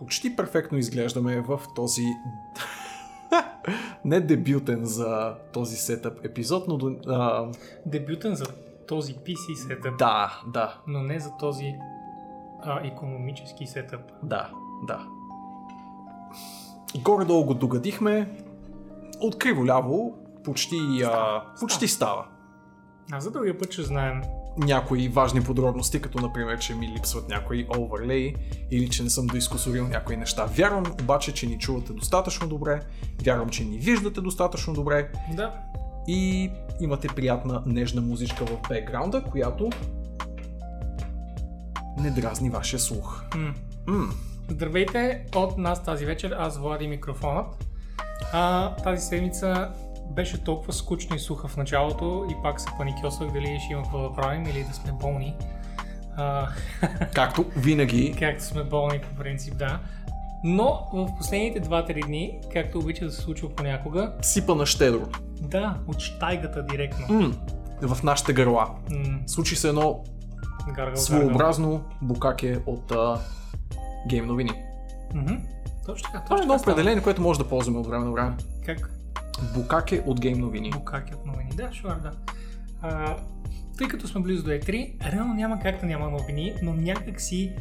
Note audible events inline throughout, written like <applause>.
почти перфектно изглеждаме в този <laughs> не дебютен за този сетъп епизод, но а, Дебютен за този PC сетъп, да, да, но не за този а, економически сетъп. да, да. Горе-долу го догадихме. От криво-ляво почти, а, почти става. А за другия път ще знаем. Някои важни подробности, като например, че ми липсват някои оверлей или че не съм доискусорил някои неща. Вярвам обаче, че ни чувате достатъчно добре, вярвам, че ни виждате достатъчно добре Да, и имате приятна нежна музичка в бекграунда, която не дразни вашия слух. М. М, Здравейте от нас тази вечер, аз Влади микрофонът. А, тази седмица беше толкова скучно и суха в началото и пак се паникьосвах дали ще има какво да правим или да сме болни. А, <laughs> както винаги, както сме болни по принцип, да. Но в последните 2-3 дни, както обича да се случва понякога, сипа на щедро. да, от штайгата директно. М, в нашите гърла. М, Случи се едно гаргал, гаргал. своеобразно букаке от а, гейм новини. Мгм. Точно така. Това е едно определение, което може да ползваме от време на време. Как? Букаке от гейм новини. Букаки от новини. Да, шуар, да. А, тъй като сме близо до E3, реално няма как да няма новини, но някак си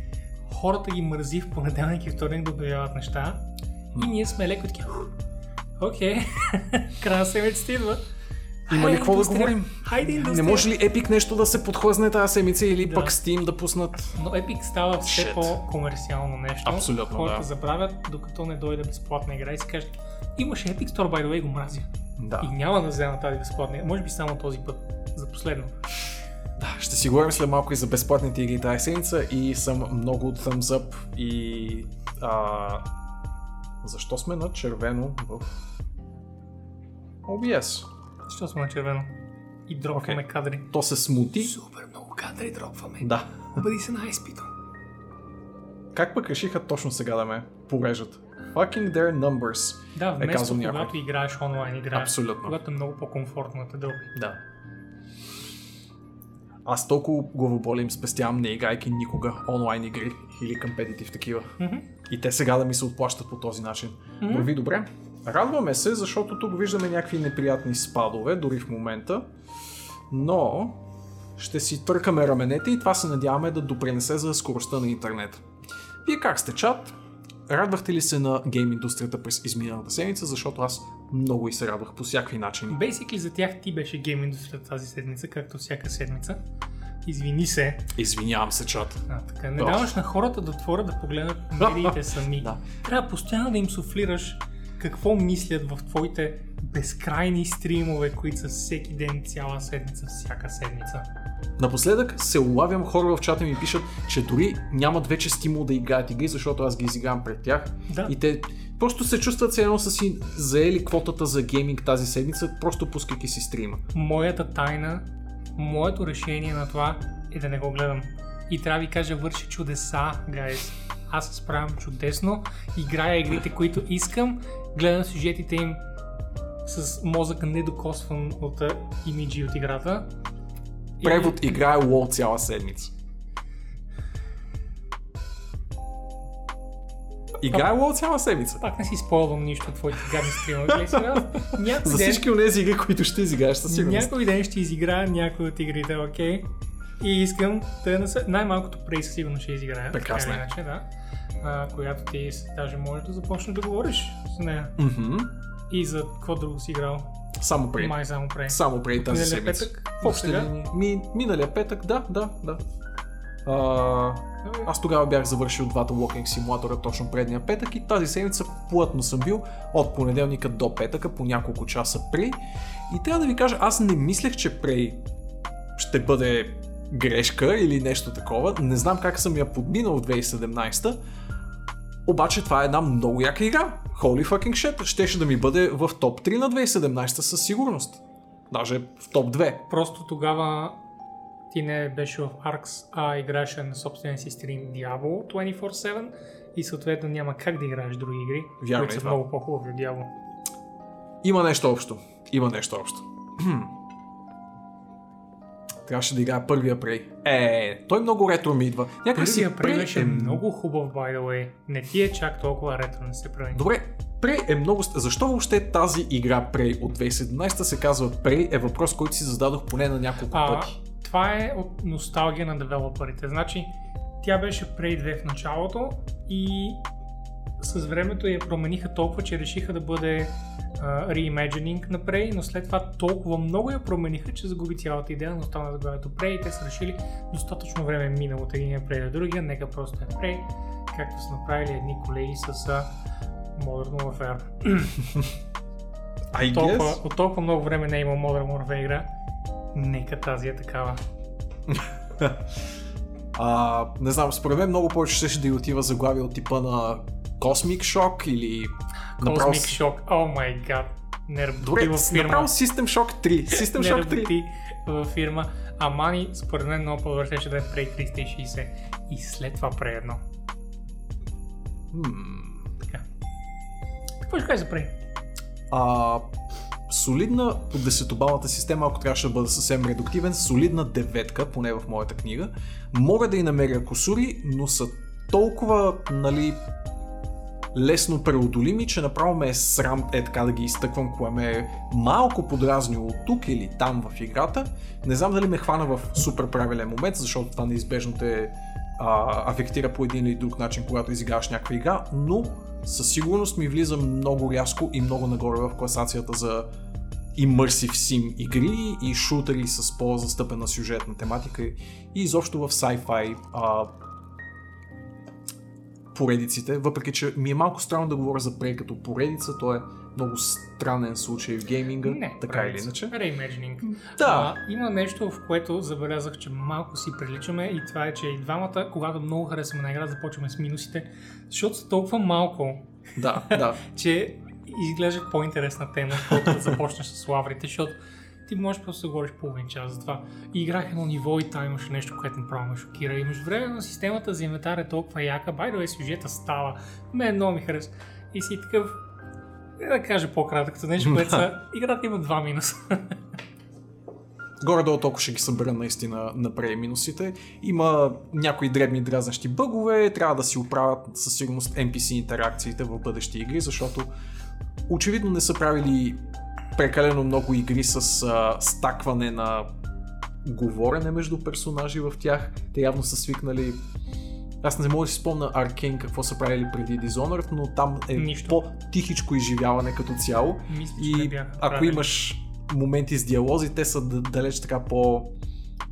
хората ги мързи в понеделник и вторник да обявяват неща. И ние сме леко такива. «Ух, Окей, <laughs> края на седмицата идва. Има ли какво да говорим? Хайде, Не индустрия. може ли Epic нещо да се подхлъзне тази седмица или Да. пък Steam да пуснат? Но Epic става все Shit. по-комерциално нещо. Абсолютно, Хората да. забравят, докато не дойде безплатна игра и си кажат, имаше Epic Store, by the way, го мразя. Да. И няма да взема тази безплатна. Може би само този път. За последно. да. Ще си говорим след малко и за безплатните игри тази седмица и съм много от thumbs up и а, защо сме на червено в OBS? Защо сме на червено? И дропваме Окей. кадри. То се смути. Супер много кадри дропваме. Да. Бъди се на изпито. Как пък решиха точно сега да ме порежат? Fucking their numbers. Да, е вместо казал някой. когато играеш онлайн игра, Абсолютно. когато е много по-комфортно да те дропи. Да. Аз толкова главоболи им спестявам, не играйки никога онлайн игри или компетитив такива. Мгм. И те сега да ми се отплащат по този начин. Върви добре. Радваме се, защото тук виждаме някакви неприятни спадове, дори в момента. Но ще си търкаме раменете и това се надяваме да допринесе за скоростта на интернет. Вие как сте чат? Радвахте ли се на гейм индустрията през изминалата седмица, защото аз много и се радвах по всякакви начини. Basically за тях ти беше гейм индустрията тази седмица, както всяка седмица. Извини се. Извинявам се, чат. А, така, не даваш на хората да отворят да погледнат медиите <laughs> сами. Да. Трябва постоянно да им суфлираш какво мислят в твоите безкрайни стримове, които са всеки ден, цяла седмица, всяка седмица. Напоследък се улавям хора в чата ми пишат, че дори нямат вече стимул да играят игри, защото аз ги изигравам пред тях. Да. И те просто се чувстват все едно са си заели квотата за гейминг тази седмица, просто пускайки си стрима. Моята тайна, моето решение на това е да не го гледам. И трябва да ви кажа, върши чудеса, гайз. Аз се справям чудесно, играя игрите, които искам, гледам сюжетите им с мозъка недокосван от имиджи от играта. И- Превод играе WoW цяла седмица. Играе WoW цяла седмица. Пак не си спойвам нищо от твоите гадни стримове. <laughs> За всички от тези игри, които ще изиграеш със сигурност. някой ден ще изиграя някой от игрите, окей? И искам да насъ... най-малкото Prey със сигурно ще изиграя. Прекрасно така е. Иначе, да. А, която ти даже можеш да започнеш да говориш с нея. Мгм. И за какво друго си играл? Само преди. Май само Prey. Само преди тази Миналия седмица. петък? Сега? линии. Ми, миналия петък, да, да, да. А, аз тогава бях завършил двата walking симулатора точно предния петък и тази седмица плътно съм бил от понеделника до петъка по няколко часа при. И трябва да ви кажа, аз не мислех, че Prey ще бъде грешка или нещо такова. Не знам как съм я подминал в 2017 обаче това е една много яка игра. Holy fucking shit. Щеше да ми бъде в топ 3 на 2017 със сигурност. Даже в топ 2. Просто тогава ти не беше в Arx, а играеше на собствения си стрим Diablo 24-7 и съответно няма как да играеш други игри, Вярно които е са това. много по-хубави от Diablo. Има нещо общо. Има нещо общо. <clears throat> трябваше да играя първия Prey. Е, той много ретро ми идва. Някак си Prey беше е много хубав, by the way. Не ти е чак толкова ретро, не се прави. Добре, Prey е много... Защо въобще тази игра Prey от 2017 се казва Prey е въпрос, който си зададох поне на няколко А, пъти. това е от носталгия на девелоперите. Значи, тя беше Prey 2 в началото и с времето я промениха толкова, че решиха да бъде reimagining на Prey, но след това толкова много я промениха, че загуби цялата идея, но стана заглавието Prey и те са решили достатъчно време е минало от един Prey до другия, нека просто е Prey, както са направили едни колеги с Modern Warfare. I Толкова, guess. от толкова много време не е имал Modern Warfare игра, нека тази е такава. <laughs> А, не знам, според мен много повече ще да й отива заглавия от типа на Cosmic Shock или... направо Cosmic Shock, о май гад. Добре, фирма. направо System Shock 3. <laughs> System Shock 3. работи във фирма. А Мани, според мен, много по-добре ще да е Prey 360 и след това Prey 1. М, Така. Какво ще кажеш за Prey? А, солидна по десетобалната система, ако трябваше да бъда съвсем редуктивен, солидна деветка, поне в моята книга. Мога да и намеря косури, но са толкова, нали, лесно преодолими, че направо ме е срам е така да ги изтъквам, кое ме е малко подразнило от тук или там в играта. Не знам дали ме хвана в супер правилен момент, защото това неизбежно те а, афектира по един или друг начин, когато изиграваш някаква игра, но със сигурност ми влиза много рязко и много нагоре в класацията за immersive sim игри и шутери с по-застъпена сюжетна тематика и изобщо в sci-fi а, поредиците, въпреки че ми е малко странно да говоря за Prey като поредица, то е много странен случай в гейминга, Не, така или иначе. Reimagining. Да, А, има нещо, в което забелязах, че малко си приличаме и това е, че и двамата, когато много харесваме на игра, започваме с минусите, защото са толкова малко, да, да. <laughs> че изглежда по-интересна тема, да започнеш с лаврите, защото ти можеш просто да говориш половин час за това. И играх едно ниво и там имаше нещо, което направо ме шокира. И между време на системата за инвентар е толкова яка, бай да сюжета става. Мен много ми харесва. И си такъв, не да кажа по-краткото нещо, което са, играта има два минуса. <laughs> Горе-долу толкова ще ги събера наистина на Prey минусите. Има някои дребни дразнащи бъгове, трябва да си оправят със сигурност NPC интеракциите в бъдещи игри, защото очевидно не са правили прекалено много игри с а, стакване на говорене между персонажи в тях. Те явно са свикнали аз не мога да си спомня Аркейн какво са правили преди Dishonored, но там е Нищо. по-тихичко изживяване като цяло. Не И ако правили. имаш моменти с диалози, те са далеч така по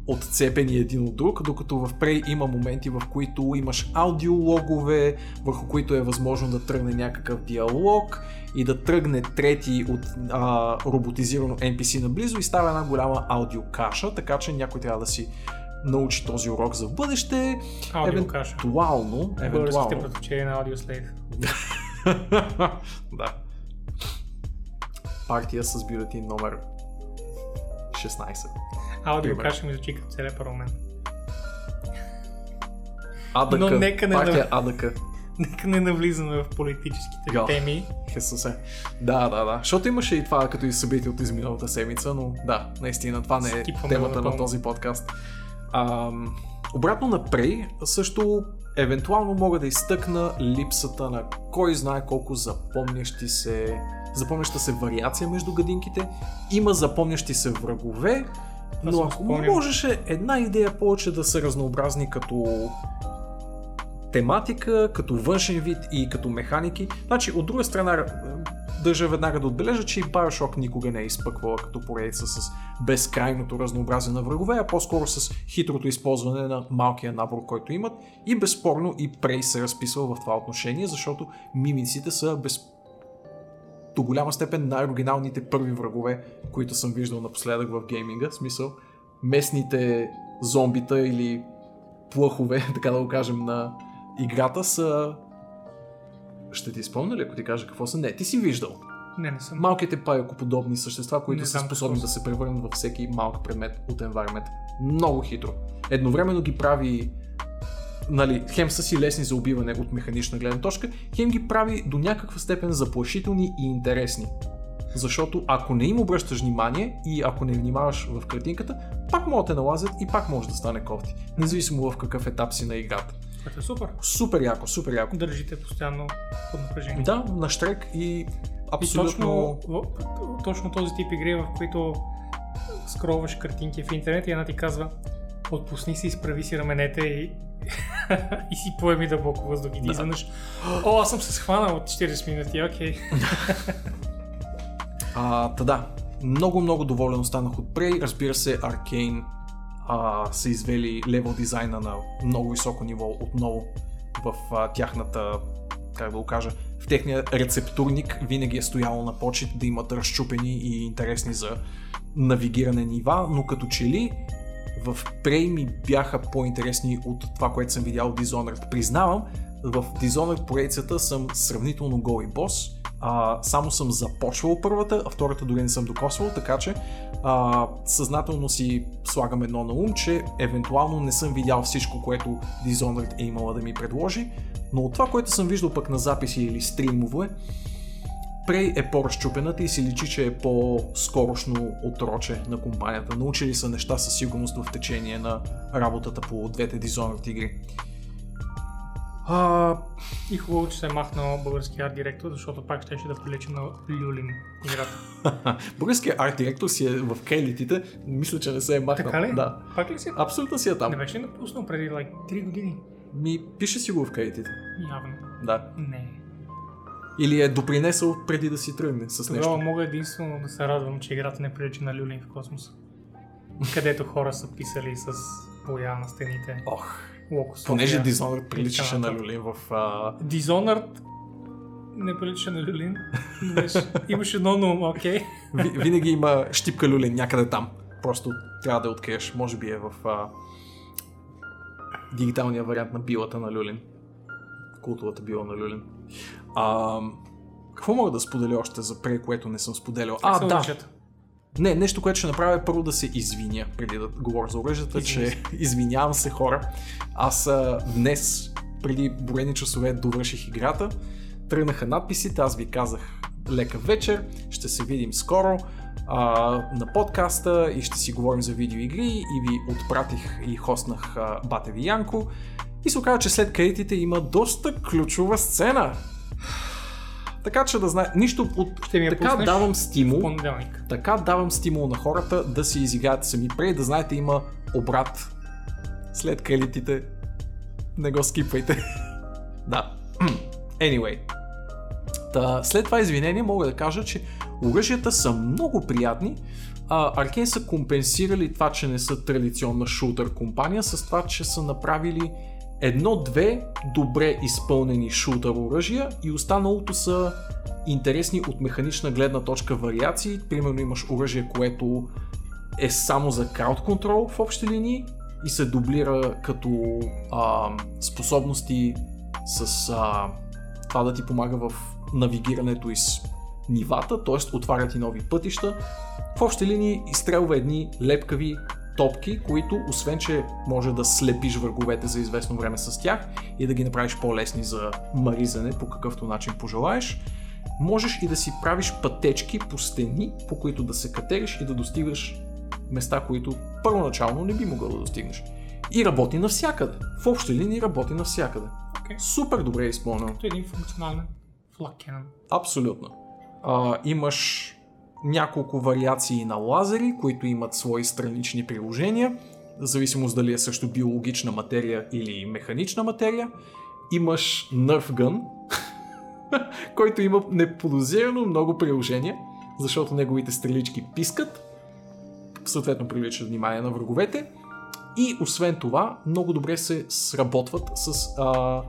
отцепени един от друг, докато в Prey има моменти, в които имаш аудиологове, върху които е възможно да тръгне някакъв диалог и да тръгне трети от а, роботизирано NPC наблизо и става една голяма аудиокаша, така че някой трябва да си научи този урок за бъдеще. Аудиокаша. Евентуално, Българските предпочитания на Audioslave. <laughs> да. Партия с бюлетин номер 16. Аудиокаша ми звучи като целият парламент. АДК. Но нека не Партия АДК. <laughs> Нека не навлизаме в политическите Да. теми. Хесусе. Да, да, да. Защото имаше и това като и събитие от изминалата седмица, но да, наистина това не е Скипваме темата напълно. на този подкаст. Ам, обратно на Prey, също евентуално мога да изтъкна липсата на кой знае колко запомнящи се запомняща се вариация между гадинките. Има запомнящи се врагове, но ако можеше една идея повече да са разнообразни като тематика, като външен вид и като механики. Значи, от друга страна, е, държа веднага да отбележа, че и Bioshock никога не е изпъквала като поредица с безкрайното разнообразие на врагове, а по-скоро с хитрото използване на малкия набор, който имат. И безспорно и Prey се разписва в това отношение, защото мимиците са без... до голяма степен най-оригиналните първи врагове, които съм виждал напоследък в гейминга. В смисъл, местните зомбита или плъхове, <laughs> така да го кажем, на играта са... Ще ти спомня ли, ако ти кажа какво са? Не, ти си виждал. Не, не съм. Малките пайокоподобни същества, които Не са способни да се превърнат във всеки малък предмет от environment. Много хитро. Едновременно ги прави нали, хем са си лесни за убиване от механична гледна точка, хем ги прави до някаква степен заплашителни и интересни. Защото ако не им обръщаш внимание и ако не внимаваш в картинката, пак могат да те налазят и пак може да стане кофти. Независимо в какъв етап си на играта. Което е супер. Супер яко, супер яко. Държите постоянно под напрежение. Да, на штрек и И абсолютно... точно, в, точно този тип игри, в които скролваш картинки в интернет и една ти казва отпусни се, изправи си раменете и, <laughs> и си поеми дълбоко въздух и Да. изведнъж О, аз съм се схванал от 40 минути, окей. <laughs> А, та да, много, много доволен останах от Prey. Разбира се, Arkane а, са извели левел дизайна на много високо ниво отново в а, тяхната, как да го кажа, в техния рецептурник винаги е стояло на почет да имат разчупени и интересни за навигиране нива, но като че ли в Prey ми бяха по-интересни от това, което съм видял в Dishonored. Признавам, в Dishonored поредицата съм сравнително гол и бос. А, само съм започвал първата, а втората дори не съм докосвал, така че а, съзнателно си слагам едно на ум, че евентуално не съм видял всичко, което Dishonored е имала да ми предложи, но от това, което съм виждал пък на записи или стримове, Prey е по-разчупената и си личи, че е по-скорошно отроче на компанията. Научили са неща със сигурност в течение на работата по двете Dishonored игри. А, И хубаво, че се е махнал български арт директор, защото пак щеше да прилича на Люлин играта. <laughs> българският арт директор си е в кредитите, мисля, че не се е махнал. Така ли? Да. Пак ли си? Абсолютно си е там. Не беше напуснал преди like, 3 години? Ми пише си го в кредитите. Явно. Да. Не. Или е допринесъл преди да си тръгне с Тогава нещо. мога единствено да се радвам, че играта не прилича на Люлин в космоса. Където хора са писали с боя на стените. Ох, Локо понеже. Dishonored приличаше на. Люлин в... А... Dishonored не прилича на Люлин. <laughs> Имаше едно на ум, окей. Ви, винаги има щипка люлин някъде там. Просто трябва да я откриеш. Може би е в а, дигиталния вариант на билата на люлин. Култовата била на люлин. А, какво мога да споделя още за пре, което не съм споделял? А, да. наричат? Не, нещо, което ще направя е първо да се извиня, преди да говоря за оръжията, че извинявам се хора. Аз а, днес, преди броени часове, довърших играта. Тръгнаха надписите, аз ви казах лека вечер, ще се видим скоро а, на подкаста и ще си говорим за видеоигри и ви отпратих и хостнах а, Бате ви Янко. И се оказа, че след кредитите има доста ключова сцена. Така че да знае, нищо от... Ще ми така давам стимул. Така давам стимул на хората да си изиграят сами. Преди да знаете има обрат след кредитите. Не го скипвайте. <laughs> да. <clears throat> Anyway. Та, след това извинение мога да кажа, че оръжията са много приятни. А, Arkane са компенсирали това, че не са традиционна шутър компания с това, че са направили едно-две добре изпълнени шутър оръжия и останалото са интересни от механична гледна точка вариации. Примерно имаш оръжие, което е само за крауд контрол в общи линии и се дублира като а, способности с а, това да ти помага в навигирането из нивата, т.е. отваря ти нови пътища. В общи линии изстрелва едни лепкави топки, които освен, че може да слепиш враговете за известно време с тях и да ги направиш по-лесни за маризане по какъвто начин пожелаеш, можеш и да си правиш пътечки по стени, по които да се катериш и да достигаш места, които първоначално не би могъл да достигнеш. И работи навсякъде. В общи линии работи навсякъде. Окей. Супер добре е изпълнено. Като един функционален cannon. Абсолютно. А, имаш няколко вариации на лазери, които имат свои странични приложения, в зависимост дали е също биологична материя или механична материя. Имаш Nerf Gun, <laughs> който има неподозирано много приложения, защото неговите стрелички пискат, съответно привличат внимание на враговете. И освен това, много добре се сработват с а,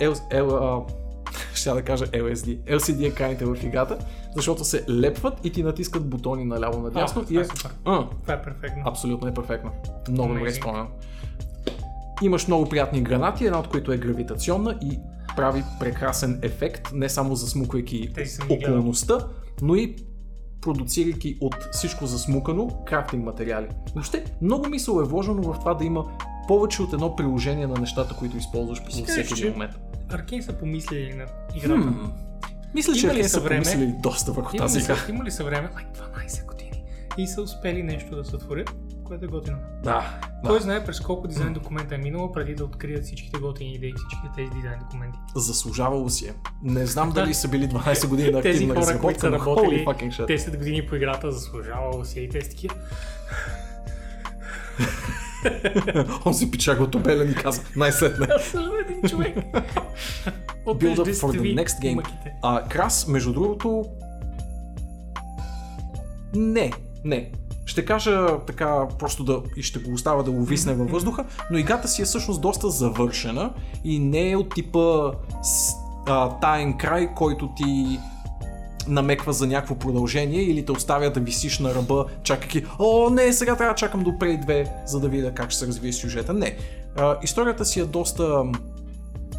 L, L, а, <laughs> ще да кажа LSD, LCD екраните в играта, защото се лепват и ти натискат бутони наляво надясно А, и е... това е супер. А, Това е перфектно. абсолютно е перфектно. Много добре изпълнено. Имаш много приятни гранати, една от които е гравитационна и прави прекрасен ефект, не само засмуквайки околността, но и продуцирайки от всичко засмукано крафтинг материали. Въобще, много мисъл е вложено в това да има повече от едно приложение на нещата, които използваш по Ще всеки един момент. Аркейн са помислили на играта. Хм. Мисля, че те са време? помислили доста върху тази игра. има ли са време? Like 12 години. и са успели нещо да сътворят, което е готино. Да. Кой да. знае през колко дизайн документа е минало, преди да открият всичките готини идеи, всичките тези дизайн документи. Заслужавало си е. Не знам дали <laughs> са били 12 години на активна хора, които са разработка, но holy fucking shit. 10 години по играта, заслужавало си и те такива. <laughs> <laughs> Он си пича го белен и каза, най-сетне. Аз съм един човек. <laughs> От Build up for the next game. А, Крас, между другото... Не, не. Ще кажа така, просто да, и ще го оставя да увисне във въздуха, но играта си е всъщност доста завършена и не е от типа таен край, който ти намеква за някакво продължение или те оставя да висиш на ръба, чакайки, о не, сега трябва да чакам до Prey 2, за да видя как ще се развие сюжета. Не. А, историята си е доста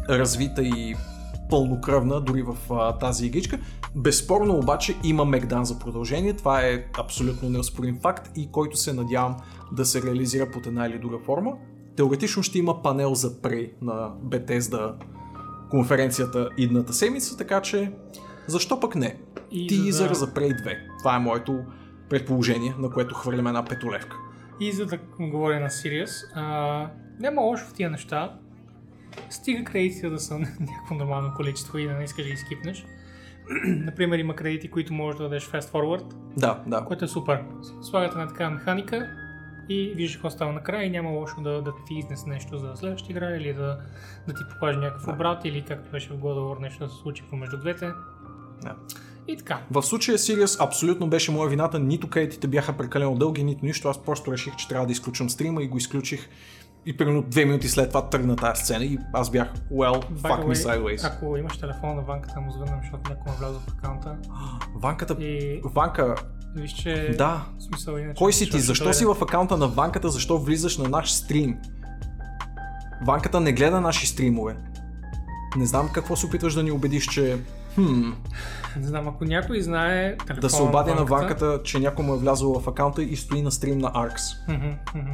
развита и пълнокръвна, дори в а, тази игричка. Безспорно обаче има Мегдан за продължение, това е абсолютно неоспорим факт и който се надявам да се реализира под една или друга форма. Теоретично ще има панел за Prey на Bethesda конференцията идната седмица, така че защо пък не? И Тизър за да- за Prey 2. Това е моето предположение, на което хвърлям една петолевка. И за да говоря на Sirius, а, няма лошо в тия неща. Стига кредитите да са <laughs> някакво нормално количество и да не искаш да ги скипнеш. <clears throat> Например, има кредити, които можеш да дадеш fast forward, Да, да. което е супер. Слагате на такава механика и виждаш какво става накрая и няма лошо да, да ти изнесе нещо за следващата игра или да, да ти покаже някакъв обрат или както беше в God of War нещо да се случи помежду двете. Да. И така. В случая Sirius абсолютно беше моя вината, нито кредитите бяха прекалено дълги, нито нищо, аз просто реших, че трябва да изключвам стрима и го изключих. И примерно две минути след това тръгна тази сцена и аз бях, well, By fuck the me way, sideways. Ако имаш телефон на ванката, му звъннам, защото някой ме влязъл в акаунта. <gasps> Ванката, И Ванка, виж, че... да, смисъл, иначе... кой си ти? Защо си в акаунта на Ванката? Защо влизаш на наш стрим? Ванката не гледа наши стримове. Не знам какво се опитваш да ни убедиш, че... Хм, Не знам, ако някой знае да се обади на Ванката, че някой му е влязъл в акаунта и стои на стрим на Arx. Мгм, мгм.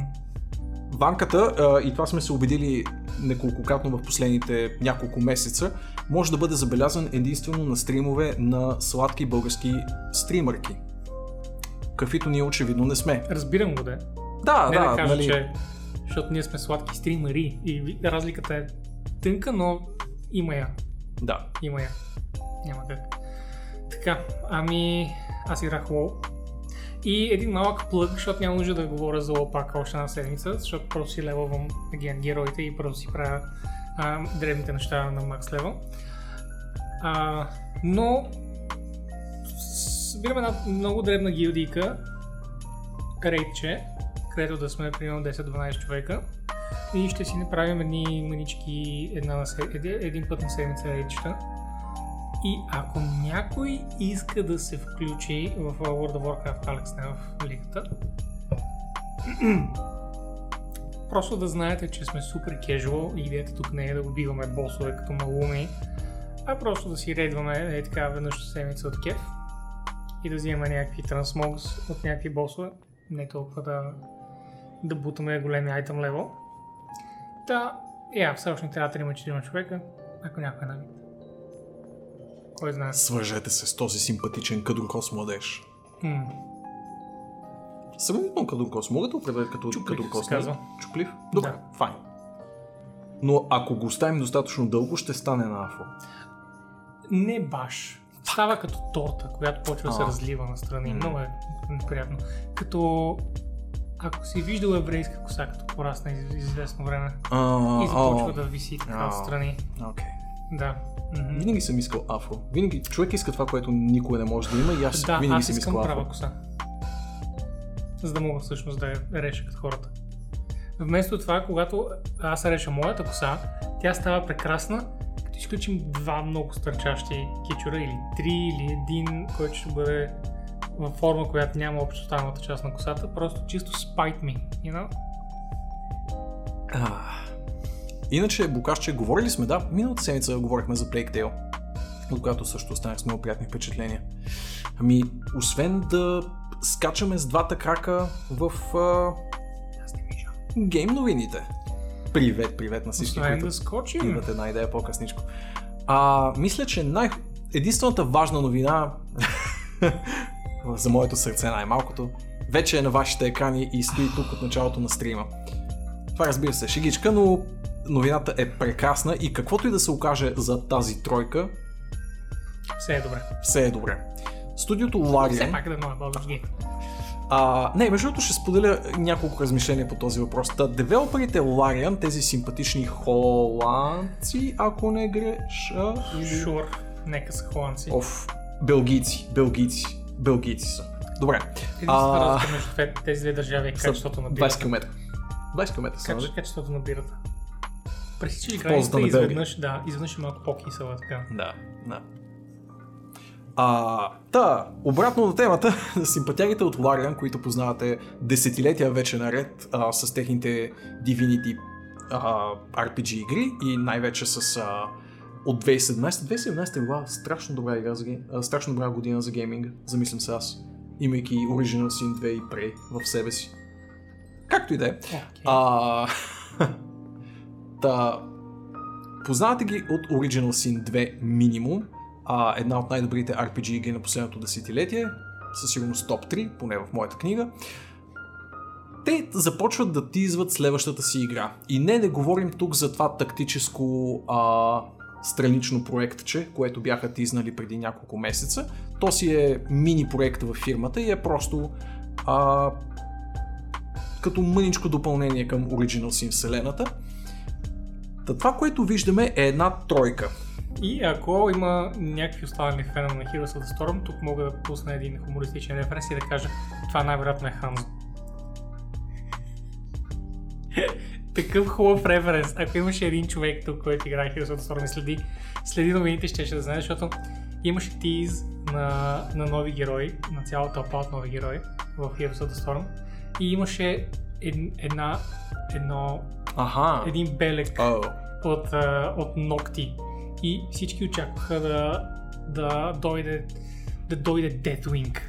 Ванката, а, и това сме се убедили неколкократно в последните няколко месеца, може да бъде забелязан единствено на стримове на сладки български стримърки. Каквито ние очевидно не сме. Разбирам го, да. Да, Не да, да кажа, нали, че... Защото ние сме сладки стримари и разликата е тънка, но има я. да. Има я. Няма как. Така, ами аз играх WoW. И един малък плъг, защото няма нужда да говоря за пак още една седмица, защото просто си левелвам again, героите и просто си правя а, древните неща на макс левел. А, но събираме една много дребна гилдийка, рейдче, където да сме примерно 10-12 човека и ще си направим едни манички една един път на седмица рейдчета. И ако някой иска да се включи в World of Warcraft, Алекс не в лигата, <clears throat> просто да знаете, че сме супер кежуал и идеята тук не е да убиваме босове като малуми, а просто да си рейдваме е така веднъж седмица от кеф и да взимаме някакви трансмогс от някакви босове, не толкова да, да бутаме големи айтем левел. Та, я, все още трябва 3-4 човека, ако някой е набит. Кой знае. Свържете се с този симпатичен кадрокос младеж. М, Сравнително кадрокос. Могат да определят като Чуплив кадрокос? се казва. нали? Чуплив? Добре, Да. файн. Но ако го оставим достатъчно дълго, ще стане на афро. Не баш. Става като торта, която почва да се разлива настрани. М. Много е неприятно. Като ако си виждал еврейска коса, като порасна из, известно време А, и започва а, да виси така А. отстрани. Окей. Да. Мгм. Винаги съм искал афро. Винаги човек иска това, което никой не може да има и аз Да, винаги аз съм искал права афро. коса. За да мога всъщност да я реша като хората. Вместо това, когато аз реша моята коса, тя става прекрасна, като изключим два много стърчащи кичура или три или един, който ще бъде във форма, която няма общо останалата част на косата, просто чисто spite me, you know? А, Иначе, Букашче, говорили сме, да, миналата седмица говорихме за Plague Tale, от която също останах с много приятни впечатления. Ами, освен да скачаме с двата крака в а, гейм новините. Привет, привет на всички, Освен които да скочим. имат една идея по-късничко. А, мисля, че най- единствената важна новина <laughs> за моето сърце най-малкото вече е на вашите екрани и стои тук от началото на стрима. Това разбира се е шегичка, но новината е прекрасна и каквото и да се окаже за тази тройка, Все е добре. все е добре. Студиото Все Larian... пак е да Gate. А, не, между другото ще споделя няколко размишления по този въпрос. Та, девелоперите Larian, тези симпатични холандци, ако не греша. Шур. Нека са холандци. Оф, белгийци, белгийци, белгийци са. Добре, а- между тези две държави е качеството на 20 бирата. км. 20 км са, Как нали? качеството на бирата? Пресичаш границата и изведнъж, да, изведнъж е малко по-кисела така. Да, да. А, та, обратно на темата, <laughs> симпатягите от Larian, които познавате десетилетия вече наред а, с техните Divinity а, RPG игри и най-вече с а, от 2017. 2017 е била страшно добра игра за а, страшно добра година за гейминг, замислям се аз, имайки Original Sin 2 и Prey в себе си. Както и да е. А, <laughs> та, познавате ги от Original Sin 2 минимум, а, една от най-добрите RPG игри на последното десетилетие, със сигурност топ 3, поне в моята книга. Те започват да тизват следващата си игра. И не, не говорим тук за това тактическо а, странично проектче, което бяха тизнали преди няколко месеца. То си е мини проект във фирмата и е просто а, като мъничко допълнение към Original Sin вселената. Та това, което виждаме е една тройка. И ако има някакви останали фенове на Heroes of the Storm, тук мога да пусна един хумористичен референс и да кажа, това най-вероятно е Ханзо. <laughs> Такъв хубав референс. Ако имаше един човек тук, който играе Heroes of the Storm и следи, следи новините, ще, ще да знае, защото имаше тиз на, на нови герои, на цялата тълпа от нови герои в Heroes of the Storm и имаше ед, една, едно, Аха. един белек О, от, от ногти. И всички очакваха да, да дойде да дойде Deathwing.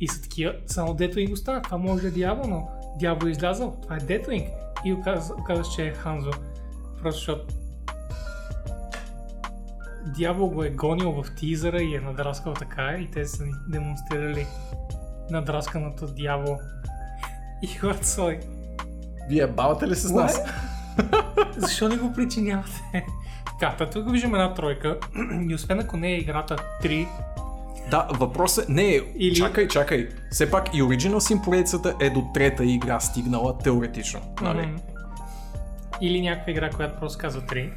И са такива, само Deathwing остана. Това може да е дявол, но дявол е излязъл. Това е Deathwing. И оказа, оказа че е Ханзо. Просто защото дявол го е гонил в тизъра и е надраскал така и те са ни демонстрирали надрасканото дявол. <laughs> И хората са like, вие бавате ли с What? нас? Защо не го причинявате? Така, та тук виждам една тройка и освен ако не е играта 3, Да, въпросът не е... Или- Чакай, чакай. Все пак и Original Sin поредицата е до трета игра стигнала теоретично. Нали? мгм, или някаква игра, която просто казва 3,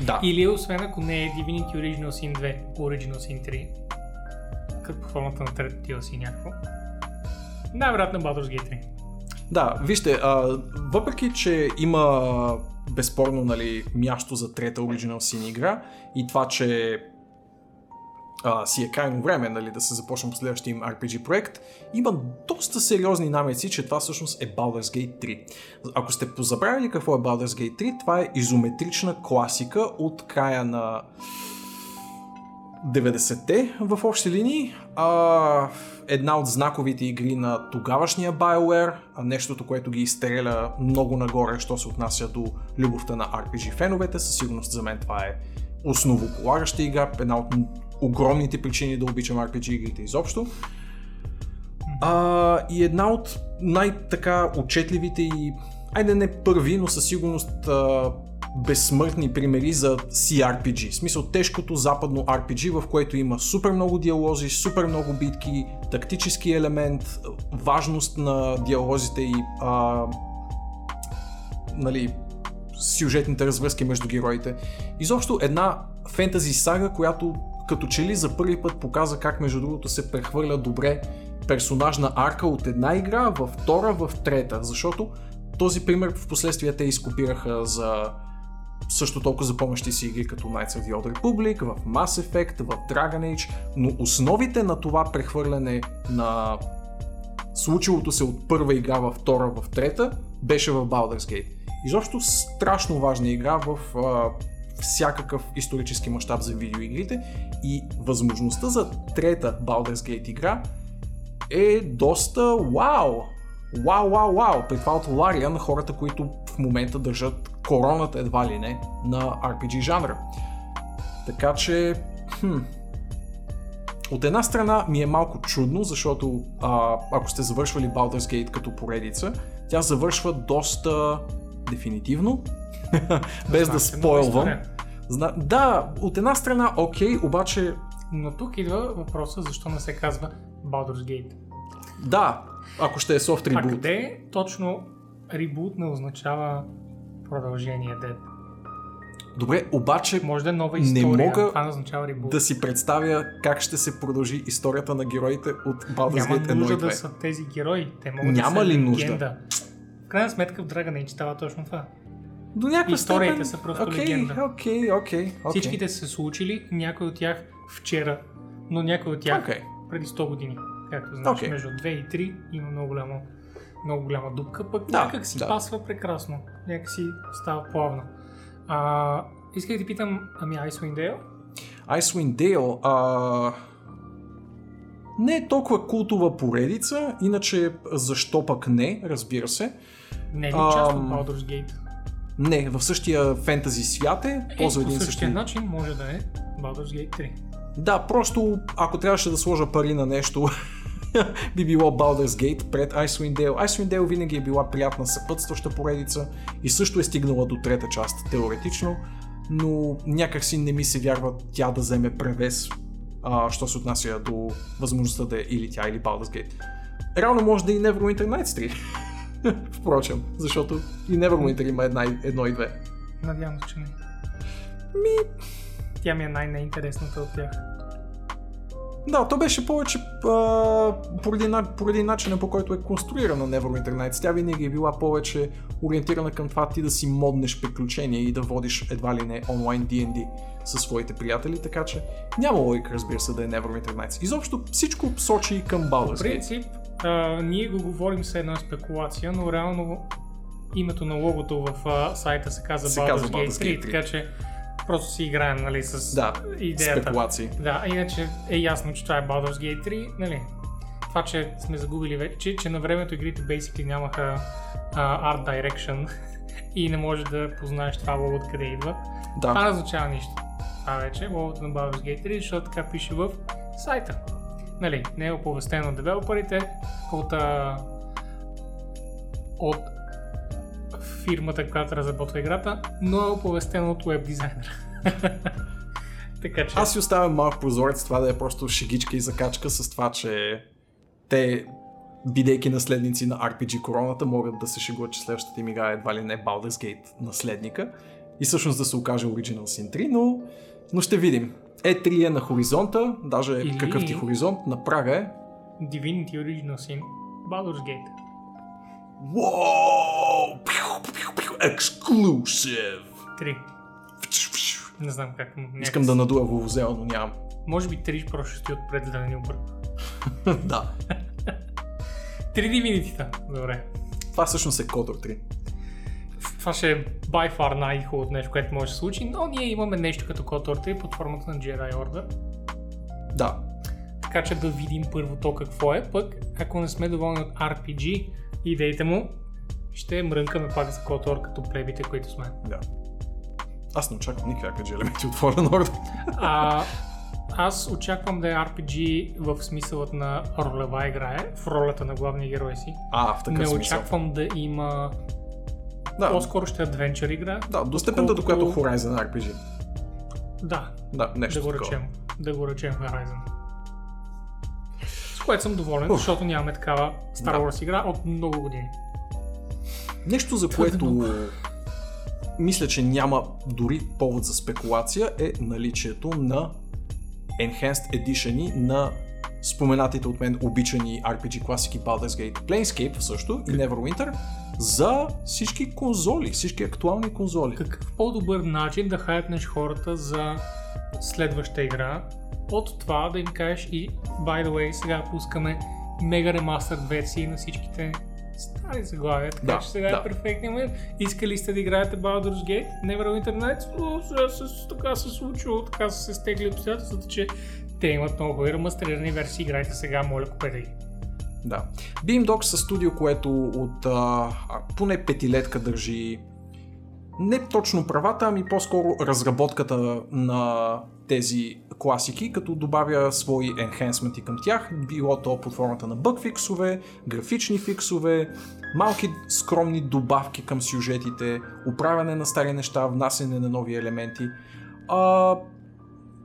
Да. или освен ако не е Divinity Original Sin 2, Original Sin 3, като формата на трета DLC някакво. Най-вероятно Baldur's Gate 3. Да, вижте, а, въпреки, че има безспорно нали, място за трета Original Sin игра и това, че а, си е крайно време нали, да се започне последващия им RPG проект, има доста сериозни намеци, че това всъщност е Baldur's Gate 3. Ако сте позабравили какво е Baldur's Gate 3, това е изометрична класика от края на 90-те в общи линии. А, една от знаковите игри на тогавашния BioWare, нещото, което ги изстреля много нагоре, що се отнася до любовта на RPG феновете. Със сигурност за мен това е основополагаща игра, една от огромните причини да обичам RPG игрите изобщо. А, и една от най-така отчетливите и, айде не първи, но със сигурност а, безсмъртни примери за CRPG. В смисъл тежкото западно RPG, в което има супер много диалози, супер много битки, тактически елемент, важност на диалозите и а, нали, сюжетните развръзки между героите. Изобщо една фентази сага, която като че ли за първи път показа как между другото се прехвърля добре персонажна арка от една игра във втора, в трета, защото този пример в последствие те изкопираха за също толкова запомнящи си игри като Knights of the Old Republic, в Mass Effect, в Dragon Age, но основите на това прехвърляне на случилото се от първа игра във втора, в трета, беше в Baldur's Gate. Изобщо страшно важна игра в а, всякакъв исторически мащаб за видеоигрите и възможността за трета Baldur's Gate игра е доста вау! Вау, вау, вау! При това от Лария на хората, които в момента държат короната едва ли не на RPG жанра. Така че, хм, от една страна ми е малко чудно, защото а, ако сте завършвали Baldur's Gate като поредица, тя завършва доста дефинитивно, <laughs> без да спойлвам. Зна... Да, от една страна окей, обаче Но тук идва въпроса защо не се казва Baldur's Gate. да, ако ще е soft А къде точно ребут не означава продължение, дед? Добре, обаче Може да е нова Не история, мога това не означава ребут. да си представя как ще се продължи историята на героите от Baldur's Няма Gate 1 нужда и 2. да са тези герои. Те могат Няма да ли нужда? легенда. В крайна сметка в Dragon Age става точно това. До някаква Историите степен... са просто окей, легенда. Окей, окей, окей. Всичките са се случили, някои от тях вчера, но някои от тях Окей. преди 100 години. Както знаеш, Окей. между 2 и 3 има много голяма, много голяма дупка, пък Да, някак си да. пасва прекрасно. Някак си става плавно. А, исках да ти питам, ами Icewind Dale? Icewind Dale а... не е толкова култова поредица, иначе защо пък не, разбира се. Не е ли част от Baldur's Gate? Не, в същия фентази свят е, Е, по същия същи... начин може да е Baldur's Gate 3. Да, просто ако трябваше да сложа пари на нещо, <laughs> би било Baldur's Gate пред Icewind Dale. Icewind Dale винаги е била приятна съпътстваща поредица и също е стигнала до трета част, теоретично, но някак си не ми се вярва тя да вземе превес, а, що се отнася до възможността да е или тя, или Baldur's Gate. Реално може да и Neverwinter Nights 3. <laughs> Впрочем, защото и Neverwinter има една, едно и две. Надявам се, че не. Ми... Тя ми е най-неинтересната от тях. Да, то беше повече а, поради, поради начина по който е конструирана Neverwinter Nights. Тя винаги е била повече ориентирана към това ти да си моднеш приключения и да водиш едва ли не онлайн D&D със своите приятели, така че няма логика, разбира се, да е Neverwinter Nights. Изобщо всичко сочи към В Baldur's Gate. принцип, а, ние го говорим с една спекулация, но реално името на логото в а, сайта се казва Се Baldur's, казва Gate Baldur's 3, Gate 3. така че просто си играем нали, с Да, идеята. спекулации. Да, иначе е ясно, че това е Baldur's Gate 3, нали? Това, че сме загубили вече, че, на времето игрите basically нямаха а, Art Direction <laughs> и не можеш да познаеш това лого откъде идва. Това Да, не означава нищо. Това вече е логото на Baldur's Gate 3, защото така пише в сайта. Нали, не е оповестено от девелоперите, от, а, от фирмата, която разработва играта, но е оповестено от веб дизайнера. <laughs> така че... аз си оставям малко прозорец това да е просто шегичка и закачка с това, че те бидейки наследници на RPG Короната, могат да се шегуват, че следващата им игра е едва ли не Baldur's Gate наследника и всъщност да се окаже Original Sin 3, но, но ще видим. E3 е на хоризонта, даже Или- какъв ти хоризонт, на прага е. Divinity Original Sin, Baldur's Gate. Wow! Пиу, пиу, пиу, Exclusive! 3. Не знам как. Някакси. Искам да надуя вовозела, но нямам. Може би 3 просто ще стои отпред, за да не ни <laughs> да. <laughs> 3 Divinity-та. Добре. Това всъщност е Котор 3. Това ще е by far най-хубавото нещо, което може да се случи, но ние имаме нещо като KOTOR 3 под формата на Jedi Order. Да. Така че да видим първо то какво е, пък ако не сме доволни от RPG идеите му, ще мрънкаме пак за KOTOR като плебите, които сме. да. Аз не очаквам никакви елементи от Fallen Order. А, аз очаквам да е RPG в смисълът на ролева игра, е, в ролята на главния герой си. А, в такъв не смисъл. очаквам да има... Да, По-скоро ще е адвенчър игра. да, до степента, до която Horizon RPG. Да, Да, нещо да го такова. речем. Да го речем Horizon. Което съм доволен, Уф. защото нямаме такава Star Да. Wars игра от много години. Нещо, за което мисля, че няма дори повод за спекулация е наличието на Enhanced Edition на споменатите от мен обичани RPG класики Baldur's Gate Planescape също и Neverwinter за всички конзоли, всички актуални конзоли. Какъв по-добър начин да хайпнеш хората за следваща игра от това да им кажеш и by the way сега пускаме мега ремастър версии на всичките стари заглавия, така Да, че сега да. е перфектният момент. Искали сте да играете Baldur's Gate, Neverwinter Nights, но сега се, така се случило, така са се стегли обстоятелствата, че те имат много хубави ремастерирани версии, играйте сега, моля купете ги. Да. Beamdog са студио, което от а, поне петилетка държи не точно правата, ами по-скоро разработката на тези класики, като добавя свои енхенсменти към тях, било то под формата на бъг фиксове, графични фиксове, малки скромни добавки към сюжетите, управяне на стари неща, внасяне на нови елементи. А,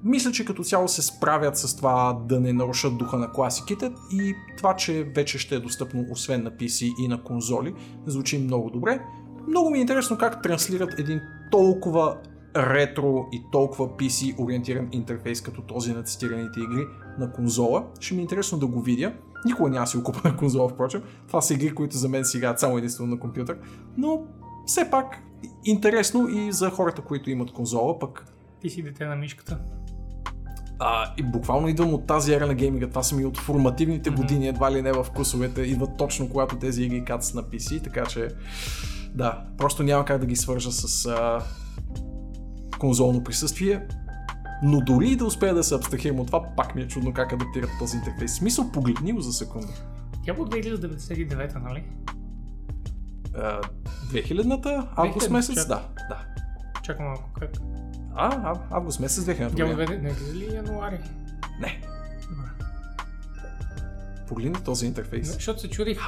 мисля, че като цяло се справят с това да не нарушат духа на класиките и това, че вече ще е достъпно освен на PC и на конзоли, звучи много добре. Много ми е интересно как транслират един толкова ретро и толкова PC ориентиран интерфейс като този на цитираните игри на конзола. Ще ми е интересно да го видя. Никога няма си го купа на конзола, впрочем. Това са игри, които за мен си играят само единствено на компютър. Но все пак интересно и за хората, които имат конзола, пък Ти си дете на мишката. а, и буквално идвам от тази ера на гейминга. Това са ми от формативните Мгм. години, едва ли не в вкусовете. Идват точно когато тези игри кацат на PC, така че да, просто няма как да ги свържа с а, конзолно присъствие. Но дори и да успея да се абстрахирам от това, пак ми е чудно как адаптират този интерфейс. Смисъл, погледни го за секунда. Тя по 2099, нали? А, 2000-та? Август 2000, месец? чак. Да, да. Чакай малко, как? А, а, август месец 2000-та. Тя не ли януари? Не, Добре. погледни този интерфейс. Защото се чудих,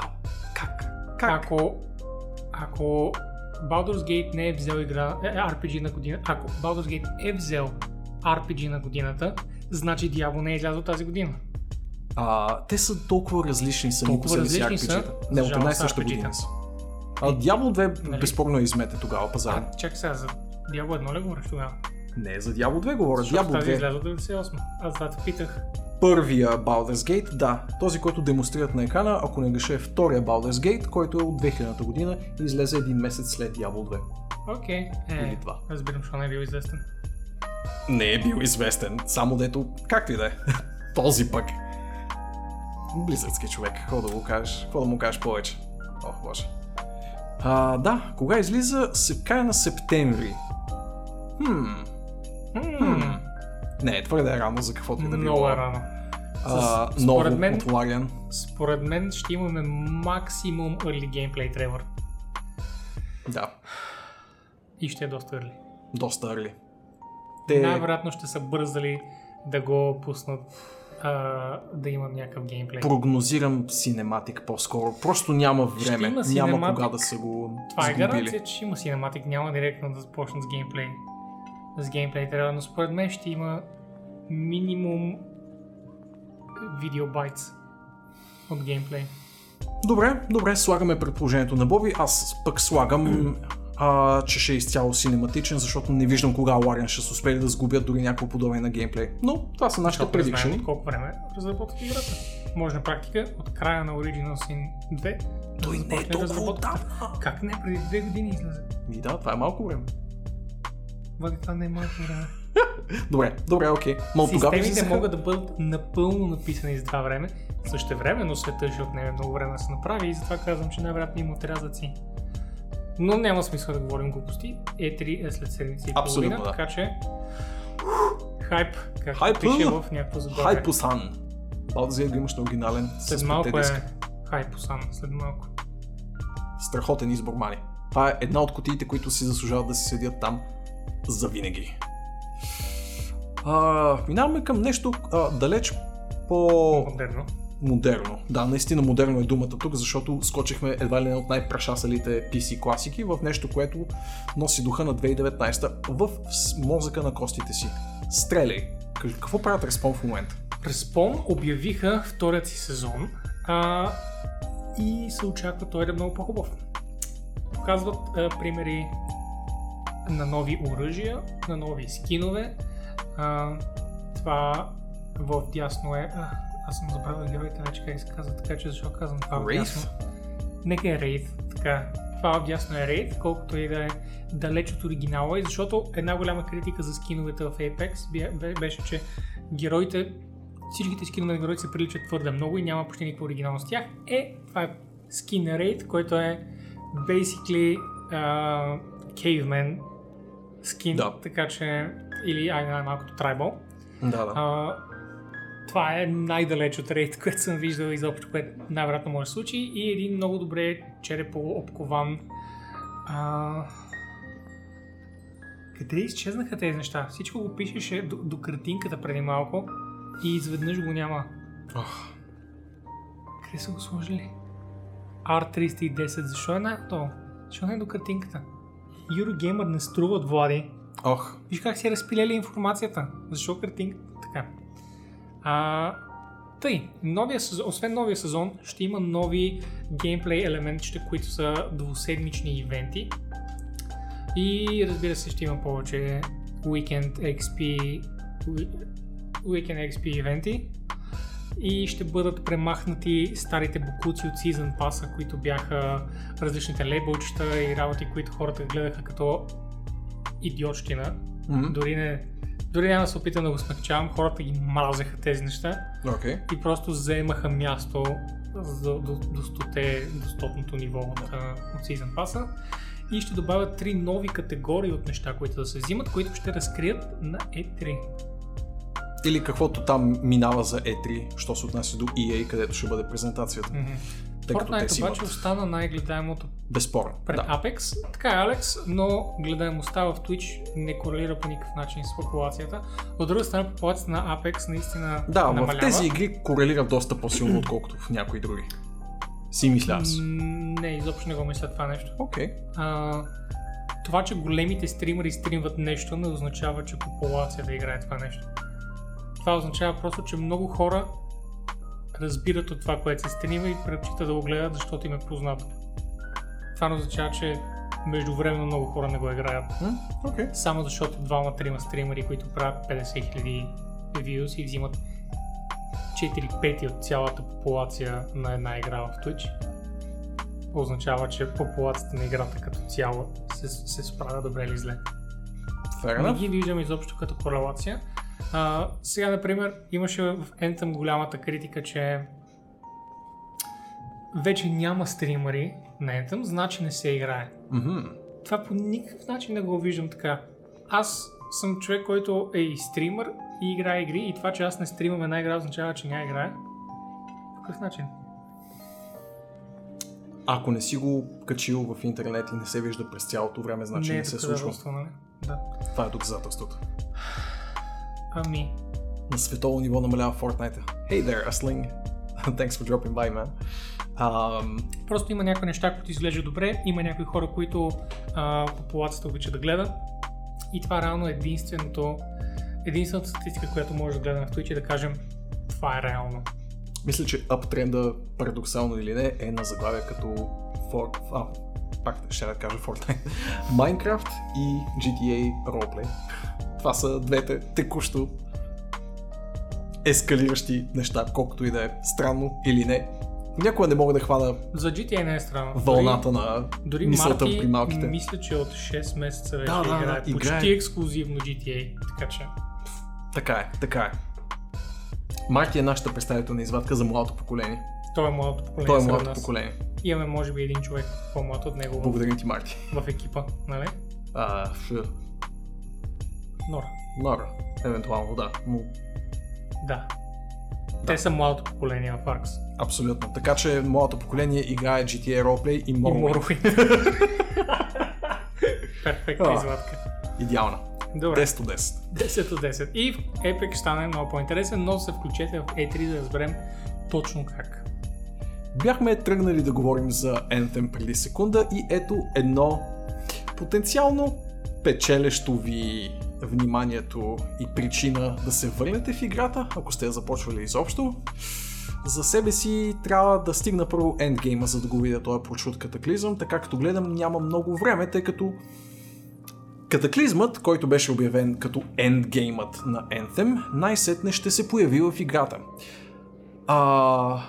Как? Как? ако, ако Baldur's Gate не е взел игра, е, RPG на година, ако Baldur's Gate е взел RPG на годината, значи Diablo не е излязъл тази година. А, те са толкова различни сами Толкова различни са. Не, от една и съща година са. А Diablo 2 Нали? безспорно е измете тогава пазара. Чакай сега, за Diablo 1 ли говориш тогава? Не, за Diablo 2 говоря. Diablo тази е 2. излязла 98. Аз това те питах. Първия Baldur's Gate, да. Този, който демонстрират на екрана, ако не греша е втория Baldur's Gate, който е от 2000 година и излезе един месец след Diablo 2. Окей, Или е, два. разбирам, защо не е бил известен. Не е бил известен, само дето, както и да е. <laughs> Този пък. Близърски човек, какво да го кажеш? Какво да му кажеш повече? Ох, боже. А, да, кога излиза? Края на септември. Хм, Хм, не, твърде е рано за каквото и да било. много е рано. А, С- ново според мен- от Larian. Според мен ще имаме максимум early gameplay Trevor. Да, И ще е доста early. доста early. Те, Най-вероятно ще са бързали да го пуснат а, да има някакъв геймплей. прогнозирам синематик по-скоро. Просто няма време. има няма cinematic. кога да са го Това е гаранция, че ще има синематик, няма директно да започнат с геймплей. С геймплей трябва, но според мен ще има минимум видеобайтс от геймплей. Добре, добре, слагаме предположението на Боби. Аз пък слагам, а, че ще е изцяло синематичен, защото не виждам кога Larian ще се успели да сгубят дори някакво подобие на геймплей. Но това са нашите предикшени. колко време разработват играта. Може на практика от края на Original Sin 2 да Той не е толкова отдавна. Как не? Преди две години излезе. И да, това е малко време. Вали, това не е малко време. <laughs> Добре, добре, окей. Тогава Системите излизаха- могат да бъдат напълно написани за това време. Също време, но света ще отнеме много време да се направи и затова казвам, че най-вероятно има отрязъци. Но няма смисъл да говорим глупости. E3 е след седмица и половина, да. така че хайп, както Хайп, пише в някакво заглавие. Хайпусан. Baldur's Gate имаш на оригинален След с малко е диска. хайпосан, след малко. Страхотен избор, Мани. Това е една от кутиите, които си заслужават да си седят там за винаги. А, минаваме към нещо а, далеч по Модерно. модерно. Да, наистина модерно е думата тук, защото скочихме едва ли не от най-прашасалите PC класики в нещо, което носи духа на 2019 в мозъка на костите си. Стреляй! Какво правят Респон в момента? Респон обявиха вторият си сезон а, и се очаква той да е много по-хубав. Показват а, примери на нови оръжия, на нови скинове. А, това в дясно е... А, аз съм забравил героите вече как се казва, така че защо казвам това в дясно. Нека е Рейд, така. Това отдясно е Рейд, колкото и да е далеч от оригинала, и защото една голяма критика за скиновете в Apex бе- бе- беше, че героите, всичките скинове на героите се приличат твърде много и няма почти никаква оригиналност с тях. Е, това е скин Raid, който е basically uh, caveman скин, Да. така че или ай, най-малкото tribal. Да, да. А, това е най-далеч от рейд, <laughs> което съм виждал изобщо, което най-вероятно може да случи и един много добре черепово обкован а, Къде изчезнаха тези неща? Всичко го пишеше до, до картинката преди малко и изведнъж го няма. Ох, Къде са го сложили? R310, защо е на то? Защо не е до картинката? Eurogamer не струват, Влади. Ох, Виж как си разпилели информацията. Защо картинката? Така. А, тъй, новия сезон, освен новия сезон, ще има нови геймплей елементчета, които са двуседмични ивенти. И разбира се, ще има повече Weekend XP, Weekend XP ивенти. И ще бъдат премахнати старите букуци от Season Pass, които бяха различните лейбълчета и работи, които хората гледаха като идиотщина. Мгм. Дори не, дори няма да се опитам да го смягчавам, хората ги мразеха тези неща окей. и просто заемаха място за, до, до, стоте, до стотното ниво от, от Season Pass. И ще добавят три нови категории от неща, които да се взимат, които ще разкрият на E3. Или каквото там минава за E3, що се отнася до EA, където ще бъде презентацията. Мгм. Тъй Fortnite обаче имат остана най-гледаемото безспорен. пред Да. Apex. Така е, Алекс, но гледаемостта в Twitch не корелира по никакъв начин с популацията. От друга страна, популацията на Apex наистина Да, намалява. в тези игри корелира доста по-силно, отколкото в някои други. Си мисля аз. Не, изобщо не го мисля това нещо. Окей. А, това, че големите стримери стримват нещо, не означава, че популация да играе това нещо. Това означава просто, че много хора разбират от това, което се стрима и предпочитат да го гледат, защото им е познато. Това не означава, че междувременно много хора не го играят. Окей. Само защото двама-трима стримери, които правят 50 000 views и взимат 4 пети от цялата популация на една игра в Twitch, означава, че популацията на играта като цяло се, се справя добре или зле. Fair Не ги виждам изобщо като корелация. А, сега, например, имаше в Anthem голямата критика, че вече няма стримери на Anthem, значи не се играе. Мгм. Това по никакъв начин не го виждам така. Аз съм човек, който е и стример и играе игри и това, че аз не стримам една игра означава, че няма играе. По какъв начин? Ако не си го качил в интернет и не се вижда през цялото време, значи не, не е се случва. нали? Да. Това е доказателството. Ами, На световно ниво намалява Fortnite. Hey there, Asling. <laughs> Thanks for dropping by, man. Um, просто има някои неща, които изглеждат добре, има някои хора, които а, популацията обича да гледа и това реално е единственото, единствената статистика, която може да гледаме в Twitch и да кажем това е реално. мисля, че аптренда, парадоксално или не, е на заглавия като For... А, пак ще да кажа Fortnite. <laughs> Minecraft и GTA Roleplay. Това са двете текущо ескалиращи неща, колкото и да е странно или не. Някога не мога да хвана За GTA не е странно. вълната на Дори мисълта Марти, при малките. мисля, че от 6 месеца вече Да, да, да, играе почти играе. ексклюзивно GTA, така че Така е, така е. Марти е нашата представителна извадка за младото поколение. той е младото поколение Той е младото поколение. Имаме може би един човек по-млад от него Благодаря ти, Марти. в екипа, нали? А, Нора. Нора, евентуално, да. Но Да. Те са младото поколение в Arx. абсолютно. Така че моето поколение играе GTA Roleplay и Morrowind. <laughs> Перфектна извадка. Идеална. Добре. 10 от 10. 10 от 10. И в Epic ще стане много по-интересен, но се включете в E3 да разберем точно как. Бяхме тръгнали да говорим за Anthem преди секунда и ето едно потенциално печелещо ви вниманието и причина да се върнете в играта, ако сте я започвали изобщо. За себе си трябва да стигна първо ендгейма, за да го видя този прочут катаклизъм, така като гледам няма много време, тъй като Катаклизмът, който беше обявен като ендгеймът на Anthem, най-сетне ще се появи в играта. А,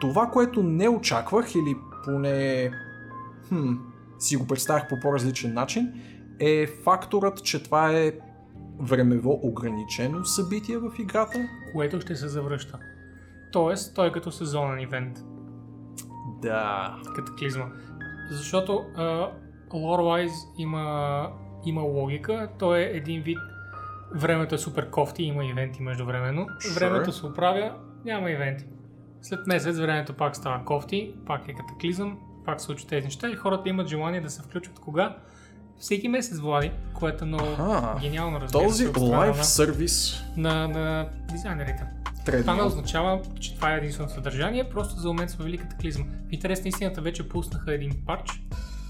това, което не очаквах или поне хм, си го представях по по-различен начин, е факторът, че това е времево ограничено събитие в играта. Което ще се завръща. Тоест, той е като сезонен ивент. Да. Катаклизма. Защото uh, lore-wise има, има логика. Той е един вид времето е супер кофти, има ивенти междувременно. Sure. Времето се оправя, няма ивенти. След месец времето пак става кофти, пак е катаклизъм, пак се случват тези неща и хората имат желание да се включат кога? Всеки месец, Влади, което е много Аха. гениално разбира Този на- сервис на, на дизайнерите. Това не означава, че това е единствено съдържание, просто за момент сме били катаклизъм. В интерес на истината вече пуснаха един патч,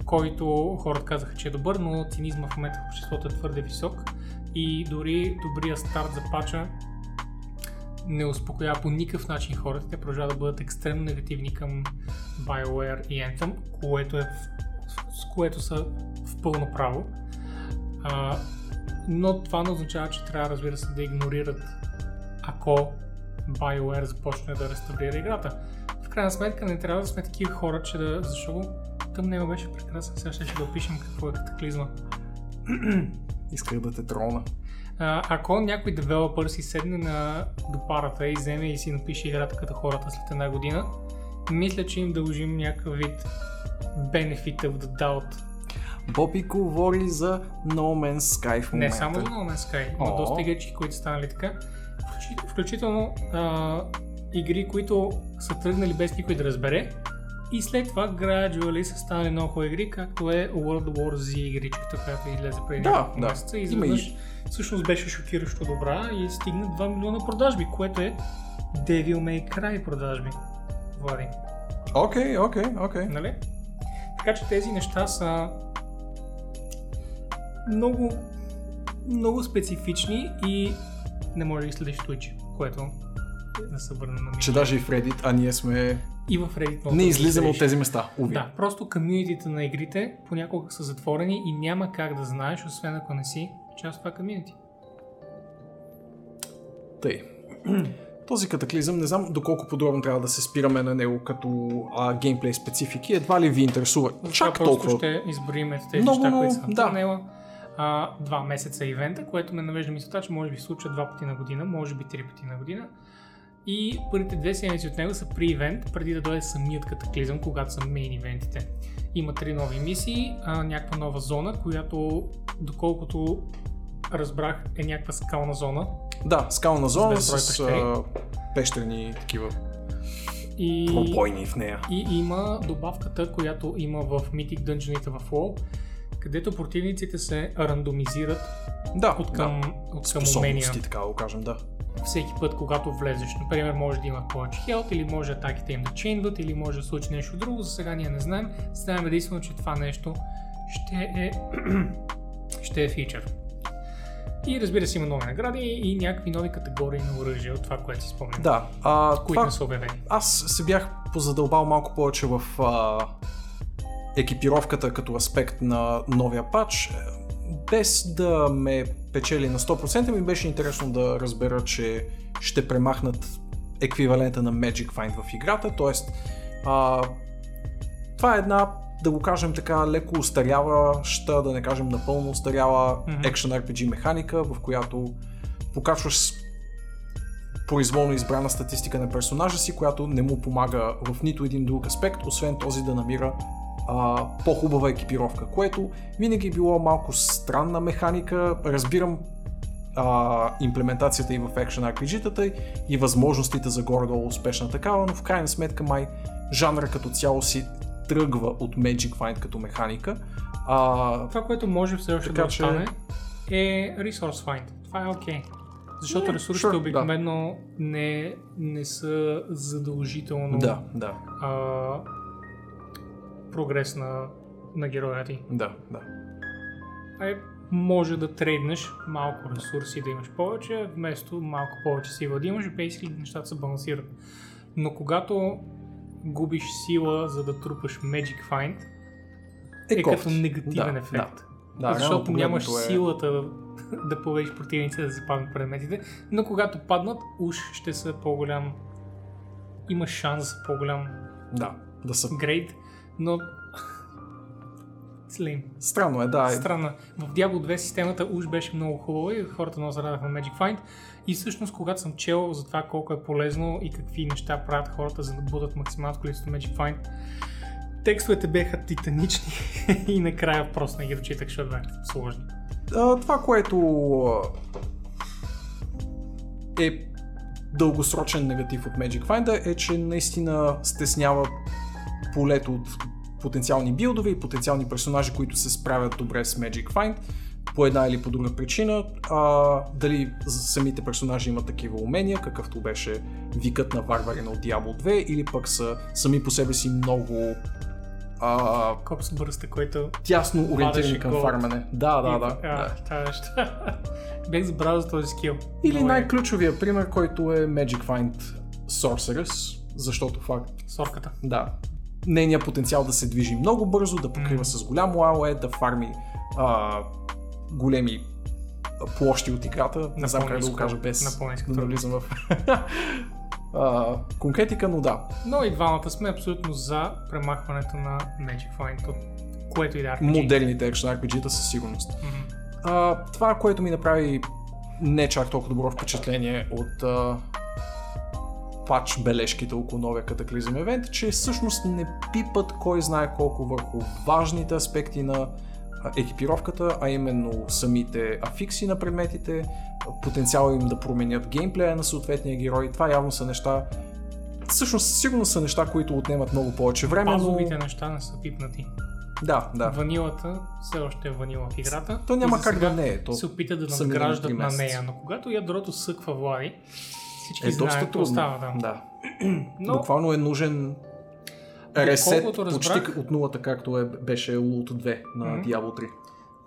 който хората казаха, че е добър, но цинизма в момента в обществото е твърде висок и дори добрия старт за пача не успокоява по никакъв начин хората. Те продължават да бъдат екстремно негативни към BioWare и Anthem, което е с което са в пълно право. А, но това не означава, че трябва, разбира се, да игнорират ако BioWare започне да реставрира играта. В крайна сметка не трябва да сме такива хора, че да... Защо го? Беше прекрасен, сега ще, ще да опишем какво е катаклизма. Исках да те тролна. А, ако някой девелопър си седне на до парата и вземе и си напише играта като хората след една година, мисля, че им дължим някакъв вид benefit of the doubt. Боби говори за No Man's Sky в момента. Не само за No Man's Sky, има О. доста игрички, които станали така. Включи- Включително а, игри, които са тръгнали без никой да разбере. И след това gradually са станали много хубави игри, както е World War Z игричката, която излезе преди Да, да. месеца. И- изведнъж всъщност беше шокиращо добра и стигна 2 милиона продажби, което е Devil May Cry продажби. Влади, Окей, окей, окей. нали? Така че тези неща са много, много специфични и не може да ги следиш Twitch, което не се върна на Че ми. даже и в Reddit, а ние сме... И в Reddit много Не да излизаме от тези места. Уви. Да, просто комьюнитите на игрите понякога са затворени и няма как да знаеш, освен ако не си част от това комьюнити. Тъй. Този катаклизъм, не знам доколко подробно трябва да се спираме на него като а, геймплей специфики, едва ли ви интересува чак толкова. просто ще изброим ето тези Много, неща, които са да. на тъмнела. А, два месеца ивента, което ме навежда мисълта, че може би се случва два пъти на година, може би три пъти на година. И първите две седмици от него са при ивент, преди да дойде самият катаклизъм, когато са мейн ивентите. Има три нови мисии, а, някаква нова зона, която доколкото разбрах е някаква скална зона. Да, скална зона безброй с пещери. пещерни такива И... пробойни в нея. И има добавката, която има в Mythic Dungeon в WoW, където противниците се рандомизират Да, от към, да. от към умения. така да го кажем, да. Всеки път, когато влезеш, например, може да имат повече хелт, или може атаките им да чейнват, или може да случи нещо друго. За сега ние не знаем. Знаем единствено, че това нещо ще е, <clears throat> ще е фичър. И разбира се, има нови награди и някакви нови категории на оръжие от това, което си спомням. Да, а, Които това, не са обявени. аз се бях позадълбал малко повече в а, екипировката като аспект на новия патч. Е, Без да ме печели на 100%, ми беше интересно да разбера, че ще премахнат еквивалента на Magic Find в играта, т.е. Това е една, да го кажем така, леко устаряваща, да не кажем напълно устаряла. Action RPG механика, в която покачваш произволно избрана статистика на персонажа си, която не му помага в нито един друг аспект, освен този да намира а, по-хубава екипировка, което винаги е било малко странна механика. Разбирам а, имплементацията и в Action RPG-тата и възможностите за горе-долу успешна такава, но в крайна сметка май жанра като цяло си тръгва от Magic Find като механика. А, Това, което може все още Така да че- остане е Resource Find. Това е окей. Защото Не, ресурсите sure, обикновено не, не са задължително да, да, а, прогрес на, на героя ти. да, да. Е, може да трейднеш малко ресурси да имаш повече, вместо малко повече сила да имаш, basically нещата се балансират. Но когато губиш сила за да трупаш Magic Find, е, като кофти. негативен Да, ефект. Да, реално защото нямаш е- силата <laughs> да, да победиш противниците да западнат предметите, но когато паднат, уж ще са по-голям. Има шанс за по-голям Да, да са. грейд, но. Слим. Странно е, да. е- Странно. В Diablo 2 системата уж беше много хубава и хората много зарадаха на Magic Find. И всъщност, когато съм чел за това колко е полезно и какви неща правят хората, за да бъдат максималното количество Magic Find, текстовете бяха титанични <laughs> и накрая просто не ги дочитах, защото бяха сложни. А, това, което а, е дългосрочен негатив от Magic Finder е, че наистина стеснява полето от потенциални билдове и потенциални персонажи, които се справят добре с Magic Find по една или по друга причина. А, дали самите персонажи имат такива умения, какъвто беше викът на варварина от Diablo 2, или пък са сами по себе си много а, Копс бърста, който тясно ориентирани към голд. фармане. Да, да, И- да. А, да. това нещо. <laughs> Бех забравил за този скил. Или Много е. най-ключовия пример, който е Magic Find Sorceress, защото факт, Сорката. да, нейният потенциал да се движи много бързо, да покрива Мгм. с голямо AOE, да фарми а, големи площи от играта. Не знам как да го кажа без да навлизам в <laughs> а, конкретика, но да. Но и двамата сме абсолютно за премахването на Magic Find от което и да RPG. Модерните Action RPG-та със сигурност. Мгм. А, това, което ми направи не чак толкова добро впечатление от а, пач бележките около новия катаклизъм евент, че всъщност не пипат кой знае колко върху важните аспекти на екипировката, а именно самите афикси на предметите, потенциала им да променят геймплея на съответния герой. Това явно са неща, всъщност сигурно са неща, които отнемат много повече време, но... Базовите неща не са пипнати. Да, да. Ванилата все още е ванила в играта. То няма как да не е. То... се опитат да надграждат на нея, но когато ядрото съква Влади, всички е знаем доста трудно. става. Да. да. <clears throat> Но Буквално е нужен ресет Доколкото почти разбрах- от нулата, както е, беше Лулт 2 на Мгм. Diablo 3.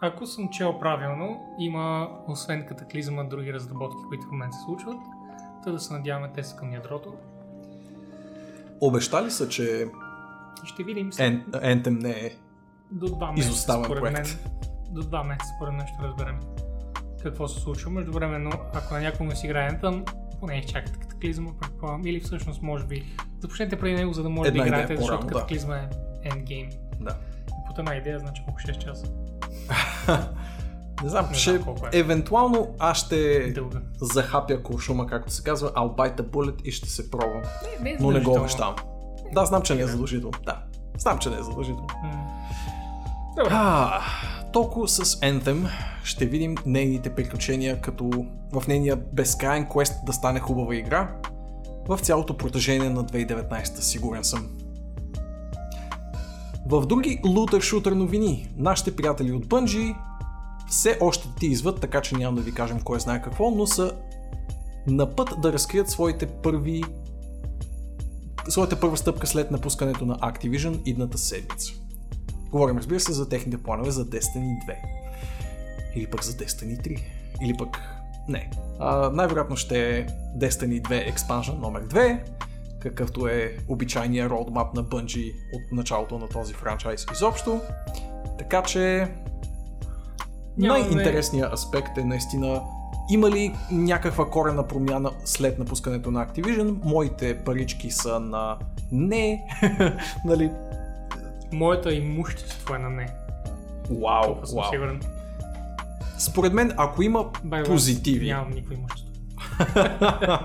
ако съм чел правилно, има освен катаклизма други разработки, които в момента се случват. Та да се надяваме те са към ядрото. Обещали са, че ще видим Ен- Anthem не е. до два месеца, изоставен според проект. мен. До два месеца, според мен, ще разберем какво се случва. Междувременно, ако на някой му си играе Anthem, поне изчакайте катаклизма, предполагам. Или всъщност, може би, започнете преди него, за да може Една да играете, защото по-рано, да. катаклизма е endgame. Да. И под една идея, значи колко 6 часа. <laughs> Не знам, Не ще знам колко е. евентуално аз ще Дълга. захапя куршума, както се казва, I'll bite the bullet и ще се пробвам. Не, не е Но не го обещавам. Да, знам, че не е задължително. Да, знам, че не е задължително. Добре. А, толкова с Anthem ще видим нейните приключения като в нейния безкрайен квест да стане хубава игра в цялото протежение на 2019, сигурен съм. В други лутер-шутер новини, нашите приятели от Bungie все още ти изват, така че няма да ви кажем кой знае какво, но са на път да разкрият своите първи своята първа стъпка след напускането на Activision идната седмица. Говорим, разбира се, за техните планове за Destiny 2. Или пък за Destiny 3. Или пък... Не. А, най-вероятно ще е Destiny 2 Expansion номер 2, какъвто е обичайния роудмап на Bungie от началото на този франчайз изобщо. Така че... Нямаме- Най-интересният аспект е наистина има ли някаква корена промяна след напускането на Activision? Моите парички са на не. <laughs> нали? Моето имущество е на не. Вау, Толкова съм вау. сигурен. Според мен, ако има way, позитиви, Нямам никакво имущество. <laughs>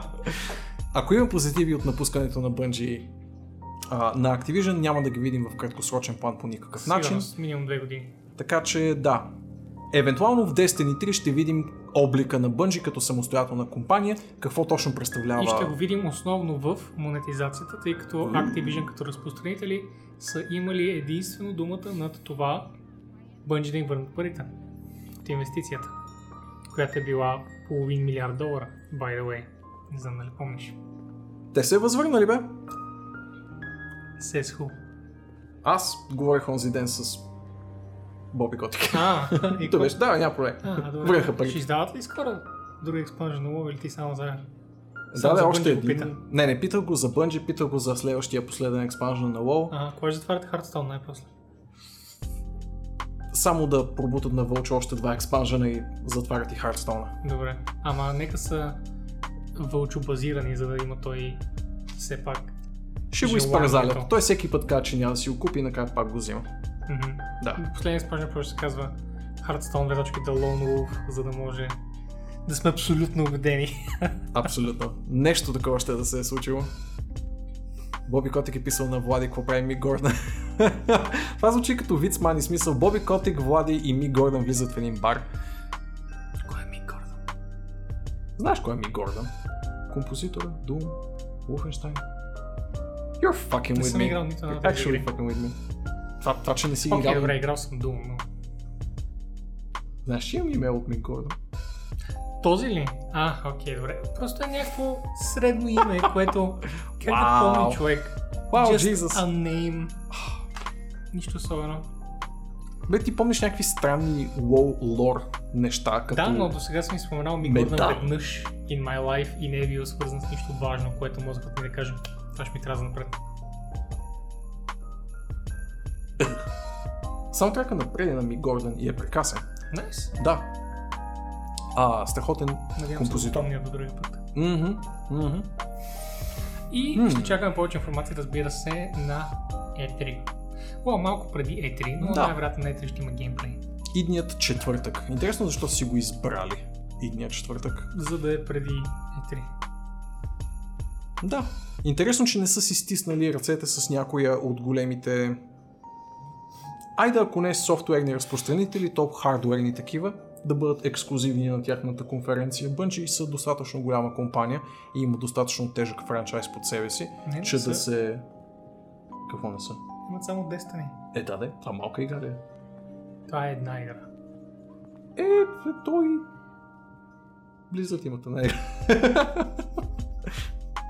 ако има позитиви от напускането на Bungie а, на Activision, няма да ги видим в краткосрочен план по никакъв начин. Сигурност, минимум две години. Така че да. Евентуално в Destiny 3 ще видим облика на Bungie като самостоятелна компания, какво точно представлява. И ще го видим основно в монетизацията, тъй като Activision като разпространители са имали единствено думата над това Bungie да им върнат парите от инвестицията, която е била половин милиард долара, by the way. Не знам дали помниш. Те се е възвърнали, бе. Says who. Аз говорих онзи ден с Боби Котик. А, и <laughs> И то беше, да, няма проблем. А, добре. Пари. Ще издават ли скоро други експанжен WoW или ти само за... Да, Само да, за още един. пита. Не, не, питах го за Bungie, питах го за следващия последен експанжен на WoW. А, кога ще затваряте Hearthstone най-после? Само да пробутат на Вълча още два експанжена и затварят и Хардстоуна. Добре. Ама нека са вълчо базирани, за да има той все пак. Ще го изпързалят. Той всеки път казва, че няма да си го купи и накрая пак го взима. Мгм. Да. Последният експанжен просто се казва Hearthstone две The Lone Wolf, за да може да сме абсолютно убедени. Абсолютно. Нещо такова ще да се е случило. Боби Котик е писал на Влади какво прави Мик Гордън. <laughs> Това звучи като вид с мани смисъл. Боби Котик, Влади и Мик Гордън влизат в един бар. Кой е Мик Гордон? Знаеш кой е Мик Гордън? Композитора, Doom, Wolfenstein. You're fucking with me. играл нито You're actually игри. fucking with me. Това, това че не си Окей, играл. добре, играл съм Doom, но... Знаеш, имам имейл от Мик Гордон. Този ли? А, окей, добре. Просто е някакво средно име, <laughs> което... Как да помни човек? Вау, Just Jesus. a name. Нищо особено. Бе, ти помниш някакви странни лоу лор неща, като... Да, но до сега съм споменал ми Ме, Гордън да. веднъж in my life и не е бил свързан с нищо важно, което мозъкът ми да каже, това ще ми трябва за напред. Саундтрака на преди на Гордон и е прекрасен. Найс. Да. А, страхотен Надявам се композитор. помня до другия път. Мгм, мгм. И М. ще чакаме повече информация, разбира се, на E3. О, малко преди E3, но Да. най-вероятно на E3 ще има геймплей. Идният четвъртък. Интересно защо си го избрали. Идният четвъртък. За да е преди E3. Да. Интересно, че не са си стиснали ръцете с някоя от големите... Айде, ако не софтуерни разпространители, то хардуерни такива, да бъдат ексклюзивни на тяхната конференция. Bungie са достатъчно голяма компания и има достатъчно тежък франчайз под себе си, Не, не че са. да се... Какво не са? Имат само Destiny. Е, да, де. Това малка игра, де. Това е една игра. Е, той... Близът имат на нея. <laughs>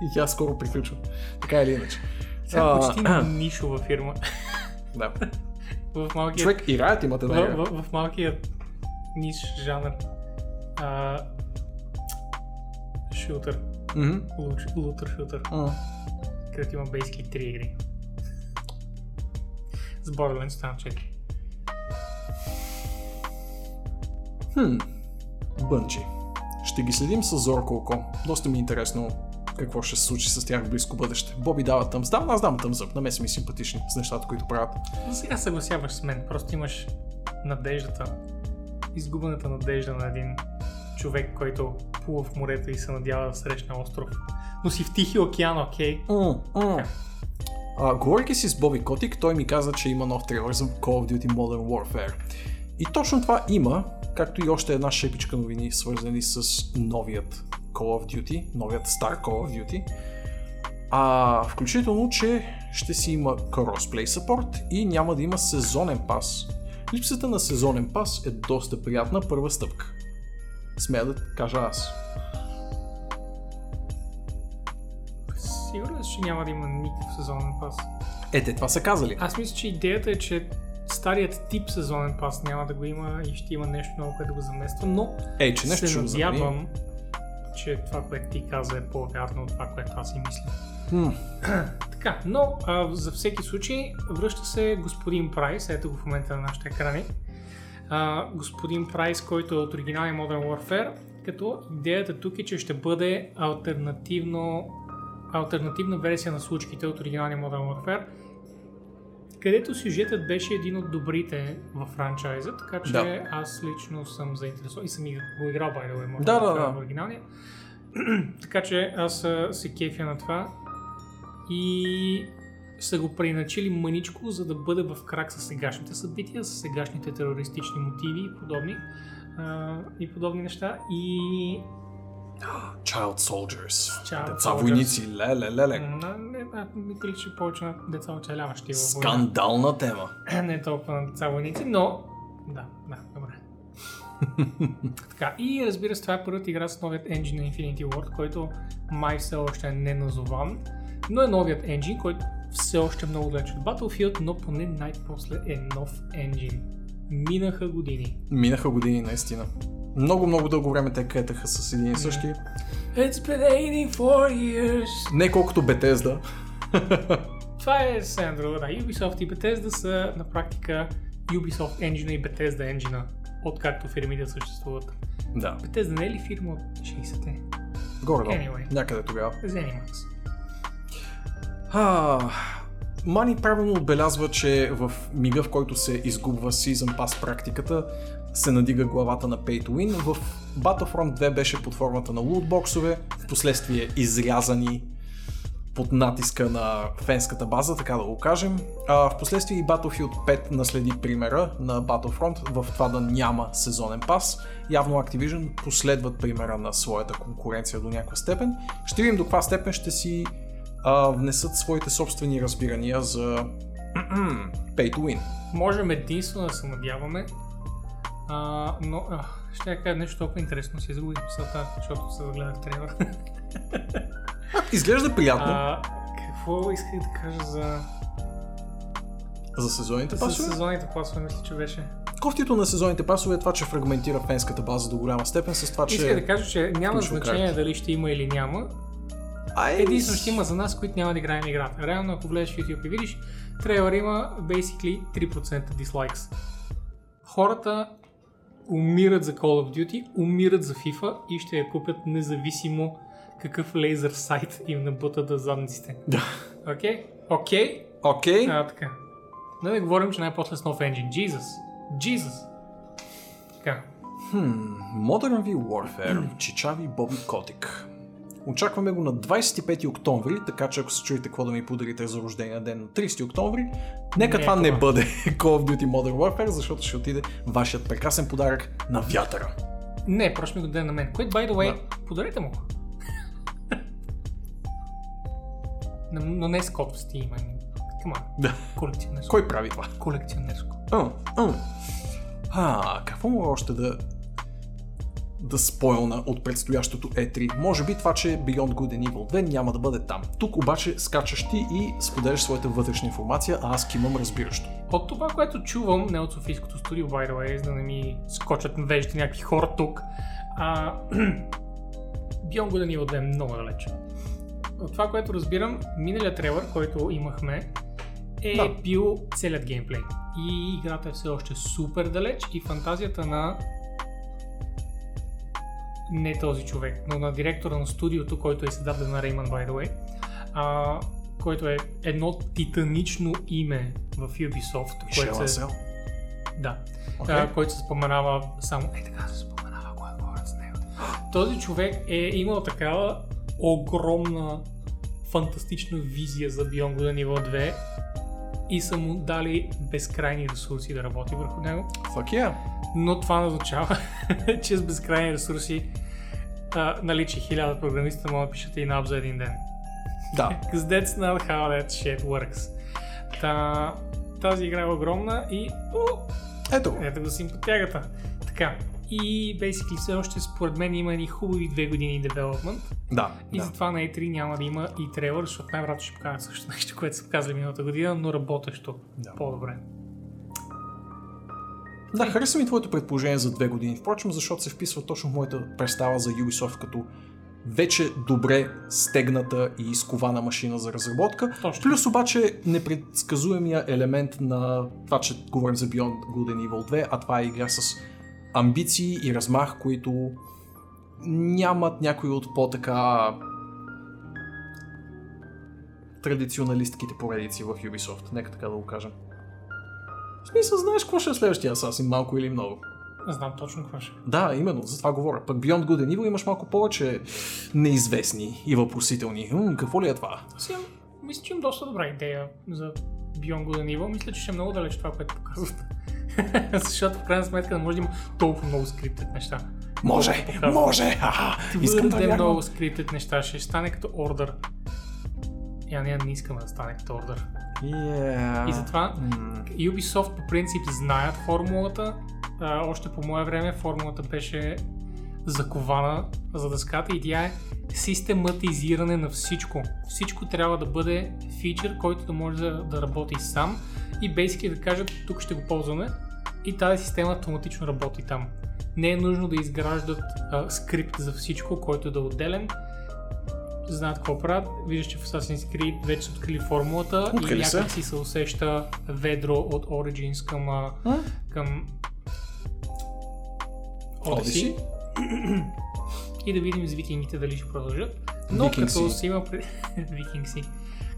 и тя скоро приключва. Така или иначе. Сега А, почти <clears throat> нишова фирма. Да. <laughs> в малкия, Човек и Riot имат една в, игра. в, в малкия ниш жанр. А, шутър. Луч- Лутър шутър. М. където има basically 3 игри. С Borderlands станат 4. Хм. Бънчи. Ще ги следим с зорко око. Доста ми е интересно какво ще се случи с тях в близко бъдеще. Боби дава тъмс. Да, аз дам тъмзъп. На мен са ми симпатични с нещата, които правят. Но сега съгласяваш с мен. Просто имаш надеждата, изгубената надежда на един човек, който плува в морето и се надява да срещне остров. Но си в Тихи океан, окей? М, м. А, говорейки си с Боби Котик, той ми каза, че има нов трейлер за Call of Duty Modern Warfare. И точно това има, както и още една шепичка новини, свързани с новият Call of Duty, новият стар Call of Duty. А, включително, че ще си има crossplay support и няма да има сезонен пас. Липсата на сезонен пас е доста приятна първа стъпка. Смея да кажа аз. Сигурен ли че няма да има никакъв сезонен пас? Е, те това са казали. Аз мисля, че идеята е, че старият тип сезонен пас няма да го има и ще има нещо ново, което да го замества, но Ей, че нещо се надявам, че това, което ти каза е по-вярно от това, което аз си мисля. Така, но а, за всеки случай връща се господин Прайс, ето го в момента на нашите екрани. А, господин Прайс, който е от оригиналния Modern Warfare, като идеята тук е, че ще бъде альтернативно, альтернативна версия на случките от оригиналния Modern Warfare, където сюжетът беше един от добрите в франчайза, така че Да. аз лично съм заинтересован и съм и го играл, by the way, Modern Да, да, Warfare да. в оригиналния. <clears throat> така че аз се кефя на това и са го преиначили мъничко, за да бъде в крак с сегашните събития, с сегашните терористични мотиви и подобни, а, и подобни неща. И Child Soldiers. Child Деца Soldiers. войници, леле, леле. на, не, а, ми прилича повече на деца оцеляващи. Скандална тема. <clears throat> не толкова на деца войници, но да, да, добре. <laughs> така, и разбира се, това е първата игра с новият енджин на Infinity Ward, който май все още е неназован, но е новият енджин, който все още много далеч от Battlefield, но поне най-после е нов енджин. Минаха години. Минаха години, наистина. Много, много дълго време те кретаха с един и същи. It's been 84 years. Не колкото Бетезда. Това е Сандро, да, Ubisoft и Bethesda са на практика Ubisoft Engine и Bethesda Engine, откакто фирмите съществуват. Да. Bethesda не е ли фирма от 60-те? Горе Anyway. Някъде тогава. Zenimax. А, Мани правилно отбелязва, че в мига, в който се изгубва Season Pass практиката, се надига главата на Pay to Win. В Battlefront 2 беше под формата на лутбоксове, в последствие изрязани под натиска на фенската база, така да го кажем. А, в последствие и Battlefield 5 наследи примера на Battlefront в това да няма сезонен пас. Явно Activision последват примера на своята конкуренция до някаква степен. Ще видим до каква степен ще си а, внесат своите собствени разбирания за <clears throat> Pay to win. Можем единствено да се надяваме, а, но а, ще я кажа нещо толкова интересно, си загубих мисълта, защото се загледах трейлър. <laughs> Изглежда приятно А, какво исках да кажа за, за сезоните за пасове. сезонните пасове, мисля, че беше. Кофтито на сезоните пасове е това, че фрагментира фенската база до голяма степен с това, че... Исках да кажа, че няма значение карти. дали ще има или няма. Ай, Единствено ще има за нас, които няма да играем играта. Реално, ако влезеш в YouTube и видиш, трейлър има basically 3% dislikes. Хората умират за Call of Duty, умират за FIFA и ще я купят независимо какъв лейзър сайт им набутат да задниците. Да. Окей? Окей? Окей. А, така. Да не говорим, че най-после с нов engine. Jesus. Jesus. Така. Modern V Warfare, Чичави Боби Котик. Очакваме го на 25 октомври, така че ако се чуете какво да ми подарите за рождения ден на 30 октомври, нека Не това не бъде <laughs> Call of Duty Modern Warfare, защото ще отиде вашият прекрасен подарък на вятъра. Не, просто ми го даде на мен. Което, by the way, подарете му. <laughs> но, не с код в Steam, ами. Come. Да. Колекционерско. Кой прави това? Колекционерско. А, а. А, какво мога още да да спойлна от предстоящото E3. Може би това, че Beyond Good and Evil 2 няма да бъде там. Тук обаче скачаш ти и споделяш своята вътрешна информация, а аз кимам разбиращо. От това, което чувам, не от Софийското студио, by the way, за да не ми скочат вежите някакви хора тук, а, <clears throat> Beyond Good and Evil 2 е много далеч. От това, което разбирам, миналият трейлър, който имахме, е Да. бил целият геймплей. И играта е все още супер далеч и фантазията на не този човек, но на директора на студиото, който е седател на Рейман, by the way, а, който е едно титанично име в Ubisoft, Мишел което се, да, Окей. а, който се споменава само е така се споменава, когато говорят с него. Този човек е имал такава огромна фантастична визия за Beyond Good Evil 2 и са му дали безкрайни ресурси да работи върху него. Fuck yeah. Но това не означава, <laughs> че с безкрайни ресурси а, нали, че хиляда програмиста могат да пишат и наб за един ден. Да. <laughs> Because that's not how that shit works. Та, тази игра е огромна и о, Ето го. ето го симпатягата. Така. И basically все още според мен има едни хубави две години development. Да. И да. затова на E3 няма да има и трейлър, защото най-вероятно ще покажат също нещо, което са показали миналата година, но работещо Да. по-добре. Да, хареса ми твоето предположение за две години. Впрочем, защото се вписва точно в моята представа за Ubisoft като вече добре стегната и изкована машина за разработка. Точно. Плюс обаче непредсказуемия елемент на това, че говорим за Beyond Good and Evil 2, а това е игра с амбиции и размах, които нямат някои от по-така традиционалистките поредици в Ubisoft. Нека така да го кажем. В смисъл, знаеш какво ще е следващия Асасин, малко или много. Не знам точно какво ще. Да, именно, за това говоря. Пък Beyond Good and Evil имаш малко повече неизвестни и въпросителни. М, какво ли е това? Аз имам, мисля, че имам доста добра идея за Beyond Good and Evil. Мисля, че ще е много далеч това, което показват. <laughs> Защото в крайна сметка не може да има толкова много скриптед неща. Може, може! Ха-ха, искам да вярвам. много скриптед неща. Ще стане като ордер. Я не, не искаме да стане като ордер. Yeah. И затова М, Ubisoft по принцип знаят формулата. А, още по мое време формулата беше закована за дъската и тя е систематизиране на всичко. Всичко трябва да бъде фичър, който да може да, да работи сам и basically да кажат тук ще го ползваме и тази система автоматично работи там. Не е нужно да изграждат а, скрипт за всичко, който да е отделен. Знаят какво правят. Виждаш, че в Assassin's Creed вече са открили формулата Открили и някак си се усеща ведро от Origins към, а, към Odyssey? Odyssey. <clears throat> и да видим с викингите дали ще продължат. Но Викингси. като си има пред... <laughs> Викингси.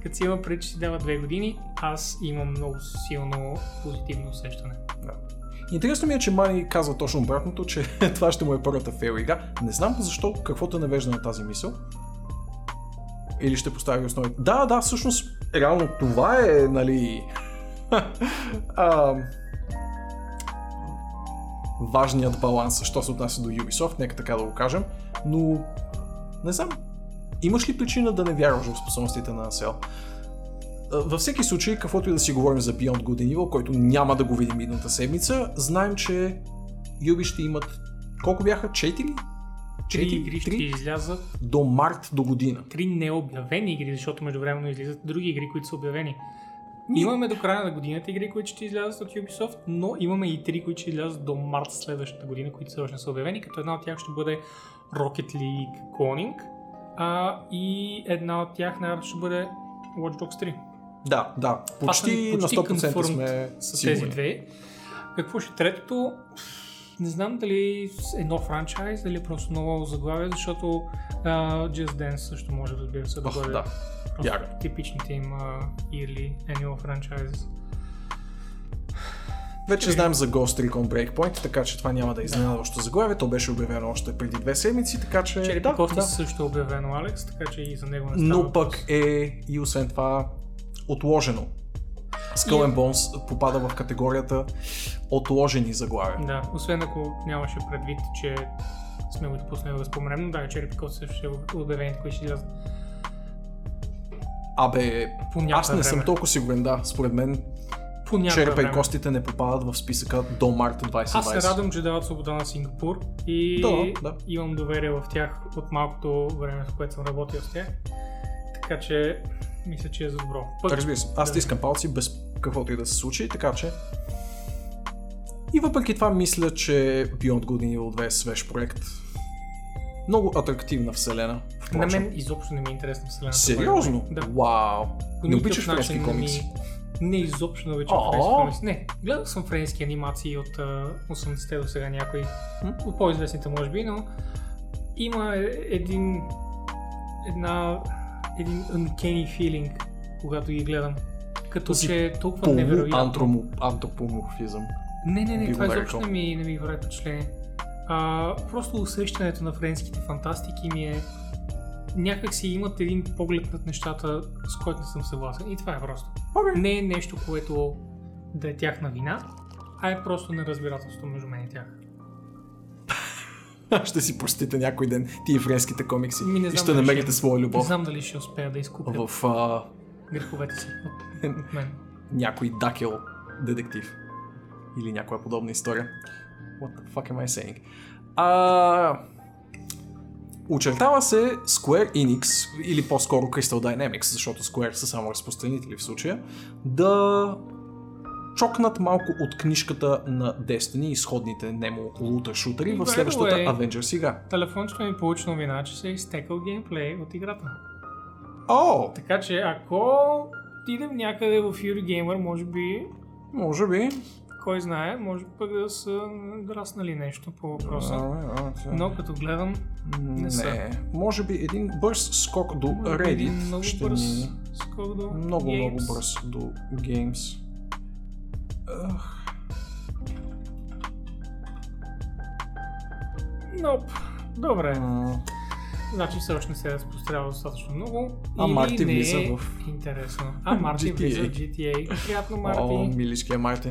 Като си има пред, че си дава две години, аз имам много силно позитивно усещане. Да. Интересно ми е, че Мани казва точно обратното, че <laughs> това ще му е първата фейл игра. Не знам защо, какво те навежда на тази мисъл. Или ще постави основи. Да, да, всъщност, реално това е, нали... а, важният баланс, що се отнася до Ubisoft, нека така да го кажем. Но, не знам, имаш ли причина да не вярваш в способностите на Асел? А, Във всеки случай, каквото и да си говорим за Beyond Good and Evil, който няма да го видим идната седмица, знаем, че Юби ще имат колко бяха? 4? Три игри ще излязат. До март до година. Три необявени игри, защото междувременно излизат други игри, които са обявени. Имаме до края на годината игри, които ще излязат от Ubisoft, но имаме и три, които ще излязат до март следващата година, които все още не са обявени, като една от тях ще бъде Rocket League Cloning, а, и една от тях най ще бъде Watch Dogs 3. Да, да. Почти, ни на почти 100% confirmed сме с тези две. Какво ще е третото? Не знам дали е нов франчайз, дали е просто ново заглавие, защото uh, Just Dance също може разбира се да бъде да. просто типичните им uh, yearly annual franchises. Вече Ще знаем за Ghost Recon Breakpoint, така че това няма да е изненадващо заглавие. То беше обявено още преди две седмици, така че... Черепи да, Кости да. също е обявено Алекс, така че и за него не става Но пък е и освен това отложено. Skull and Bones попада в категорията отложени заглавия. Да, освен ако нямаше предвид, че сме го допуснали да споменем, но да, Черепи Кости също ще е обявени, кои ще излязат Абе, аз не съм време. толкова сигурен, да. Според мен По черепа и костите не попадат в списъка до март 2020. Аз се радвам, че дават свобода на Сингапур и Да, да. имам доверие в тях от малкото време, в което съм работил с тях. Така че мисля, че е за добро. Пък, Разбира се, аз да. стискам палци без каквото и да се случи, така че... И въпреки това мисля, че Beyond Good and Evil 2 е свеж проект. Много атрактивна вселена. на впрочем. мен изобщо не ми е интересна вселената. Сериозно? Да. Вау. По Не обичаш френски не комикси? Ми... Не, изобщо не обичам френски комикси. Не, гледал съм френски анимации от а, 80-те до сега някои. От по-известните може би, но има един една един uncanny feeling, когато ги гледам. Като Този че е толкова невероятно. Полу-антропоморфизъм. Не, не, не, това изобщо не ми, не ми прави впечатление. А, просто усещането на френските фантастики ми е някак си имат един поглед над нещата, с който не съм съгласен. И това е просто. Окей. Не е нещо, което да е тяхна вина, а е просто неразбирателство между мен и тях. <laughs> Ще си простите някой ден тия френските комикси Ми, не и знам ще намерите своя Не любов знам дали ще успея да изкупя в а, греховете си от мен. <laughs> някой дакел детектив. Или някоя подобна история. What the fuck am I saying? А, очертава се Square Enix, или по-скоро Crystal Dynamics, защото Square са само разпространители в случая, да чокнат малко от книжката на Destiny и сходните немо лутър шутери в следващата way- Avengers игра. Телефончето ми получи новина, че се е изтекал геймплей от играта. О, Така че ако отидем някъде в Eurogamer, може би може би. Кой знае, може пък да са драснали нещо по въпроса. А, Но като гледам, не са. Не, може би един бърз скок до Reddit много ще бърз ни... скок до Много, Games. много бърз до Games. Ах, Nope. Добре, м, значи все още не се е разпространява достатъчно много. А или Марти не влиза е в- Интересно. А Марти GTA. влиза в GTA. Приятно, О, Марти. миличкия Марти.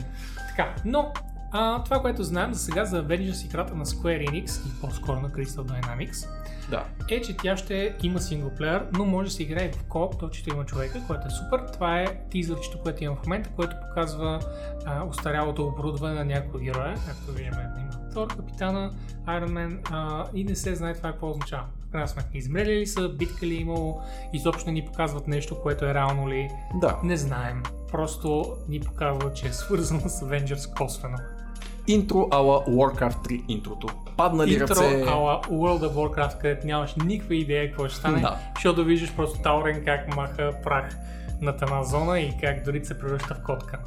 Така, но а, това, което знаем за сега за Avengers играта на Square Enix и по-скоро на Crystal Dynamics, Да. е, че тя ще има синглплеер, но може да се играе в кооп до 4 човека, което е супер. Това е тизърчето, което има в момента, което показва а, устарялото оборудване на някои героя, както виждаме, има Тор, Капитана, Iron Man а, и не се знае това какво означава. Крайна сметка, измрели ли са, битка ли е имало, изобщо не ни показват нещо, което е реално ли, Да. не знаем. Просто ни показва, че е свързано с Avengers косвено. Интро ала Warcraft 3 интрото. Паднали Интро ръце. ала World of Warcraft, където нямаш никаква идея какво ще стане, Да. защото виждаш просто Таурен как маха прах над една зона и как дори се превръща в котка.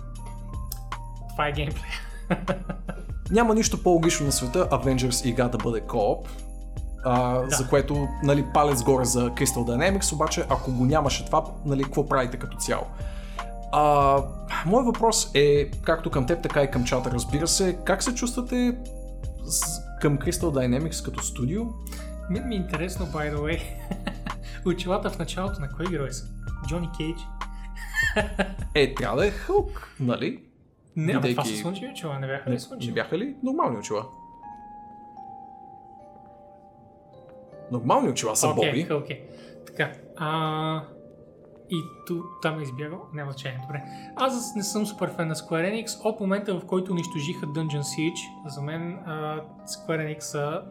Това е геймплей. <laughs> Няма нищо по-логично на света Avengers игра да бъде кооп. А, Да. За което, нали, палец горе за Crystal Dynamics, обаче ако го нямаше това, нали, какво правите като цяло? А, моят въпрос е, както към теб, така и към чата, разбира се, как се чувствате с, към Crystal Dynamics като студио? Мен ми е интересно, by the way, <laughs> очилата в началото на кой герой са? Джони Кейдж? Е, трябва да е Хълк, нали? Не, ама това Бидейки- са слънчеви очила, не бяха ли Не, не слънчеви? бяха ли нормални очила? Нормални очила са Окей, Боби. окей. Така, а... И ту, там е избягал. Няма значение. Добре. Аз не съм супер фен на Square Enix. От момента, в който унищожиха Dungeon Siege, за мен а, Square Enix са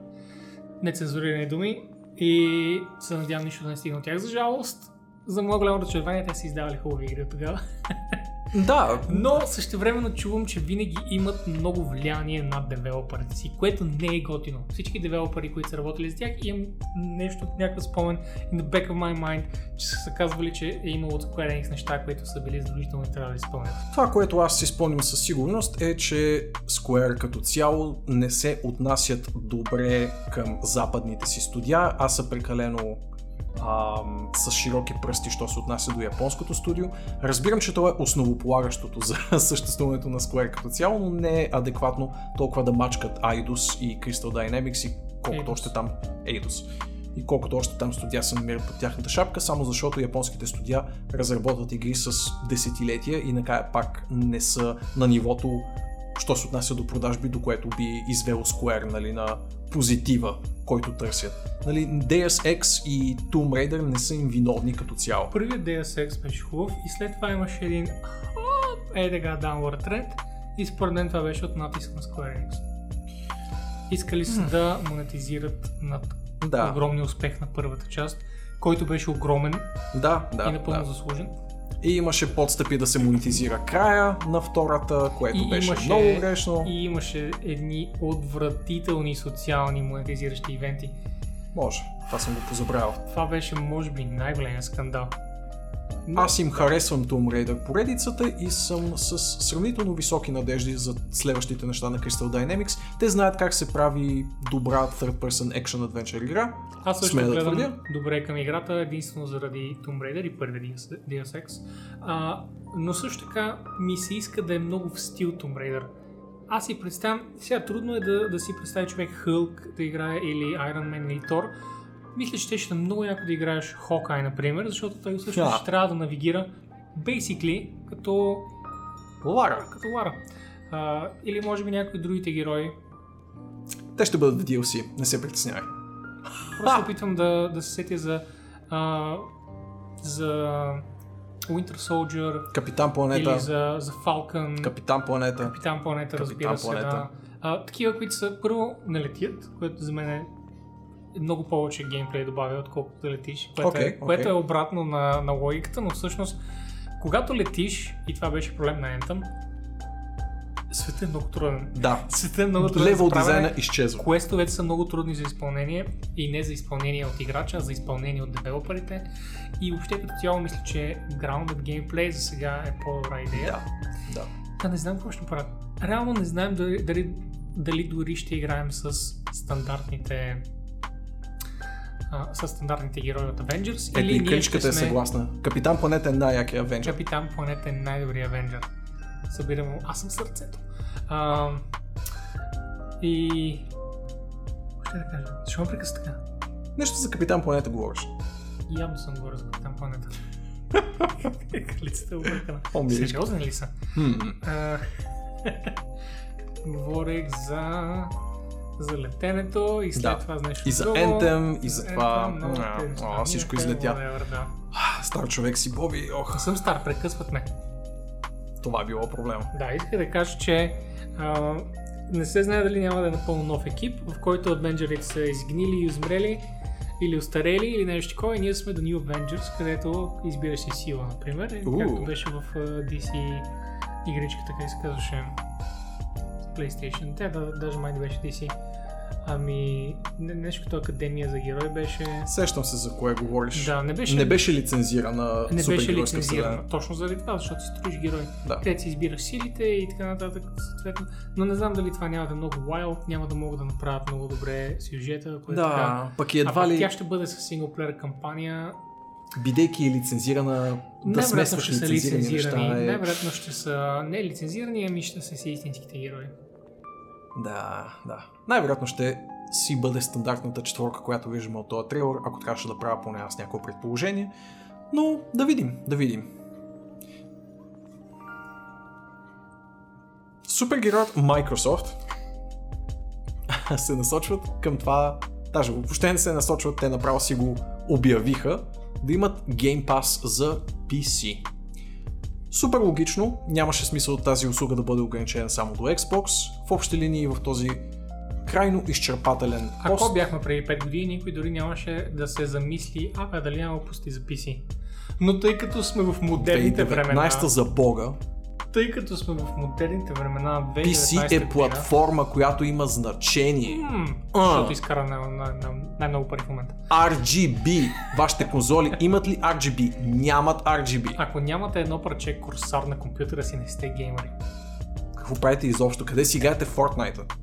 нецензурирани думи и се надявам нищо да не стигне от тях. За жалост, за моя голямо разочарование, те са издавали хубави игри от тогава. <laughs> Да, Но същевременно чувам, че винаги имат много влияние над девелоперите си, което не е готино. Всички девелопери, които са работили с тях, имам нещо, някакъв спомен in the back of my mind, че са казвали, че е имало от Square Enix неща, които са били задължително и трябва да изпълнят. Това, което аз си спомням със сигурност е, че Square като цяло не се отнасят добре към западните си студия, а са прекалено ам, с широки пръсти, що се отнася до японското студио. Разбирам, че това е основополагащото за <laughs> съществуването на Square като цяло, но не е адекватно толкова да мачкат Eidos и Crystal Dynamics и колкото Eidos. още там Eidos. И колкото още там студия се намират под тяхната шапка, само защото японските студия разработват игри с десетилетия и накрая пак не са на нивото, що се отнася до продажби, до което би извело Square нали, на позитива, който търсят. Нали, Deus Ex и Tomb Raider не са им виновни като цяло. Първият Deus Ex беше хубав и след това имаше един е така downward trend и според мен това беше от натиск на Square Enix. Искали са да монетизират над Да, огромния успех на първата част, който беше огромен да, да. и напълно да. заслужен. И имаше подстъпи да се монетизира края на втората, което И беше имаше- много грешно. И имаше едни отвратителни социални монетизиращи ивенти. Може, това съм го позабравил. Това беше, може би, най-големия скандал. Аз им харесвам Tomb Raider поредицата и съм с сравнително високи надежди за следващите неща на Crystal Dynamics. Те знаят как се прави добра third-person action adventure игра. Аз също Смея да гледам твърдя. добре към играта, единствено заради Tomb Raider и първия Deus Ex. А, но също така ми се иска да е много в стил Tomb Raider. Аз си представям, сега трудно е да, да си представи човек Хълк да играе или Iron Man или Thor. Мисля, че ще е много яко да играеш Hawkeye, например, защото той всъщност Да. ще трябва да навигира basically като, Лара. като Лара. А, или може би някои другите герои. Те ще бъдат в DLC, не се притеснявай. Просто опитвам да, да се сетя за, а, за Winter Soldier Капитан Планета. или за, за Falcon, Капитан Планета. Капитан Планета, Капитан разбира се. Планета. Да. А, такива, които са първо не летят, което за мен е много повече геймплей добавя, отколкото да летиш, което, Окей, е, което окей. е обратно на, на логиката, но всъщност когато летиш, и това беше проблем на Anthem, светът е много труден. Да. Светът е много труден. Левел дизайна изчезва. Квестовете са много трудни за изпълнение и не за изпълнение от играча, а за изпълнение от девелоперите. И въобще като цяло мисля, че grounded gameplay за сега е по-добра идея. Да. Да. Та не знам какво ще правят. Реално не знаем дали, дали, дали дори ще играем с стандартните а, с стандартните герои от Avengers Ето или и ще е сме съгласна. Капитан Планета е най-якия Авенджер. Капитан Планета е най-добрият Авенджер. Събирам му. Аз съм сърцето. А, и... Ще да кажа. Защо ме прекъсна така? Нещо за Капитан Планета говориш. Явно съм говорил за Капитан Планета. <laughs> Лицата е объркана. Сериозни ли са? <laughs> Говорех за за летенето и след Да. това за нещо И за. Anthem, и за това. А, всичко излетя. Стар човек си Боби. Ох, Не съм стар, прекъсват ме. това е било проблема. Да, иска да кажа, че а, не се знае дали няма да е напълно нов екип, в който Avengers са изгнили и измрели или устарели или нещо такова и ние сме The New Avengers, където избираш си сила, например, Уу. както беше в DC игричката, как се казваше PlayStation, тя да, даже май не беше DC. Ами, не, нещо като Академия за герой беше... Сещам се за кое говориш. Да, не беше, Не беше лицензирана не беше лицензирана. вселена. Точно заради това, защото си строиш герой. Да. Където си избираш силите и така нататък, съответно. Но не знам дали това няма да е много wild, няма да могат да направят много добре сюжета, така. Да, пък и а едва пък ли, тя ще бъде с синглплеер кампания. бидейки е лицензирана, да Най-вероятно смесваш лицензирани лицензирани. неща. Е... Най-вероятно ще са не лицензирани, ами ще са си истинските герои. Да, да. Най-вероятно ще си бъде стандартната четворка, която виждаме от този трейлер, ако трябваше да правя поне аз някакво предположение. Но да видим, да видим. Супергероят Microsoft <laughs> се насочват към това, даже въобще не се насочват, те направо си го обявиха, да имат Game Pass за PC. Супер логично, нямаше смисъл тази услуга да бъде ограничена само до Xbox. Общи линии в този крайно изчерпателен пост. Ако бяхме преди 5 години, никой дори нямаше да се замисли, а бе, дали няма пусти за PC. Но тъй като сме в модерните времена, 2019 за бога, тъй като сме в модерните времена, 2019 PC е платформа, която има значение. А. защото изкара на, на, на, най-много пари в момента. RGB. Вашите конзоли имат ли RGB? Нямат RGB. Ако нямате едно парче курсар на компютъра си, не сте геймери. Какво правите изобщо? Къде си играете в Fortnite?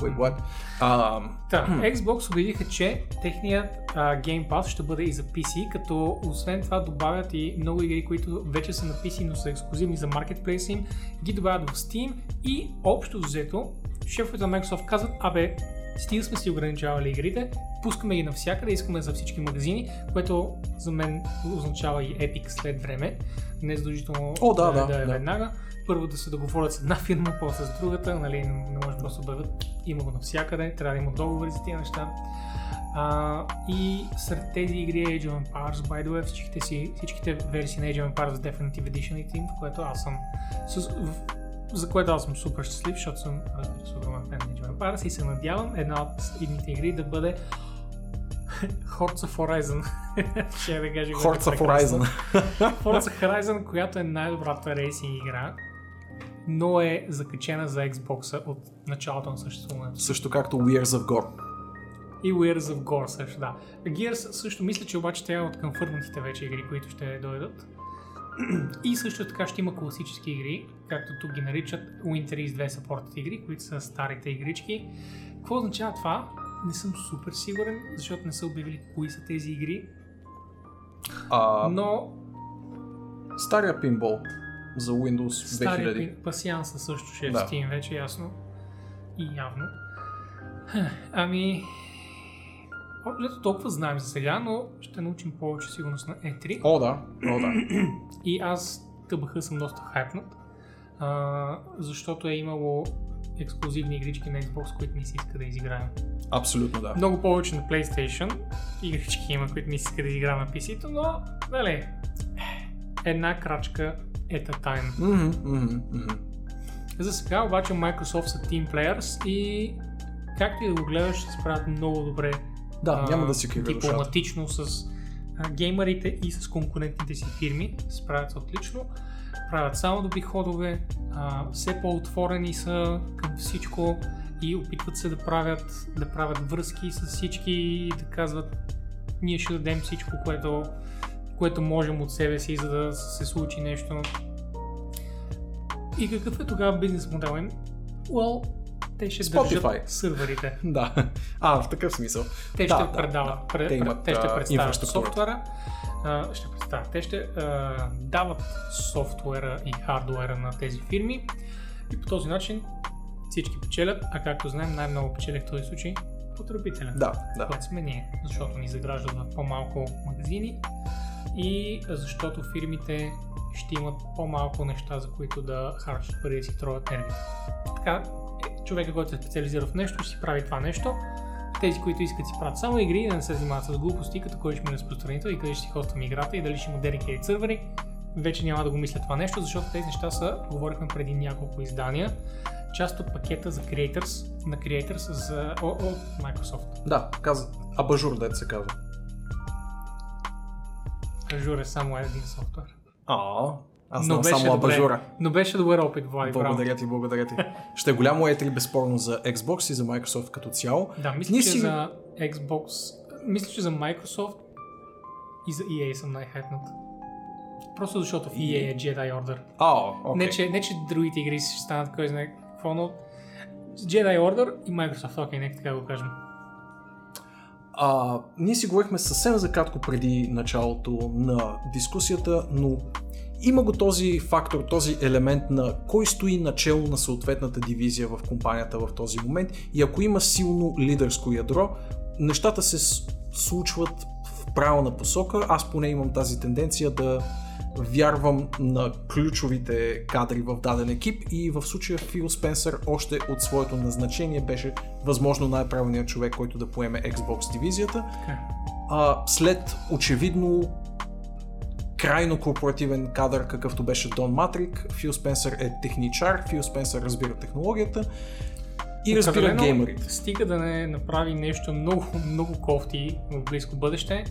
Wait, what? А, Та, Xbox обявиха, че техният а, Game Pass ще бъде и за PC, като освен това добавят и много игри, които вече са на PC, но са ексклюзивни за Marketplace им, ги добавят в Steam и общо взето шефовете на Microsoft казват, абе, стига сме си ограничавали игрите, пускаме ги навсякъде, искаме за всички магазини, което за мен означава и Epic след време, не задължително О, да, да, да е да. веднага. Първо да се договорят с една фирма, после с другата, нали, не може просто да бъдат, има го навсякъде, трябва да има договори за тия неща. А, и сред тези игри е Age of Empires, by the way, всичките, си, всичките версии на Age of Empires Definitive Edition Team, в което аз съм с, в, за което аз съм супер щастлив, защото съм, разбира се, огромен фен на Age of Empires и се надявам една от едните игри да бъде Forza Horizon. <laughs> Ще да кажа, е Forza. Horizon. <laughs> Forza Horizon, която е най-добрата рейсинг игра, но е закачена за Xbox от началото на съществуването. Също както Wears of God. И Wears of Gore също, да. Gears също мисля, че обаче тя е от конфърмнатите вече игри, които ще дойдат. И също така ще има класически игри, както тук ги наричат Winter is 2 Supported игри, които са старите игрички. Какво означава това? Не съм супер сигурен, защото не са обявили кои са тези игри, А, но Стария пинбол за Windows 2000. Стария пи- пасианса също ще е Да. в Steam, вече ясно. И явно. Ами... Общо толкова знаем за сега, но ще научим повече сигурност на E3. О, да. О, да. И аз тъбаха съм доста хайпнат, а, защото е имало ексклюзивни игрички на Xbox, които не си иска да изиграем. Абсолютно да. Много повече на PlayStation игрички има, които не си иска да изиграем на PC-то, но, нали, една крачка at a time. Мгм, мгм, мгм. За сега обаче Microsoft са Team Players и както и да го гледаш, ще се справят много добре Да, а, няма да си душата. дипломатично с а, геймерите и с конкурентните си фирми. Справят се отлично. Правят само добри ходове, а, все по-отворени са към всичко и опитват се да правят, да правят връзки с всички и да казват ние ще дадем всичко, което, което можем от себе си, за да се случи нещо. И какъв е тогава бизнес модел им? Well, те ще Spotify. държат сървърите. <laughs> Да. А, в такъв смисъл. Те Да, ще да, предават, да. пре- Те имат, те ще представят софтуера, а, ще представят, те ще а, дават софтуера и хардуера на тези фирми и по този начин всички печелят, а както знаем най-много печели в този случай потребителя, Да, да. което сме ние, защото ни заграждат в по-малко магазини и защото фирмите ще имат по-малко неща, за които да харчат пари да си тровят нервите. Така, е, човека, който се специализира в нещо, ще си прави това нещо. Тези, които искат да си правят само игри и да не се занимават с глупости, като кой ще ми е разпространител и къде ще си хоствам играта и дали ще има dedicated сървъри, вече няма да го мисля това нещо, защото тези неща са, говорихме преди няколко издания, част от пакета за Creators, на Creators за, о, от Microsoft. Да, каза. Абажур, дете се казва. Azure е само един софтуер. А, аз Но беше само добре. абажура. Но беше добър опит, Влади, браво. Благодаря ти, благодаря ти. Ще е голямо E3 безспорно за Xbox и за Microsoft като цяло. Да, мисля, Ние че си- за Xbox, мисля, че за Microsoft и за EA съм най-хайтнат. Просто защото в EA е Jedi Order. А, окей. Не, че, не, че другите игри ще станат кой знае какво, но Jedi Order и Microsoft, окей, нека така го кажем. А, ние си говорихме съвсем за кратко преди началото на дискусията, но има го този фактор, този елемент на кой стои начало на съответната дивизия в компанията в този момент и ако има силно лидерско ядро, нещата се случват в правилна посока. Аз поне имам тази тенденция да вярвам на ключовите кадри в даден екип и в случая Фил Спенсър още от своето назначение беше възможно най-правилният човек, който да поеме Xbox дивизията. А, след очевидно крайно корпоративен кадър, какъвто беше Дон Матрик. Фил Спенсър е техничар, Фил Спенсър разбира технологията и разбира геймерите. Стига да не направи нещо много, много кофти в близко бъдеще,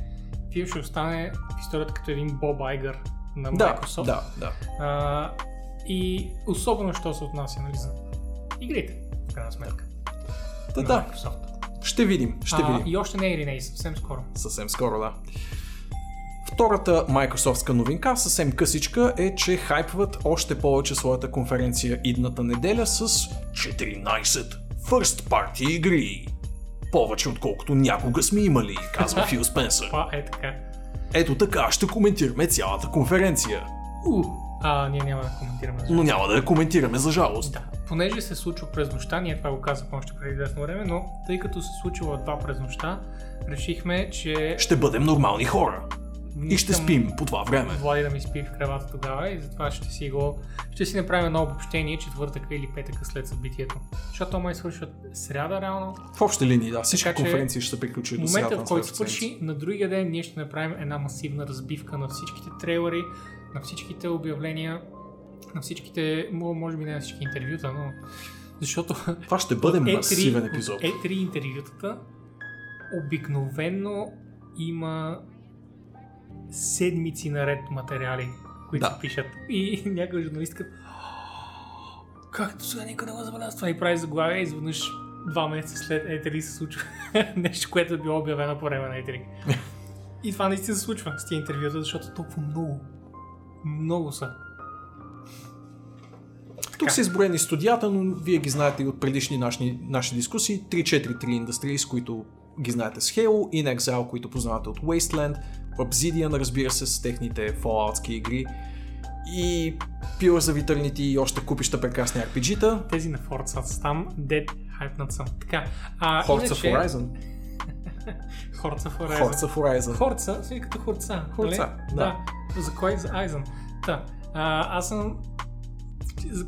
Фил ще остане в историята като един Боб Айгър на Да, Microsoft. да, да. А, и особено, що се отнася нали, за игрите, в крайна сметка. Та, на да, Microsoft. ще видим, ще а, видим. И още не е Реней, съвсем скоро. Съвсем скоро, да. Втората Microsoftска новинка, съвсем късичка, е, че хайпват още повече своята конференция идната неделя с 14 First Party игри. Повече отколкото някога сме имали, казва Фил Спенсър. Това <laughs> е така. Ето така ще коментираме цялата конференция. У, а, ние няма да коментираме. за Но няма да я коментираме за жалост. Да, понеже се случва през нощта, ние това го казахме още преди известно време, но тъй като се случва два през нощта, решихме, че Ще бъдем нормални хора. И ще спим по това време. Влади да ми спи в кревата тогава и затова ще си го... Ще си направим едно обобщение четвъртъка или петъка след събитието. Защото то май свършват сряда реално. В общи линии, да. Всички Така конференции ще се приключат до момента, в който свърши, на другия ден ние ще направим една масивна разбивка на всичките трейлери, на всичките обявления, на всичките, мо- може би не на всички интервюта, но защото Това ще бъде от масивен от епизод. E3 интервютата обикновенно има седмици наред материали, които Да. се пишат. И <laughs> някой журналист като как до сега никой не го забелязва това и прави заглавия и изведнъж два месеца след E3 се случва <laughs> нещо, което е било обявено по време на E3. и това наистина се случва с тия интервюта, защото толкова много, много са. Тук са изброени студията, но вие ги знаете и от предишни наши, наши дискусии. 343 Industries, които ги знаете с Halo, In Exile, които познавате от Wasteland, Obsidian, разбира се, с техните Falloutски игри и Pillars of Eternity и още купища прекрасни RPG-та. Тези на Forza са там, dead hype съм. Така, а, Forza иначе, Horizon. <laughs> Forza Horizon. Forza Horizon. Хорца, си като хорца. Хорца, нали? да. За кой? За Айзен. Та, а, аз съм за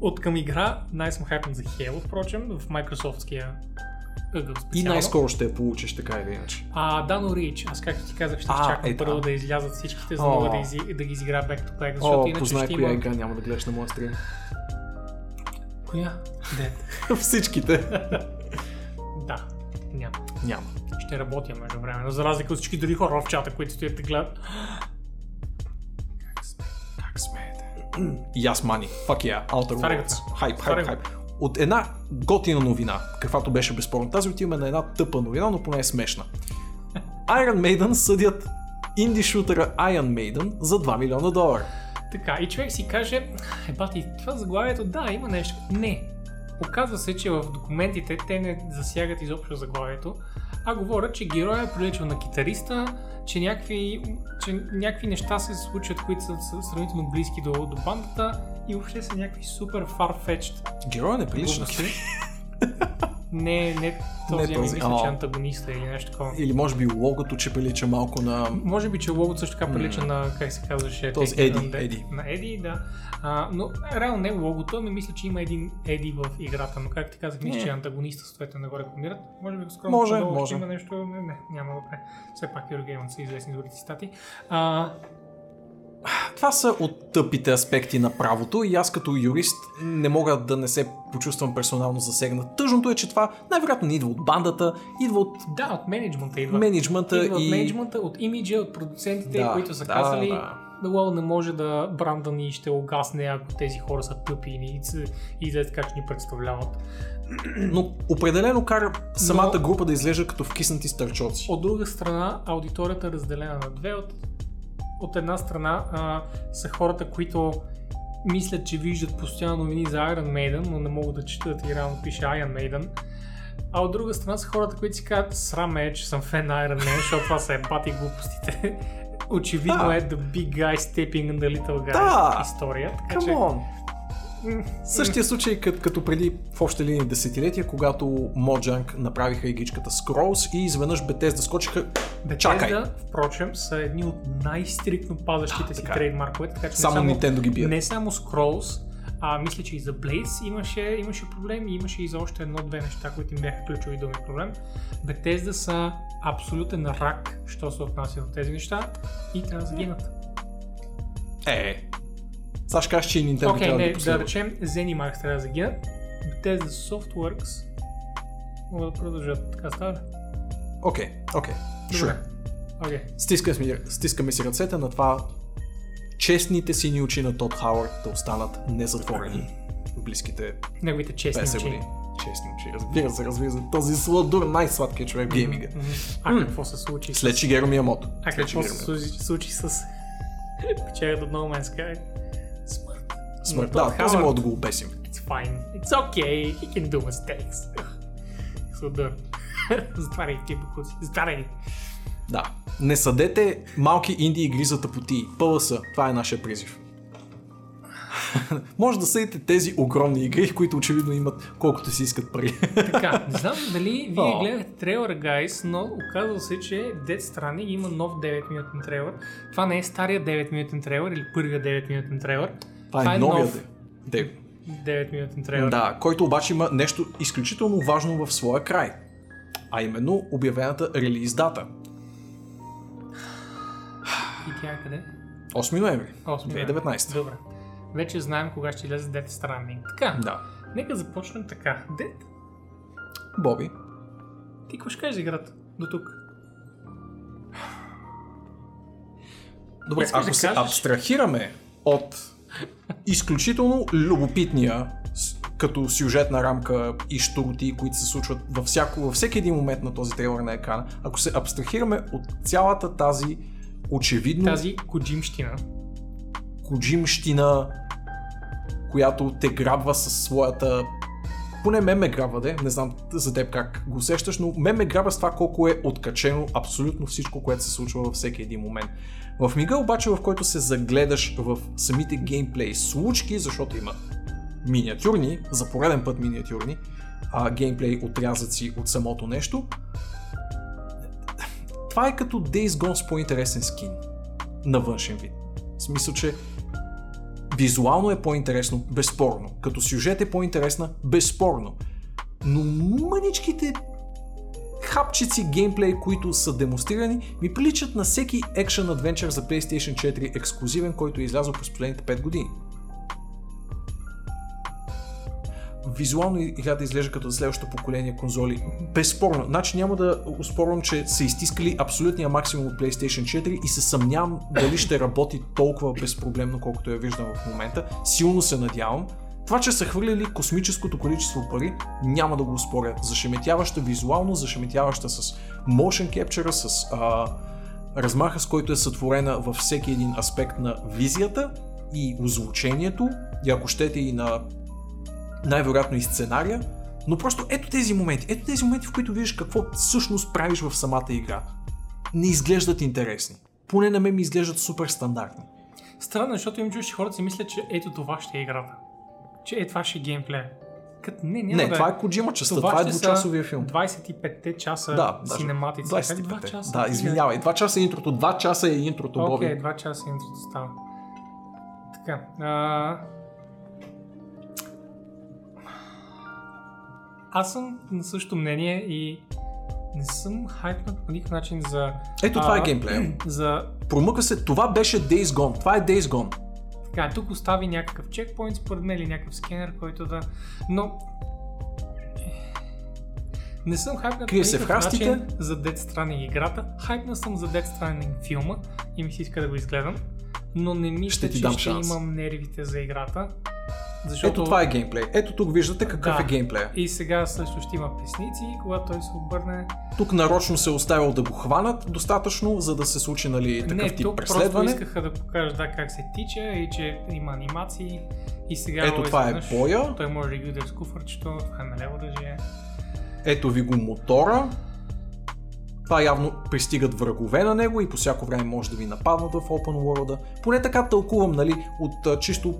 от към игра най-съм хайпен за Halo, впрочем, в Microsoftския ъгъл И най-скоро ще я получиш, така или иначе. А, да, но Reach. Аз както ти казах, ще А, изчакам ето, първо а. да излязат всичките, за да мога да, изи, да ги изигра back to back, защото О, иначе познай ще коя има... игра няма да гледаш на моя стрим. Коя? Dead. <laughs> Всичките. <laughs> да, няма. Няма. Ще работя между време, но за разлика от всички други хора в чата, които стоят и гледат. Как смеете? И аз мани. Fuck yeah. Outer Worlds. Хайп, хайп, хайп. От една готина новина, каквато беше безспорно тази, отиваме на една тъпа новина, но поне е смешна. Iron Maiden съдят инди шутера Iron Maiden за 2 милиона долара. Така, и човек си каже, е, бати, това заглавието, да, има нещо. Не. Оказва се, че в документите те не засягат изобщо заглавието, а говорят, че героя е приличал на китариста, че някакви, че някакви неща се случват, които са, са сравнително близки до, до бандата и въобще са някакви супер farfetched Героя не прилича на глупости. <laughs> Не, не този, Не този, мисля, а. че антагониста или нещо такова. Или може би логото, че прилича малко на... Може би, че логото също така прилича на, как се казваше, Този Еди. Еди. На Еди, да. А, но реално не е логото, ами мисля, че има един Еди в играта, но както ти казах, мисля, че антагониста съответно не го рекламират. Може би го скромно Може, по-долу ще може. има нещо, не, не, няма добре. Все пак Eurogamer са известни с другите стати. А, Това са от тъпите аспекти на правото и аз като юрист не мога да не се почувствам персонално засегнат. Тъжното е, че това най-вероятно не идва от бандата, идва от да, от менеджмента идва. менеджмента идва от и... менеджмента, от имиджа, от продуцентите, Да, които са да, казали, да. Бело не може да бранда ни ще огасне, ако тези хора са тъпи и, и да така, че ни представляват. <clears throat> Но определено кара самата Но- група да изглежда като вкиснати стърчоци. От друга страна, аудиторията е разделена на две. От, от една страна а, са хората, които мислят, че виждат постоянно новини за Iron Maiden, но не могат да четат и реално пише Iron Maiden. А от друга страна са хората, които си казват, срам е, че съм фен на Iron Man, защото това са ебати глупостите. <laughs> Очевидно Да. е The Big Guy Stepping on the Little Guy Да. история. Така че, Come on! <laughs> Същия случай като, като преди в общи линии десетилетия, когато Mojang направиха игричката Scrolls и изведнъж Bethesda скочиха Чакай. Bethesda, впрочем, са едни от най-стрикно пазащите си така е. трейдмаркове, така че само не само, Nintendo ги бият. не само Scrolls, а мисля, че и за Blaze имаше, имаше проблем и имаше и за още едно-две неща, които им бяха ключови думи проблем. Bethesda са абсолютен рак, що се отнася до тези неща и трябва да загинат. Е, сега ще кажеш, че Nintendo Окей, трябва не, да да речем Zenimax трябва да загинат. Bethesda Softworks могат да продължат. Така става? Окей, окей. Добре. Стискаме, стискаме си ръцете на това честните сини очи на Тод Хауърд да останат незатворени в близките Неговите честни 50 очи. години. Честни очи, разбира се, разбира се. Този сладур, най-сладкият човек в гейминга. А какво се случи? След Шигеро Миямото. А какво се случи, с печелят от No Man's Sky? Смърт. Смърт. Но Да, този мога да го обесим. It's fine. It's okay. He can do mistakes. Сладур. Затваряй ги тия букуци. Затваряй. Да. Не съдете малки инди игри за тъпоти. ПЛС. Това е нашия призив. <laughs> Може да съдите тези огромни игри, които очевидно имат колкото си искат пари. <laughs> Така, не знам дали вие О. гледахте трейлера, гайс, но оказва се, че Dead Stranding има нов 9-минутен трейлер. Това не е стария 9-минутен трейлер или първия 9-минутен трейлер. Това е новия нов де. де. 9-минутен трейлер. Да, който обаче има нещо изключително важно в своя край. А именно обявената релиз дата. И тя е къде? 8 ноември 8 2019. Добре. Вече знаем кога ще излезе Dead Stranding. Така, Да. нека започнем така. Dead, Боби, ти какво ще кажеш за играта? До тук. Добре, Искаш ако да се кажеш? абстрахираме от изключително любопитния като сюжетна рамка и штурти, които се случват във, всяко, във всеки един момент на този трейлер на екрана, ако се абстрахираме от цялата тази очевидно Тази коджимщина. коджимщина, която те грабва със своята... Поне мен ме грабва, де. не знам за теб как го усещаш, но мен ме грабва с това колко е откачено абсолютно всичко, което се случва във всеки един момент. В мига обаче, в който се загледаш в самите геймплей случки, защото има миниатюрни, за пореден път миниатюрни, а, геймплей отрязъци от самото нещо, това е като Days Gone с по-интересен скин на външен вид. В смисъл, че визуално е по-интересно, безспорно. Като сюжет е по-интересна, безспорно. Но мъничките хапчици геймплей, които са демонстрирани, ми приличат на всеки екшен адвенчър за PlayStation 4 ексклюзивен, който е излязъл през последните 5 години. Визуално играта изглежда като следващото поколение конзоли. Безспорно. Значи няма да успорвам, че са изтискали абсолютния максимум от PlayStation 4 и се съмнявам дали ще работи толкова безпроблемно, колкото я виждам в момента. Силно се надявам. Това, че са хвърлили космическото количество пари, няма да го успоря. Зашеметяваща визуално, зашеметяваща с motion capture, с а, размаха, с който е сътворена във всеки един аспект на визията и озвучението, и ако щете и на най-вероятно и сценария, но просто ето тези моменти, ето тези моменти, в които виждаш какво всъщност правиш в самата игра. Не изглеждат интересни. Поне на мен ми изглеждат супер стандартни. Странно, защото им чуш, хората си мислят, че ето това ще е играта. Че е това ще е геймплея. Като не, няма Не, да това е Коджима частта, това, е ще са двучасовия филм. 25-те часа Да, синематици. 25 Как 2 часа? Да, извинявай, 2 часа е интрото, 2 часа е интрото, Окей, Боби. 2 часа интрото става. Така. А... Аз съм на същото мнение и не съм хайпнат по никакъв начин за... Ето това а, е геймплея. <clears throat> За... Промъка се, това беше Days Gone, това е Days Gone. Така, тук остави някакъв чекпоинт, според мен, или някакъв скенер, който да... Но... Не съм хайпнат Крие се в начин за Dead Stranding играта. Хайпна съм за Dead Stranding филма и ми се иска да го изгледам. Но не мисля, Ще ти че дам ще шанс. имам нервите за играта. Защото... Ето това е геймплей. Ето тук виждате какъв Да. е геймплея. И сега също ще има песници, когато той се обърне. Тук нарочно се е оставил да го хванат достатъчно, за да се случи нали, такъв не, тип тук преследване. просто искаха да покажат да, как се тича и че има анимации. И сега Ето това е боя. Той може да ги удари с куфърчето, това е налево оръжие. Ето ви го мотора. Това явно пристигат врагове на него и по всяко време може да ви нападнат в Open World. Поне така тълкувам, нали, от а, чисто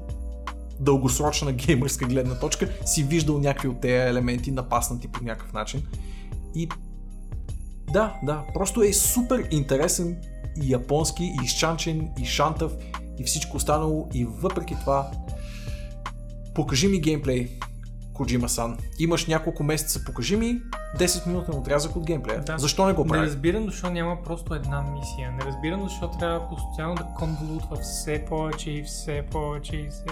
дългосрочна геймърска гледна точка, си виждал някакви от тези елементи напаснати по някакъв начин. И да, да, просто е супер интересен и японски, и изчанчен, и шантав, и всичко останало, и въпреки това покажи ми геймплей, Коджима-сан. Имаш няколко месеца, покажи ми 10 минутен отрязък от геймплея. Да. Защо не го Не прави? разбирам защо няма просто една мисия. Не разбирам защо трябва постоянно да конволутва все повече и все повече и все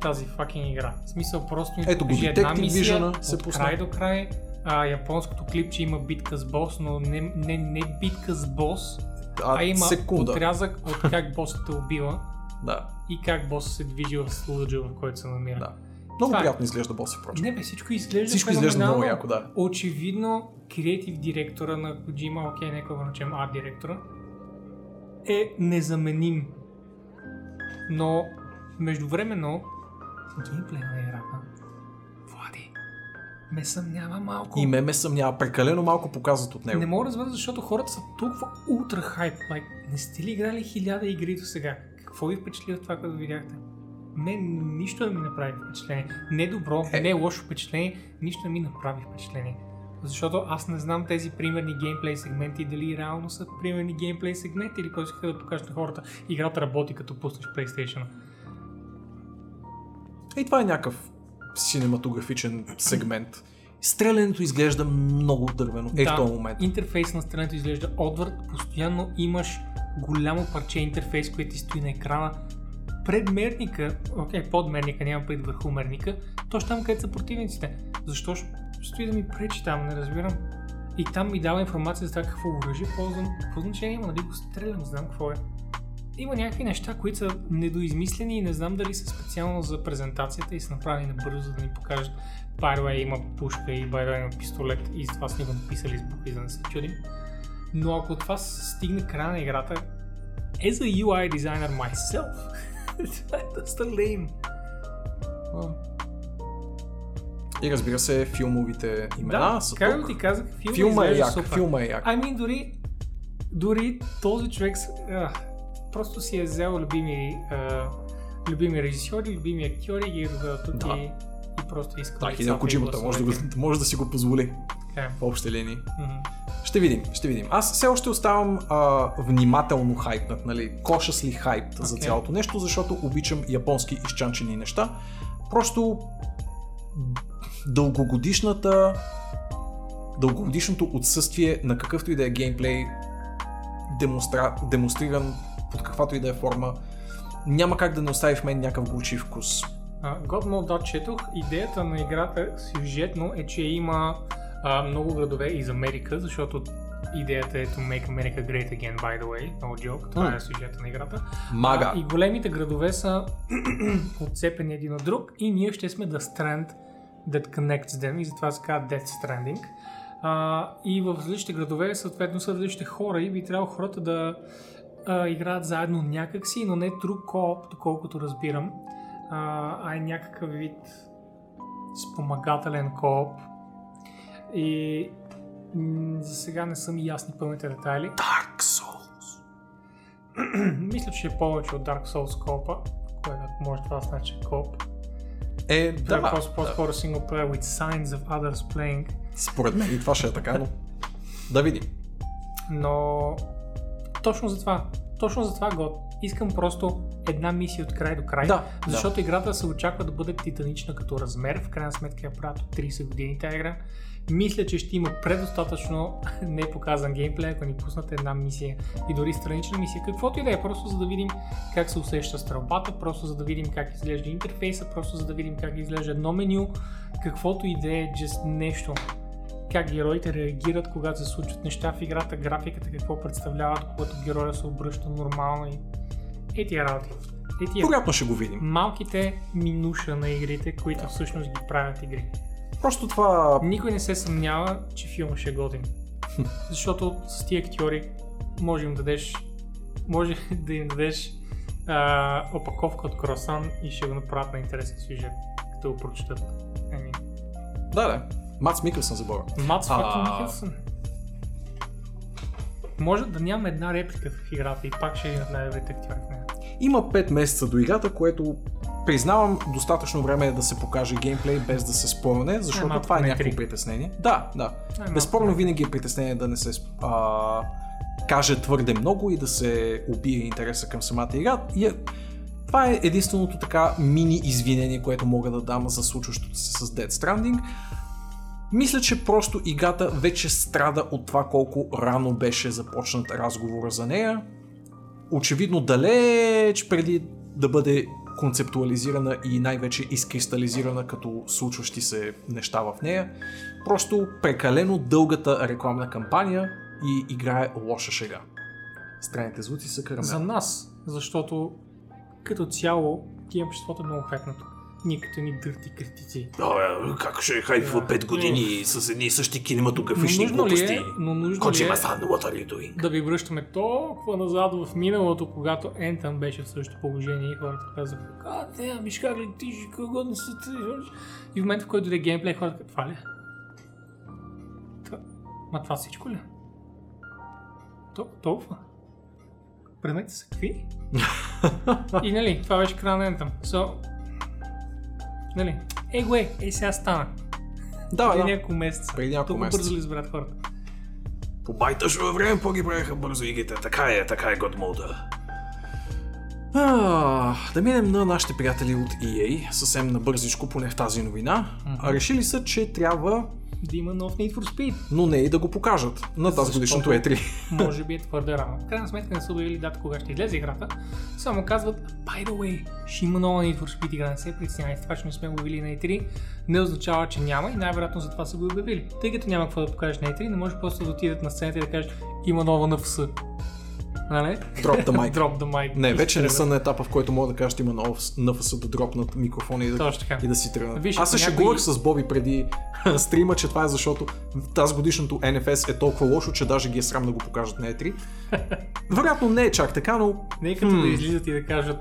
тази факин игра. В смисъл просто ми Ето го, покажи една мисия Vision-а се от край до край. А, японското клипче има битка с бос, но не, не, не битка с бос, а, А, има секунда. отрязък от как босът те убива <laughs> Да, и как босът се движи в случая, в който се намира. да. Много Това е. приятно изглежда боса, впрочем. Не бе, всичко изглежда Всичко изглежда много яко, да. Очевидно, креатив директора на Kojima, окей, нека го начем арт директора, е незаменим. Но, междувременно, геймплей на играта, Влади, ме съмнява малко. И ме ме съмнява. Прекалено малко показват от него. Не мога да разбера, защото хората са толкова ултра хайп. Like, не сте ли играли хиляда игри до сега? Какво ви впечатли от това, като видяхте? Мен нищо не ми направи впечатление. Не добро, Е. не лошо впечатление, нищо не ми направи впечатление. Защото аз не знам тези примерни геймплей сегменти дали реално са примерни геймплей сегменти или просто искаха да покажат на хората. Играта работи като пуснеш PlayStation. И това е някакъв синематографичен сегмент. Стрелянето изглежда много дървено. Е в този момент. интерфейс на страната изглежда отвърт. Постоянно имаш голямо парче интерфейс, което ти стои на екрана. Пред мерника, окей, под мерника, няма пред върху мерника, точно там, където са противниците. Защо стои да ми пречи там, не разбирам. И там ми дава информация за това какво оръжие ползвам. Какво значение има, нали го стрелям, знам какво е. Има някакви неща, които са недоизмислени и не знам дали са специално за презентацията и са направени набързо, за да ни покажат way има пушка и way има пистолет и това сме го написали с букви, за да не се чудим. Но ако това стигне края на играта, as a UI designer myself, <laughs> това е доста. А. И разбира се, филмовите имена Да, са както ти казах, филма, Филма е як, супер. филма е як. Mean, дори, дори този човек а, просто си е взел любими, а, любими режисьори, любими актьори и ги е тук Да. и, и просто иска Да, лицата Хидео Коджимата може да, може да си го позволи Така е. в общи линии. Мгм. Ще видим, ще видим. Аз все още оставам а, внимателно хайпнат, нали, кошасли хайп okay. за цялото нещо, защото обичам японски изчанчени неща. Просто дългогодишната дългогодишното отсъствие на какъвто и да е геймплей демонстра... демонстриран под каквато и да е форма няма как да не остави в мен някакъв горчив вкус. Mode да четох, идеята на играта сюжетно е, че има а, много градове из Америка, защото идеята е to make America great again, by the way, no joke, това М. е сюжета на играта. Мага. А, и големите градове са <clears throat> отцепени един от друг и ние ще сме the strand that connects them и затова се казва Death Stranding. А, и в различните градове съответно са различните хора и би трябвало хората да а, играят заедно някакси, но не true co-op, доколкото разбирам, а, а е някакъв вид спомагателен кооп. И м, за сега не са ми ясни пълните детайли. Dark Souls. <clears throat> Мисля, че е повече от Dark Souls коопа, което може това да значи коп. Е, Да, да, по- да. по-скоро single player with signs of others playing. Според мен и това ще е така, но да видим. Но точно за това, точно за това год. Искам просто една мисия от край до край, Да, защото играта се очаква да бъде титанична като размер, в крайна сметка я правят от 30 години тази игра. Мисля, че ще има предостатъчно <laughs> непоказан геймплей, ако ни пуснат една мисия и дори странична мисия, каквото и да е, просто за да видим как се усеща стрелбата, просто за да видим как изглежда интерфейса, просто за да видим как изглежда едно меню, каквото и да е, just нещо как героите реагират, когато се случват неща в играта, графиката, какво представляват, когато героя се обръща нормално и е тия работи. Е тия Вероятно ще го видим. малките минуша на игрите, които всъщност ги правят игри. Просто това Никой не се съмнява, че филма ще е годен. <laughs> Защото с тия актьори може им дадеш може да им дадеш а, опаковка от кросан и ще го направят на интересен сюжет, като го прочетат. Еми. Да, да. Мац Микълсън забора. Мац А. Микелсън. Може да няма една реплика в играта и пак ще е един от най-добрите актьори в нея. Има 5 месеца до играта, което признавам достатъчно време е да се покаже геймплей без да се спомне, защото това е някакво три. притеснение. Да, да. Най-малко Безспорно винаги е притеснение да не се а, каже твърде много и да се убие интереса към самата игра. И е, това е единственото така мини извинение, което мога да дам за случващото се с Dead Stranding. Мисля, че просто играта вече страда от това колко рано беше започнат разговора за нея. Очевидно далеч преди да бъде концептуализирана и най-вече изкристализирана като случващи се неща в нея. Просто прекалено дългата рекламна кампания и играе лоша шега. Странните звуци са карамел. За нас, защото като цяло геймчеството е много хайпнато. Ние като ни дърти критици. А, как ще хайфва Да. 5 години с едни и същи кинематографични нужно ли глупости? е, но нужно ли е да ви връщаме толкова назад в миналото, когато Anthem беше в същото положение и хората казаха, а, не, виж как летиш, какво не са ти. И в момента, в който дойде геймплей, хората това ли? е? Това... Ма това всичко ли? е? То, толкова? Предмете са какви? <laughs> и нали, това беше края на Anthem. So, нали, ей го е, ей сега стана. Да, Преди да. няколко месеца. Преди няколко месеца. бързо ли избрат хората? По байташо време по-ги правеха бързо игрите. Така е, така е God Mode. А, да минем на нашите приятели от EA, съвсем набързичко, поне в тази новина. А, решили са, че трябва, Да има нов Need for Speed. но не и да го покажат на тази годишното Защото- E3. Може би е твърде рано. В крайна сметка не са обявили дата кога ще излезе играта. Само казват, by the way, ще има нова Need for Speed игра, не се притеснявайте. Това, че не сме го обявили на E3, не означава, че няма и най-вероятно за това са го обявили. Тъй като няма какво да покажеш на E3, не може просто да отидат на сцената и да кажеш, има нова НФС. Нали? Drop the mic. <laughs> Drop the mic. Не, вече не са на етапа, в който мога да кажа, че има нов НФС да дропнат микрофона и да, и да си тръгнат. Виж, Аз се шегувах някой- с Боби преди <laughs> стрима, че това е защото тази годишното NFS е толкова лошо, че даже ги е срам да го покажат на E3. <laughs> Вероятно не е чак така, но Не е като да излизат и да кажат,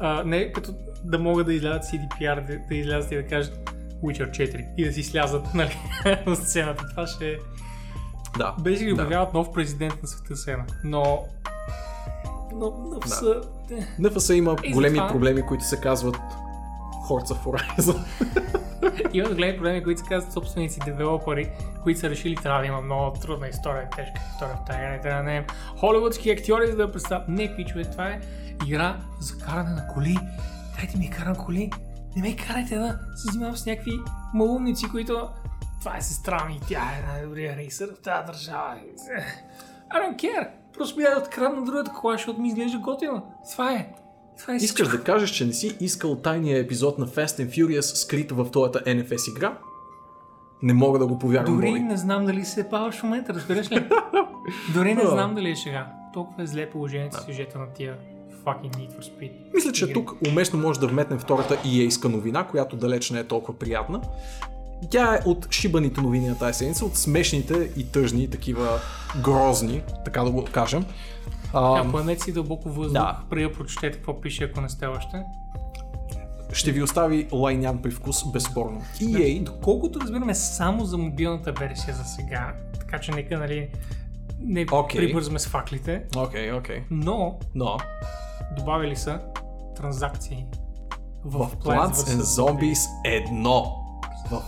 а, не е като да могат да излязат CDPR, да, да излязат и да кажат Witcher 4 и да си слязат нали, на сцената. Това ще е... да. Беше ли да. обявяват нов президент на света сцена. Но... Но, но да. NFS има И големи затова- проблеми, които се казват Forza Horizon. <laughs> Имат големи проблеми, които се казват собственици девелопери, които са решили, трябва да има много трудна история, тежка история в игра, не трябва да наем холивудски актьори, за да представят. Не, пичове, това е игра за каране на коли. Дайте ми карам коли. Не ме карайте да се занимавам с някакви малумници, които това е сестра ми, тя е най-добрия рейсър в тази държава. I don't care. Просто ми да открадна другата кола, защото ми изглежда готина. Това е. Това е Искаш да кажеш, че не си искал тайния епизод на Fast and Furious скрит в твоята NFS игра? Не мога да го повярвам, Дори Боби. не знам дали се паваш в момента, разбираш ли? <laughs> Дори не Да. знам дали е шега. Толкова е зле положението с сюжета на тия fucking Need for Speed. Мисля, че игри. тук уместно може да вметнем втората EA-ска новина, която далеч не е толкова приятна. Тя е от шибаните новини на тази седмица, от смешните и тъжни, такива грозни, така да го кажем. А, поемете си дълбоко въздух, да. преди да прочетете какво пише, ако не сте още. ще ви остави лайнян привкус, безспорно. EA, Доколкото разбираме само за мобилната версия за сега, така че нека нали не Окей. прибързваме с факлите, окей, окей, но но добавили са транзакции в, в Plants and Zombies едно. В...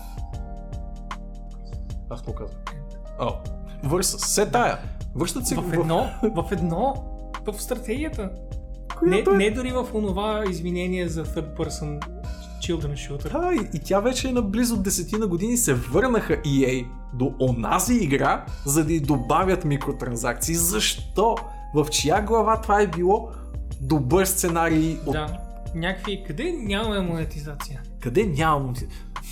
Аз какво казвам? О, върса, се тая. Връщат се В едно, в едно, в стратегията. Не, е- не дори в онова извинение за third person children shooter. Да, и, и тя вече е на близо 10 на години се върнаха EA до онази игра, за да й добавят микротранзакции. Защо? В чия глава това е било добър сценарий? От... Да. Някакви, къде нямаме монетизация? Къде нямам?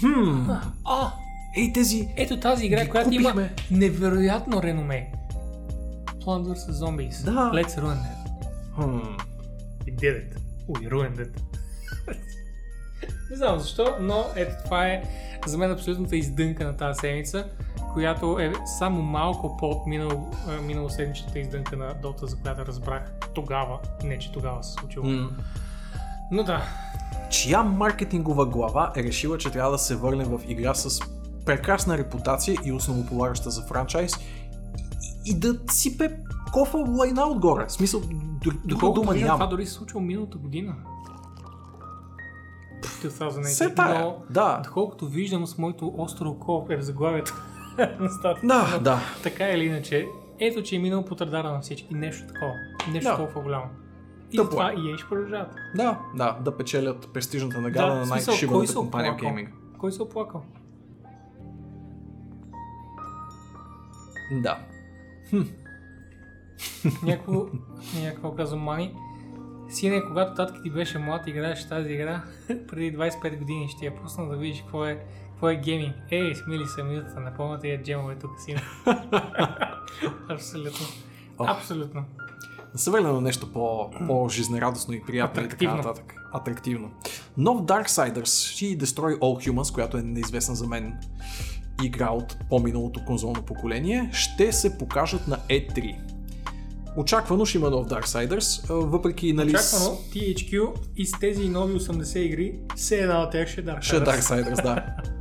Хм, А, ей тези... ето тази игра, която има купихме. невероятно реноме. Plant vs. Zombies. Да. Let's ruin it. Хм. We did it. We ruined it. Не знам защо, но ето това е за мен абсолютната издънка на тази седмица, която е само малко под минало, а, минало седмичната издънка на Dota, за която разбрах тогава. Не, че тогава се случило. М. Но да, Чия маркетингова глава е решила, че трябва да се върне в игра с прекрасна репутация и основополагаща за франчайз и, и да сипе кофа лайна отгоре. В смисъл, друга дума виждам, няма. това дори се случило миналата година. 2018. Се тая, Но, да. доколкото виждам с моето остро око е в заглавието <laughs> на статията. Да, да. Така или иначе, ето че е минало под радара на всички. Нещо такова. Нещо Да. толкова голямо. И Тъпо е. и ще продължават. Да, да, да печелят престижната награда Да, на най-шибаната компания в гейминг. Кой се оплакал? Да. Някакво, някакво казвам Мани. Сине, когато татки ти беше млад, играеш тази игра, <laughs> преди 25 години ще я пусна да видиш какво е, какво е гейминг. Ей, смили се минутата, напълно я джемове тук сина. <laughs> Абсолютно. Абсолютно. Да се върнем на нещо по, по-жизнерадостно и приятно и така Атрактивно. нататък. Атрактивно. Нов Darksiders и Destroy All Humans, която е неизвестна за мен игра от по-миналото конзолно поколение, ще се покажат на E3. Очаквано ще има нов Darksiders, въпреки нали... Очаквано THQ и с тези нови 80 игри, все една от тях ще е Dark Ще е. Darksiders, да. <laughs>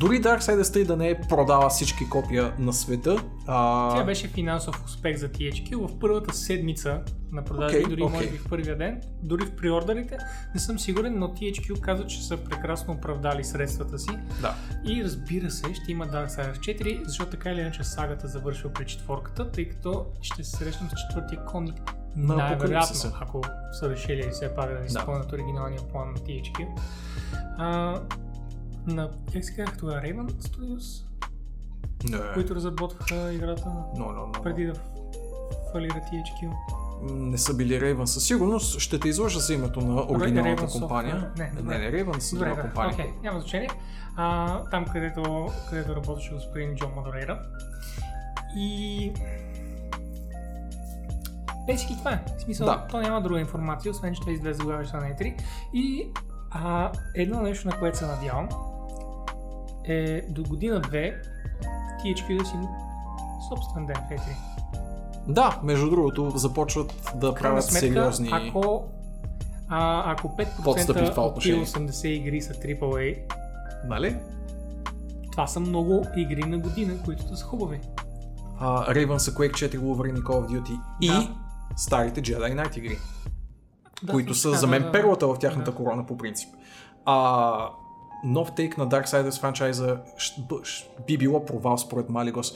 Дори Darksiders тъй да не е продала всички копия на света. А... Тя беше финансов успех за THQ в първата седмица на продажби, Окей, дори окей. може би в първия ден, дори в приордерите. Не съм сигурен, но THQ каза, че са прекрасно оправдали средствата си. Да. И разбира се, ще има Darksiders 4, защото така или иначе сагата завършва при четворката, тъй като ще се срещнем с четвъртия коник. На Най-вероятно, ако са решили все пак да ни Да. изпълнят оригиналния план на THQ. А, на, как се казах тогава, Raven Studios, Не. които разработваха играта Но, но, но. преди да фалира THQ. Не са били Raven със сигурност. Ще те излъжа за името на оригиналната Raven компания. Software. Не, не, добре. не, Raven са друга да, компания. окей, няма значение. А, там, където, където работеше господин Джон Модерейра. И... Basically това е. В смисъл, Да. то няма друга информация, освен че това излезе главиш на E3. И а, едно нещо, на което се надявам, е до година-две THQ да си собствен ден в E3. Да, между другото, започват да крайна правят сметка, сериозни... ако, а, ако Подстъпи в 5% това от тия отношение. 80 игри са AAA, Нали? това са много игри на година, които да са хубави. А, Raven са Quake 4, Wolverine и Call of Duty и Да. старите Jedi Knight игри, Да, които са да, за мен да, перлата в тяхната да. корона по принцип. А, нов тейк на Darksiders франчайза би било провал според Малигос.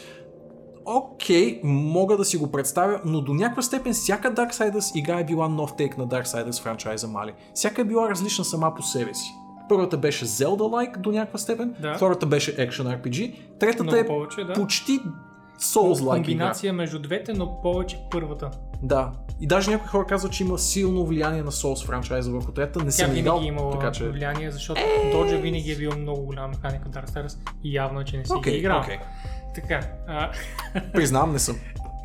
Окей, мога да си го представя, но до някаква степен всяка Darksiders игра е била нов тейк на Darksiders франчайза Мали. Всяка е била различна сама по себе си. Първата беше Zelda-like до някаква степен, Да. втората беше Action RPG, третата Много е повече, да. почти Souls-like игра. Комбинация между двете, но повече първата. Да. И даже някои хора казват, че има силно влияние на Souls франчайза върху третата. Не Тя съм е имала така че... влияние, защото Доджа винаги е бил много голяма механика в Darksiders и явно е, че не си Окей, играл. окей. Така, а, <laughs> Признавам, не съм.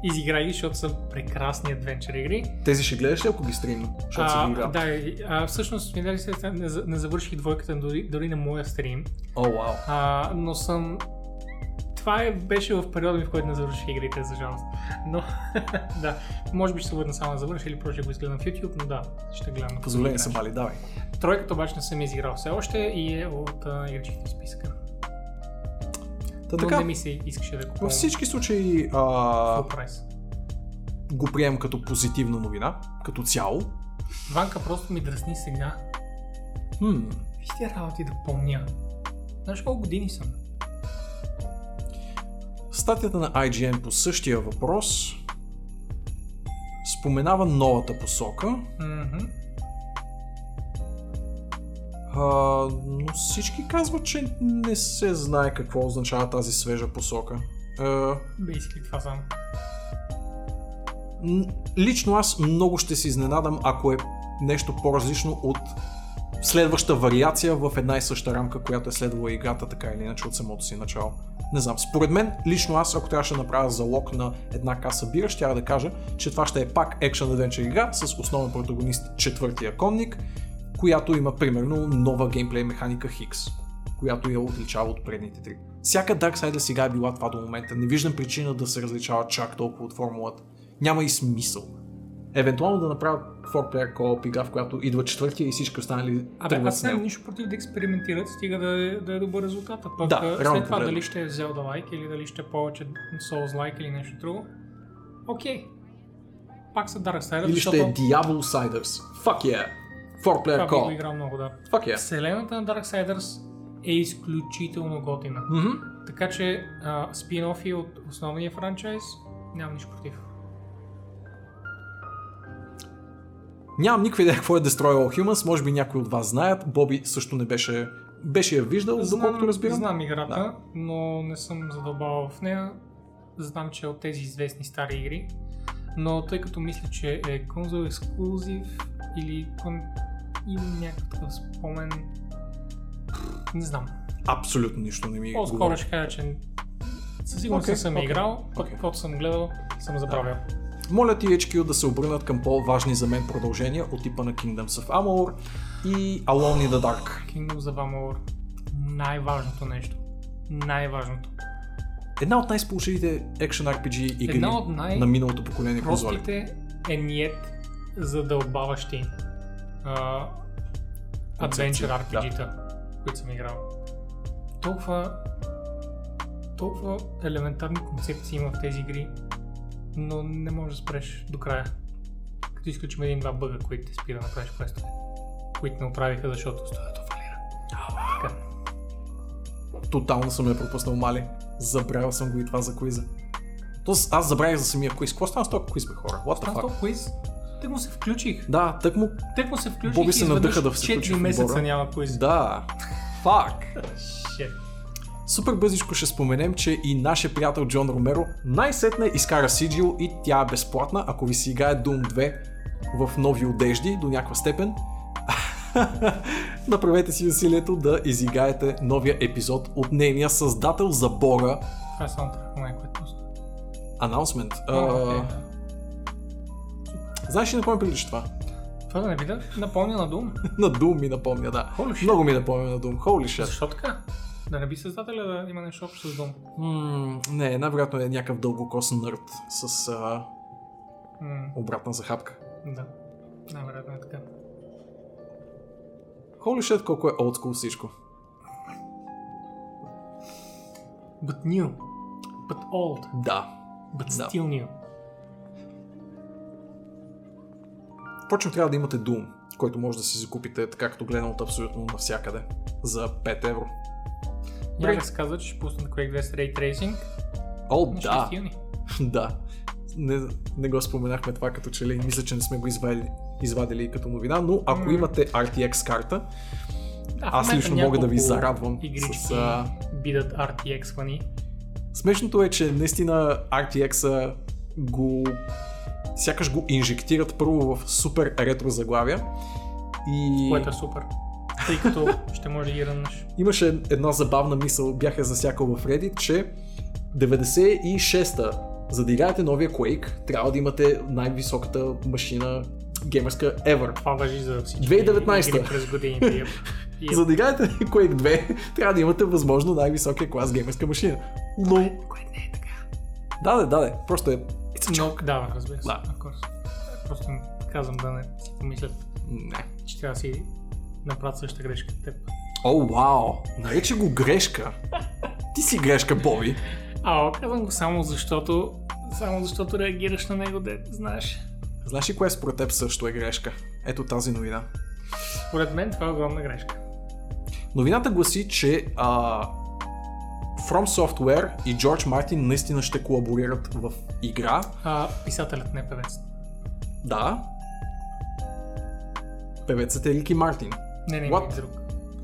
изиграй ги, защото са прекрасни адвенчър игри. Тези ще гледаш ли, ако ги стримна? Защото си ги А, играл. да, а, всъщност, ми дали се, не, за- не завърших двойката дори, дори на моя стрим, О, вау. а, но съм... Това е, беше в периода в който не завърших игрите, за жалост. Но, <laughs> да, може би ще се върна само да завърша или просто ще го изгледам в YouTube, но да, ще гледам. на Позволени какво са мали, давай. Тройката обаче не съм изиграл все още и е от а, играчките в списъка. Та Но така, не ми се искаше да купувам във всички случаи а, го приемам като позитивна новина, като цяло. Ванка просто ми дръсни сега. Хм, Виж тия работи да помня. Знаеш колко години съм? Статията на IGN по същия въпрос споменава новата посока, Мгм. а, но всички казват, че не се знае какво означава тази свежа посока. Basically това само. Лично аз много ще се изненадам, ако е нещо по-различно от следваща вариация в една и съща рамка, която е следвала играта така или иначе от самото си начало. Не знам, според мен, лично аз, ако трябваше да направя залог на една каса бира, ще да кажа, че това ще е пак Action Adventure игра с основен протагонист четвъртия конник, която има примерно нова геймплей механика Хикс, която я отличава от предните три. Всяка Darksiders сега е била това до момента. Не виждам причина да се различава чак толкова от формулата. Няма и смисъл. Евентуално да направят 4-player co-op игра, в която идва четвъртия и всички останали Абе, тръгват аз нямам нищо против да експериментират, стига да е, да е добър резултат. Пък Да, след това погледнато. дали ще е Zelda-like или дали ще е повече Souls-like или нещо друго. Окей. Пак са Darksiders, Или ще защото е Diablo Siders. Fuck yeah! 4-player това би го co-op. играл много, да. Fuck yeah. Вселената на Darksiders е изключително готина. Мгм. Така че а, спин-офи от основния франчайз нямам нищо против. Нямам никаква идея какво е Destroy All Humans, може би някои от вас знаят. Боби също не беше... Беше я виждал, доколкото разбирам. Знам играта, но не съм задълбавал в нея. знам, че е от тези известни стари игри, но тъй като мисля, че е конзол ексклюзив или кон... имам някакъв такъв спомен, не знам. Абсолютно нищо не ми По-скоро говори. ще кажа, че със сигурност okay, съм окей, играл, пък окей. каквото съм гледал, съм забравял. Моля ти HQ да се обърнат към по-важни за мен продължения от типа на Kingdoms of Amalur и Alone in the Dark. Kingdoms of Amalur, най-важното нещо. Най-важното. Една от най-сполучливите Action RPG игри Една от най- на миналото поколение конзоли. Простите е niet задълбаващи uh, Adventure RPG-та, които съм играл. Толкова, толкова елементарни концепции има в тези игри, но не можеш да спреш до края. Като изключим един-два бъга, които те спира да направиш квестове, които не оправиха, защото студиото фалира. Така. Тотално съм я пропуснал, мали. Забравял съм го и това за квиза. Тоест, аз забравих за самия квиз. Какво стана с този квиз, бе, хора? What the fuck? квиз. Тък му се включих. Да, тък му... Тък му се включих Боби се надъха да се включи 4 в месеца няма квиз. Да. Фак. Shit. Супер бързичко ще споменем, че и нашия приятел Джон Ромеро най-сетне изкара Сиджил и тя е безплатна, ако ви си играе Doom 2 в нови одежди до някаква степен. <laughs> Направете си усилието да изигаете новия епизод от нейния създател за Бога. Това е саундтрак на. Анонсмент. Окей. Знаеш ли на кой ми прилича това? Това да не видя, напомня на Doom. <laughs> На Doom ми напомня, да. Много ми напомня на Doom. Holy shit. Защо така? Да не би създателя да има нещо общо с Doom. М, не, най-вероятно е някакъв дългокос нърд с а, М, обратна захапка. да. Най-вероятно е така. Holy shit, колко е олдскул всичко. But new. But old. Да. But Да. still new. Впрочем, трябва да имате Doom, който може да си закупите, така като гледам от абсолютно навсякъде, за 5 евро. Да се казва, че ще пуснат Quake 2 с Ray Tracing О, на 6 да, <laughs> да. Не, не го споменахме това като че ли. Мисля, че не сме го извадили, извадили като новина, но ако М. имате RTX карта, Да, аз лично мога да ви зарадвам с... А... бидат RTX фани. Смешното е, че наистина RTX-а го... Сякаш го инжектират първо в супер ретро заглавия. И... Което е супер. Тъй като ще може да ги ръннеш. Имаше една забавна мисъл, бях я засякал в Reddit, че 96-та, за да играете новия Quake, трябва да имате най-високата машина геймерска ever. Това въжи за всички 2019. игри през годините. <laughs> Yep. Yep. За да играете Quake 2, трябва да имате възможно най-високия клас геймерска машина. Но... Което не е така. Да, да, да, да. Просто е... Но, да, разбира се. Да. Просто казвам да не си помислят, Не. че трябва да си направят същата грешка от теб. О, вау! Нарече го грешка. Ти си грешка, Боби. А, казвам го само защото само защото реагираш на него, де знаеш. Знаеш ли кое според теб също е грешка? Ето тази новина. Според мен това е огромна грешка. Новината гласи, че а, From Software и George Martin наистина ще колаборират в игра. А, писателят не е певец. Да. Певецът е Рики Мартин. Не, не, има What? друг.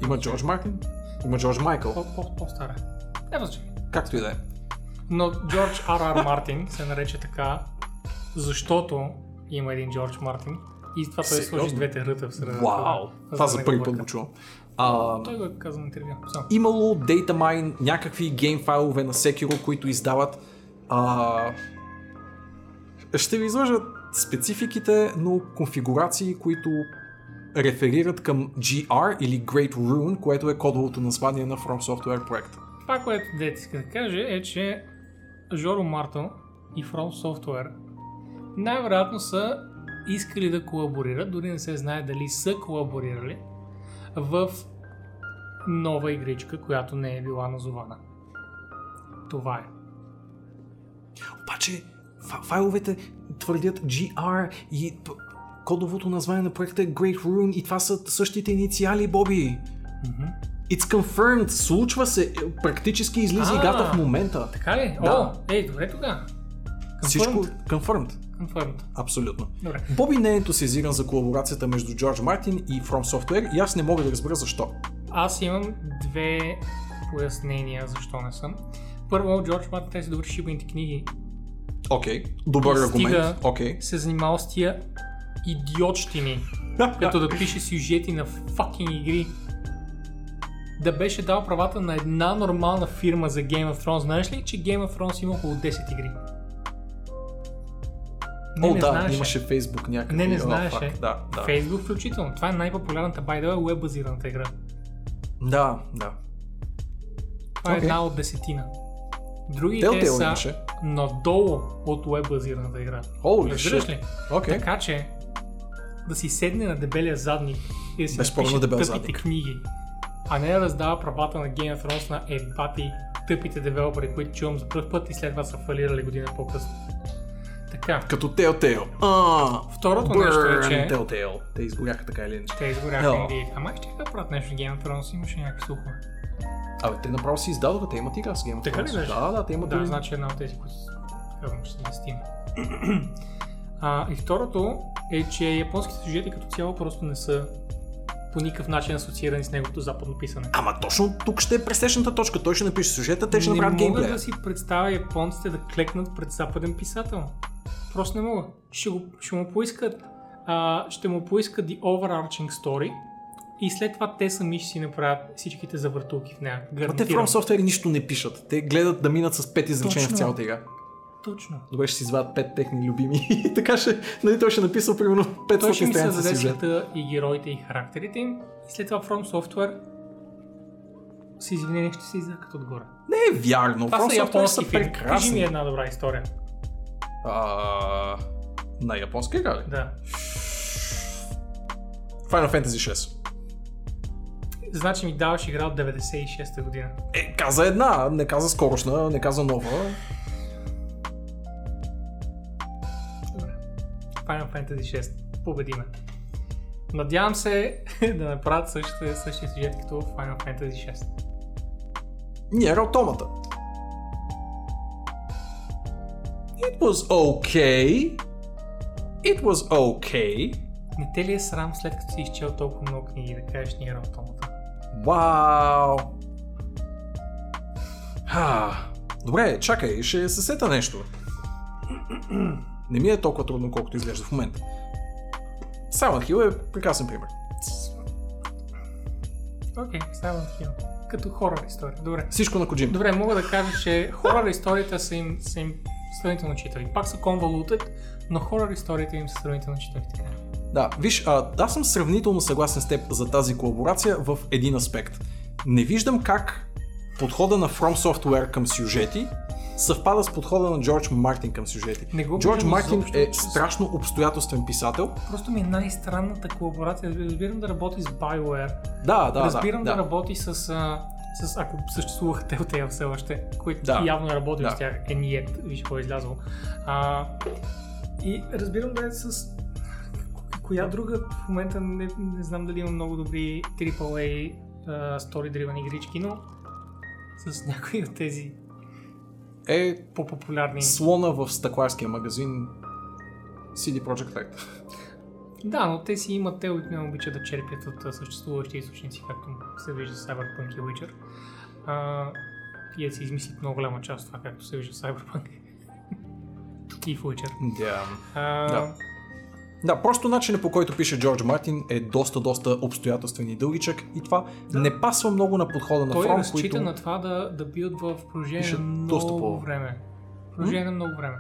Има Джордж Мартин, има Джордж Майкъл. По, по, по-стара. Няма значение. Както и да е. Но Джордж Р.Р. Мартин се нарече така, защото има един Джордж Мартин и това той Сериозно? сложи двете ръта в средата. Вау! Това за първи път го чувам. А, Той го е казал на интервю. Само. имало DataMine, някакви гейм файлове на Sekiro, които издават. А, ще ви излъжат спецификите, но конфигурации, които реферират към GR или Great Rune, което е кодовото название на From Software проекта. Това, което Дет иска да каже е, че Жоро Марто и From Software най-вероятно са искали да колаборират, дори не се знае дали са колаборирали в нова игричка, която не е била назована. Това е. Обаче фа- файловете твърдят GR и кодовото название на проекта е Great Rune и това са същите инициали, Боби. It's confirmed, случва се, практически излиза А. играта в момента. Така ли? Да. О, ей, добре тогава. Всичко Confirmed. confirmed. Абсолютно. Добре. Боби не е ентусиазиран за колаборацията между George Martin и From Software и аз не мога да разбера защо. Аз имам две пояснения защо не съм. Първо, Джордж Мартин трябва да довърши шибаните книги. Окей, добър И аргумент. Окей. Се занимава с тия идиотщини, като да пише сюжети на факинг игри. Да беше дал правата на една нормална фирма за Game of Thrones. Знаеш ли, че Game of Thrones има около 10 игри? Не, О, не да, знаеше. имаше Фейсбук някакви. Не, не знаеше. фак, Да, да. Facebook включително. Това е най-популярната way, веб-базираната игра. Да, да. Това е Окей. една от десетина. Другите Telltale са имаше. надолу от веб-базираната игра. Разбираш ли? Окей. Така че да си седне на дебелия задник и да си Безспорно дебел тъпите задник. книги, а не да раздава правата на Game of Thrones на ебати тъпите девелопери, които чувам за първ път и след това са фалирали година по-късно. Така, Като Telltale. А, второто нещо е, Burn че Telltale. Те изгоряха така или иначе. те изгоряха инди. Ама ще да правят нещо с Game of Thrones, имаше някакви слухове. Абе, те направо си издадоха, те имат игра с Game of Така ли Thrones. беше? Да, да, те имат Да, значи една от тези, които казвам, ще се местим. а, и второто е, че японските сюжети като цяло просто не са по никакъв начин асоциирани с неговото западно писане. Ама точно тук ще е пресечната точка. Той ще напише сюжета, те ще не направят мога геймплея. да си представя японците да клекнат пред западен писател. Просто не мога. Ще, го, ще му поискат а, ще му поискат the overarching story и след това те сами ще си направят всичките завъртулки в нея. Ма те в Гарантирам. From Software нищо не пишат. Те гледат да минат с пет изречения в цялата игра. Точно. Добре, ще си извадят пет техни любими и <laughs> така ще, нали, той ще написал примерно 500 Той ще ми създаде света и героите и характерите им и след това From Software с извинение ще се изякат отгоре. Не е вярно. Това From са Software японски са филми. Кажи ми прекрасни. една добра история. А, на японска игра ли? Да. Final Fantasy 6. Значи ми даваш игра от 96-та година. Е, каза една, не каза скорошна, не каза нова. Final Fantasy 6. Победиме. Надявам се <laughs> да направят същия, същия сюжет като Final Fantasy 6. Nier Automata. It was okay. It was okay. Не те ли е срам след като си изчел толкова много книги да кажеш Nier Automata? Вау. Добре, чакай, ще се сета нещо. Не ми е толкова трудно, колкото изглежда в момента. Silent Hill е прекрасен пример. Окей, okay, Silent Hill. Като хорор история. Добре. Всичко на Kojima. Добре, мога да кажа, че хорор историите са им, са им сравнително читави. Пак са convoluted, но хорор историите им са сравнително читави. Така. Да, виж, а, аз съм сравнително съгласен с теб за тази колаборация в един аспект. Не виждам как подхода на From Software към сюжети съвпада с подхода на Джордж Мартин към сюжети. Не го Джордж Мартин е страшно обстоятелствен писател. Просто ми е най-странната колаборация. Разбирам да работи с BioWare. Да, да, Разбирам да, да. работи с, а, с ако съществуваха Telltale все още, които Да. явно е работил Да. с тях. Е, niet, виж какво е излязло. А, и разбирам да е с коя друга в момента не, не знам дали има много добри AAA а, story-driven игрички, но с някои от тези Е по-популярни. слона в стъкларския магазин CD Projekt Red. Да, но те си имат, те не обичат да черпят от съществуващи източници, както се вижда Cyberpunk и Witcher. А, и да си измислят много голяма част от това, както се вижда Cyberpunk <laughs> и в Witcher. А, Да. Да, просто начинът по който пише Джордж Мартин е доста, доста обстоятелствен и дългичък и това не пасва много на подхода на Той From, разчита които... на това да, да бият в продължение на доста много по- време. Продължение на много време.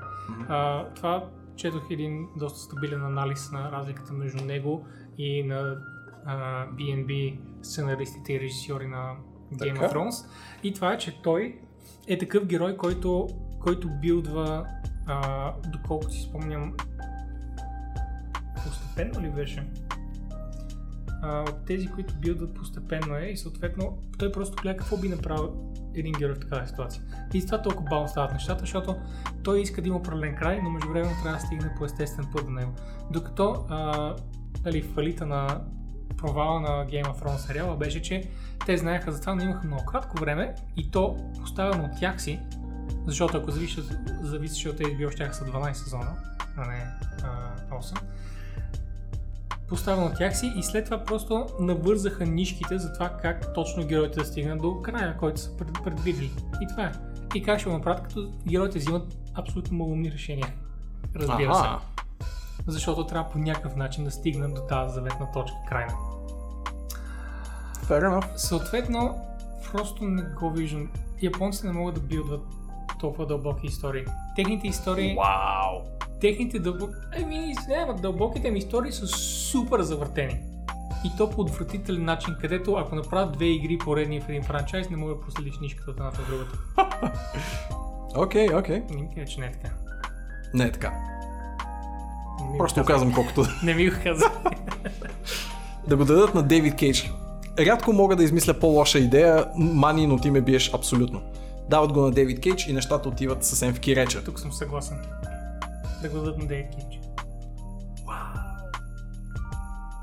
А, това четох един доста стабилен анализ на разликата между него и на а, B&B сценаристите и режисьори на Game Така. of Thrones. И това е, че той е такъв герой, който, който билдва, а, доколкото си спомням, постепенно ли беше? От тези, които билдват постепенно е и съответно той просто гледа какво би направил един герой в такава ситуация. И с това толкова бавно стават нещата, защото той иска да има определен край, но междувременно трябва да стигне по естествен път до него. Докато а, нали, фалита на провала на Game of Thrones сериала беше, че те знаеха за това, но имаха много кратко време и то поставено от тях си, защото ако зависи, зависеше от HBO, ще са 12 сезона, а не а, 8 поставено от тях си и след това просто навързаха нишките за това как точно героите да стигнат до края, който са пред, предвидели. И това е. И как ще го направят, като героите взимат абсолютно малумни решения. Разбира Аха. се. Защото трябва по някакъв начин да стигнат до тази заветна точка крайна. Fair enough. Съответно, просто не го виждам. Японците не могат да билдват толкова дълбоки истории. Техните истории, Вау. Техните дълбоки, ами, дълбоките ми истории са супер завъртени. И то по отвратителен начин, където ако направят две игри поредни в един франчайз, не мога да проследиш нишката от едната в другата. <laughs> Окей, окей. Не ми кажа, че не е така. Не е така. Не Просто го казвам колкото <laughs> Не ми го каза. <laughs> да го дадат на Дейвид Кейдж. Рядко мога да измисля по-лоша идея, мани, но ти ме биеш абсолютно. Дават го на Дейвид Кейдж и нещата отиват съвсем в киреча. Тук съм съгласен. Да го дадат на Дейвид Кинч.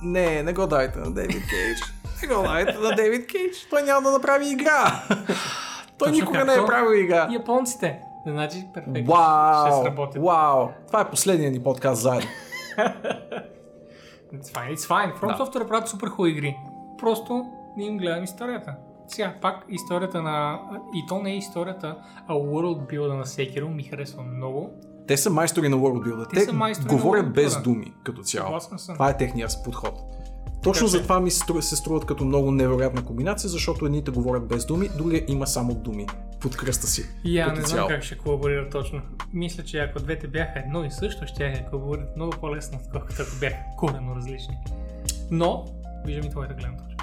Не, не го дайте на Дейвид Кейдж. Не го дайте на Дейвид Кейдж. Той няма да направи игра. Той Точно никога не е правил игра. Японците. Значи, перфектно. Ще Вау! сработят. Вау! Това е последния ни подкаст заедно. It's fine, it's fine. From Да. Software правят супер хубави игри. Просто не им гледам историята. Сега, пак историята на... И то не е историята, а world build на Sekiro ми харесва много. Те са майстори на World Builder. Те Те, са на говорят без думи, като цяло. Това е техният подход. Точно Така че- затова ми се стру- се струват като много невероятна комбинация, защото едните говорят без думи, другия има само думи под кръста си. И я не знам цяло. как ще колаборира точно. Мисля, че ако двете бяха едно и също, ще я колаборират много по-лесно, отколкото ако бяха корено различни. Но, виждам и твоята гледна точка.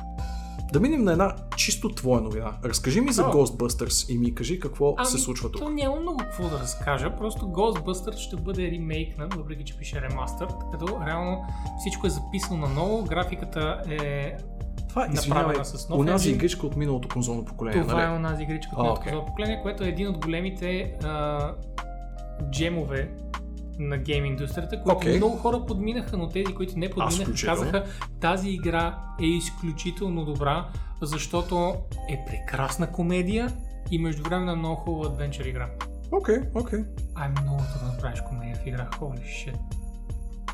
Да минем на една чисто твоя новина. Разкажи ми за О. Ghostbusters и ми кажи какво се случва тук. Ами, То няма много какво да разкажа, просто Ghostbusters ще бъде ремейкнат, въпреки че пише ремастър, като реално всичко е записано наново, графиката е... Това е, извинявай, с нов енджин. игричка от миналото конзолно поколение, Това е нали? онази игричка от окей. okay. поколение, което е един от големите а, джемове на гейм индустрията, които Окей. много хора подминаха, но тези, които не подминаха, казаха тази игра е изключително добра, защото е прекрасна комедия и междувременно е много хубава адвенчър игра. Окей, окей. А е много трудно да направиш комедия в игра, holy shit.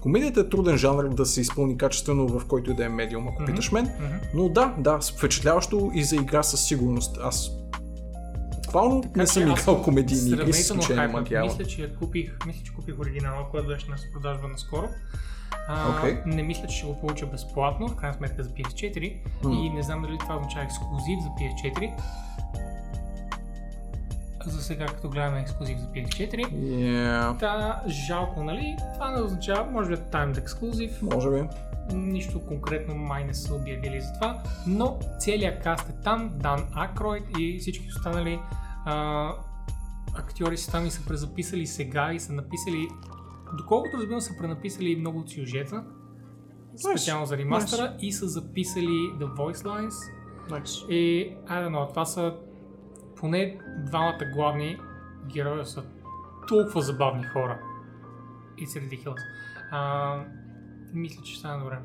Комедията е труден жанр да се изпълни качествено в който и да е медиум, ако Мгм. питаш мен. Мгм. Но да, да, впечатляващо и за игра със сигурност. Аз буквално не че съм играл комедийни игри, с изключение на. Мисля, че купих, мисля, че купих оригинала, който беше на продажба наскоро. А, Окей. Не мисля, че ще го получа безплатно, в крайна сметка за PS4 М. и не знам дали това означава ексклюзив за PS4. За сега, като гледаме ексклюзив за PS4. Yeah, Та, жалко, нали? Това не означава, може би timed ексклюзив. може би. Нищо конкретно май не са обявили за това, но целият каст е там, Дан Акройд и всички останали а, актьори са там и са презаписали сега и са написали, доколкото разбирам са пренаписали много от сюжета, специално за ремастера и са записали The Voice Lines Nice. и, I don't know, това са поне двамата главни герои са толкова забавни хора. It's ridiculous. А, мисля, че ще стане добре.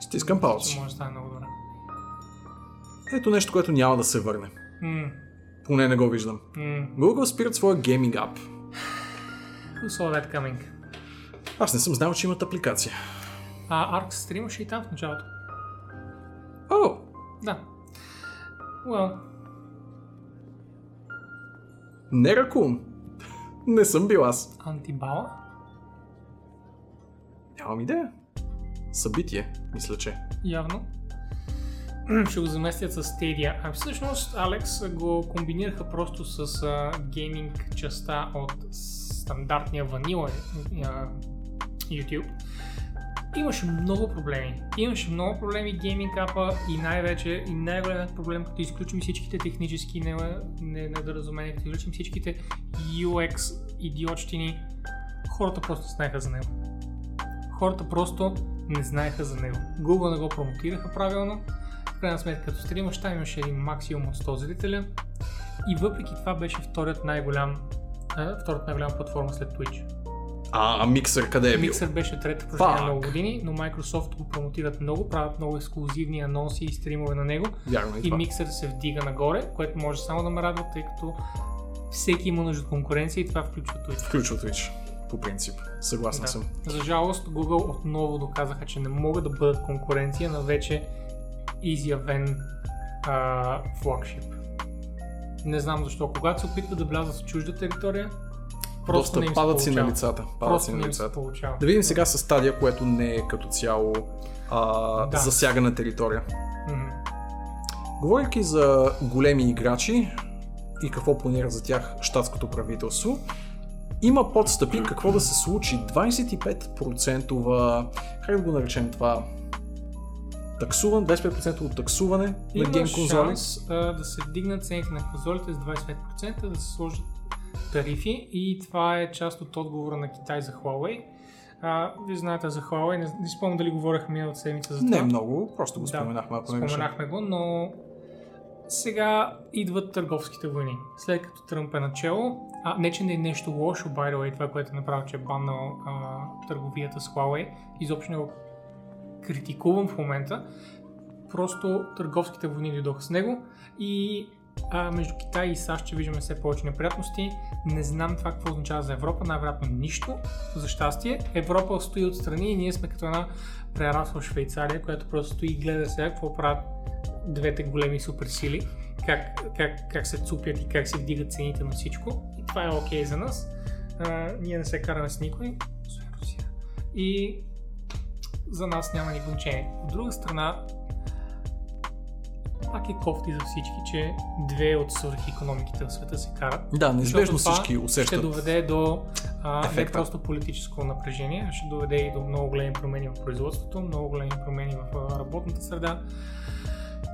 Стискам палци. може да стане много добре. Ето нещо, което няма да се върне. М, Поне не го виждам. м. Google спират своя гейминг ап. Who saw that coming? Аз не съм знал, че имат апликация. А, Ark стримаше и там в началото. О, Да. Well, не ракун. Не съм бил аз. антибала? Нямам идея. Събитие, мисля, че. Явно. Ще го заместят с Stadia. А всъщност, Алекс го комбинираха просто с гейминг частта от стандартния ванила YouTube. Имаше много проблеми. Имаше много проблеми гейминг апа и най-вече и най-големият проблем, като изключим всичките технически не- не- недоразумения, като изключим всичките UX идиотщини, хората просто знаеха за него. Хората просто не знаеха за него. Google не го промотираха правилно. В крайна сметка, като стримаш, там имаше един максимум от 100 зрителя. И въпреки това беше вторият най-голям, втората най-голяма платформа след Twitch. А, а миксър къде е бил? Mixer беше трета Fuck. много години, но Microsoft го промотират много, правят много ексклюзивни анонси и стримове на него. Вярно е И това. Mixer се вдига нагоре, което може само да ме радва, тъй като всеки има нужда от конкуренция и това включва Twitch. Включва Twitch. По принцип. Съгласен Да. съм. За жалост, Google отново доказаха, че не могат да бъдат конкуренция на вече изявен а, флагшип. Не знам защо. Когато се опитват да влязат в чужда територия, просто Доста не им падат си на лицата. Падат Просто си на лицата. Да видим сега с стадия, което не е като цяло а, Да. засягана територия. Мгм. Говорейки за големи играчи и какво планира за тях щатското правителство, има подстъпи какво да се случи 25% как да го наречем това таксуване, 25% таксуване на Има гейм конзоли. шанс а, да се вдигнат цените на конзолите с 25%, да се сложат тарифи и това е част от отговора на Китай за Huawei. А, вие знаете за Huawei, не, не спомням дали говорихме миналата седмица за това. Не много, просто го Да, споменахме, греша. Споменахме го, но сега идват търговските войни. След като Тръмп е начало, а не че не е нещо лошо, by the way, това, което е направил, че е баннал а, търговията с Huawei, изобщо не го критикувам в момента, просто търговските войни дойдоха с него и а, между Китай и САЩ ще виждаме все повече неприятности. Не знам това какво означава за Европа, най-вероятно нищо, за щастие. Европа стои отстрани и ние сме като една прерасла Швейцария, която просто стои и гледа сега какво правят двете големи суперсили, как, как, как се цупят и как се вдигат цените на всичко. И това е окей за нас. А, ние не се караме с никой, освен Русия. И за нас няма никакво значение. От друга страна, пак е кофти за всички, че две от свръхекономиките в света се карат. Да, неизбежно всички Ще усещат. доведе до а, не просто политическо напрежение, а ще доведе и до много големи промени в производството, много големи промени в работната среда.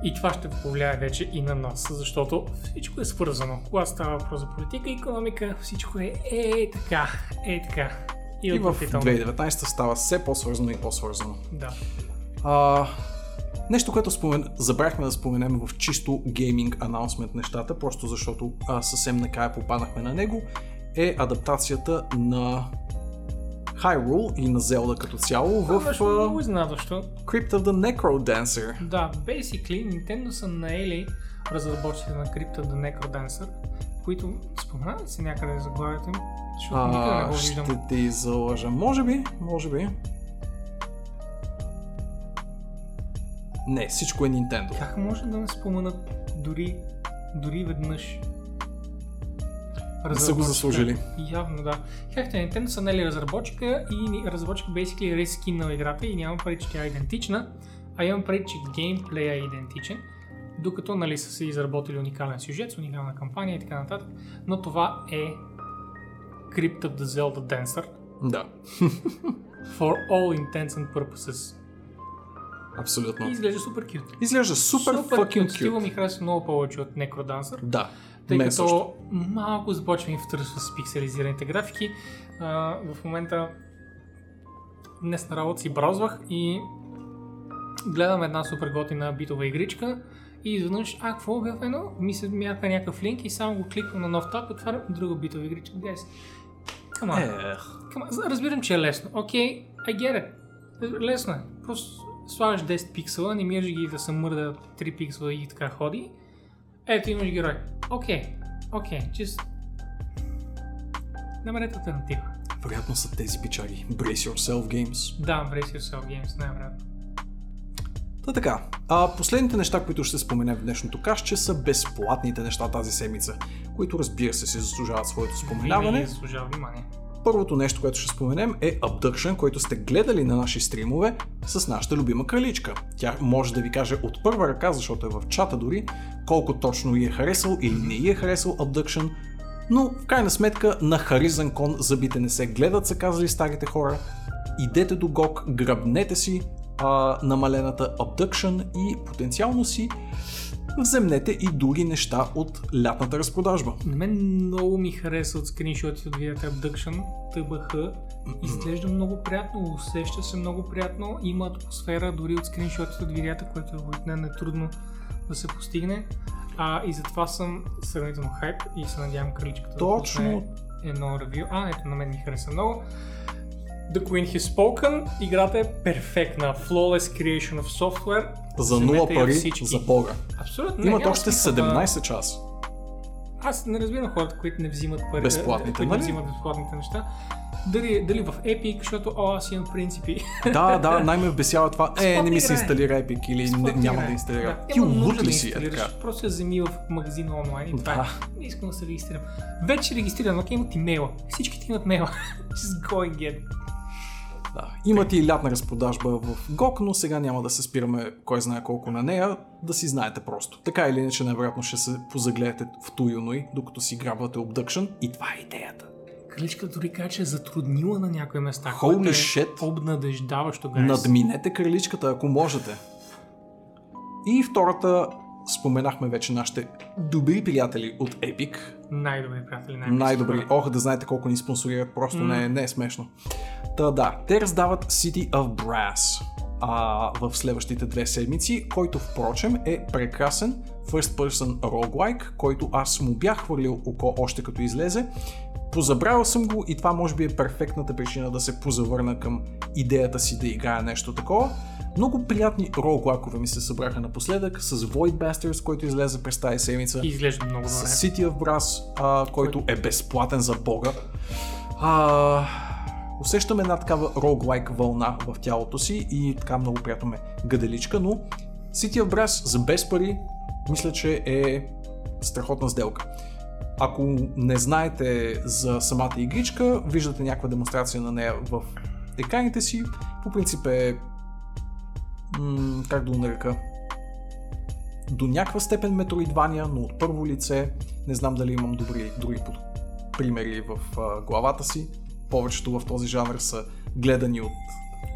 И това ще повлияе вече и на нас, защото всичко е свързано. Когато става въпрос за политика и економика, всичко е е така, е така. И, И в отвратително. 2019 става все по-свързано и по-свързано. Да. А, нещо, което спомен... забрахме да споменем в чисто гейминг анонсмент нещата, просто защото а, съвсем накрая попаднахме на него, е адаптацията на Hyrule и на Zelda като цяло в беше много изненадващо. Crypt of the Necrodancer. Да, basically Nintendo са наели разработчите на Crypt of the Necrodancer, които спомена се някъде заглавието им? Защото никъде не А, го виждам. ще ти излъжа. Може би, може би. Не, всичко е Nintendo. Как може да не споменат дори, дори веднъж? Не са го заслужили. Явно да. Както е, Nintendo са нали разработчика и разработчика basically е рескин на играта и нямам преди, че тя е идентична, а имам преди, че геймплея е идентичен, докато нали са си изработили уникален сюжет, с уникална кампания и така нататък, но това е Crypt of the Zelda Dancer Да, for all intents and purposes. абсолютно. И изглежда супер кют. Изглежда супер, супер fucking кют. Стила ми харесва много повече от Necrodancer. Да, Тъй мен като също. малко започва ми втърсва с пикселизираните графики. А, в момента днес на работа си браузвах и гледам една супер готина битова игричка и изведнъж, а, какво обявено? Ми се мяка някакъв линк и само го кликвам на нов таб, отварям друга битова игричка. Guys, come on. Ех, Come on. Разбирам, че е лесно. Окей, okay, I get it. Лесно е. Просто слагаш 10 пиксела, не ги да се мърда 3 пиксела и така ходи. Ето имаш герой. Окей, окей, just... Намерете альтернатива. вероятно са тези пичаги. Brace yourself games. Да, Brace Yourself Games, най-вероятно. Та така, а последните неща, които ще споменем в днешното кашче са безплатните неща тази седмица, които разбира се си заслужават своето споменаване. заслужава внимание. Първото нещо, което ще споменем е Abduction, който сте гледали на наши стримове с нашата любима краличка. Тя може да ви каже от първа ръка, защото е в чата дори, колко точно й е харесал или не й е харесал Abduction, но в крайна сметка на Харизан Кон зъбите не се гледат, са казали старите хора. Идете до GOG, грабнете си а, намалената Abduction и потенциално си вземнете и други неща от лятната разпродажба. На мен много ми хареса от скриншотите от видеята Abduction, ТБХ. Изглежда много приятно, усеща се много приятно, има атмосфера дори от скриншотите от видеята, което е обикновено е трудно да се постигне. А, и затова съм сравнително хайп и се надявам краличката да Точно. пусне едно ревю. А, ето на мен ми хареса много. The Queen Has Spoken. Играта е перфектна. Flawless creation of software. За Вземете 0 я пари всички. за Бога. Абсолютно. Имат още смисъл да- 17 часа. аз не разбирам хората, които не взиматните пари. Безплатните, които нали? не взимат безплатните неща. Дали, дали в Epic, защото о, аз имам принципи. Да, да, най-ме вбесява това. Е, не ми се инсталира Epic или не, няма да инсталира. Ти да ли си е така? Просто я вземи в магазина онлайн и това Да. е. Не искам да се регистрирам. Вече регистрирам, окей, имат имейла. Всичките имат мейла. <laughs> Just go and get. Да. Имат и лятна разпродажба в GOG, но сега няма да се спираме кой знае колко на нея, да си знаете просто. Така или иначе, най-вероятно ще се позагледате в Туюной, докато си грабвате Obduction и това е идеята. Краличката дори каза, че е затруднила на някои места. Holy е shit. Обнадеждаващо, гайс. Надминете краличката, ако можете. И втората, споменахме вече нашите добри приятели от Epic. Най-добри приятели. най Най-добри. Ох, да знаете колко ни спонсорират, просто не, е- не е смешно. Та да, те раздават City of Brass а, в следващите две седмици, който впрочем е прекрасен first person roguelike, който аз му бях хвърлил око още като излезе. Позабравил съм го и това може би е перфектната причина да се позавърна към идеята си да играя нещо такова. Много приятни роуглакове ми се събраха напоследък с Void Bastards, който излезе през тази седмица. Изглежда много добре. С City of Brass, а, който е безплатен за бога. А, усещам една такава roguelike вълна в тялото си и така много приятно ме гаделичка, но City of Brass за без пари мисля, че е страхотна сделка. Ако не знаете за самата игричка, виждате някаква демонстрация на нея в екраните си. По принцип е... М- как да го нарека? до някаква степен метроидвания, но от първо лице. Не знам дали имам добри, други под... примери в а, главата си. Повечето в този жанр са гледани от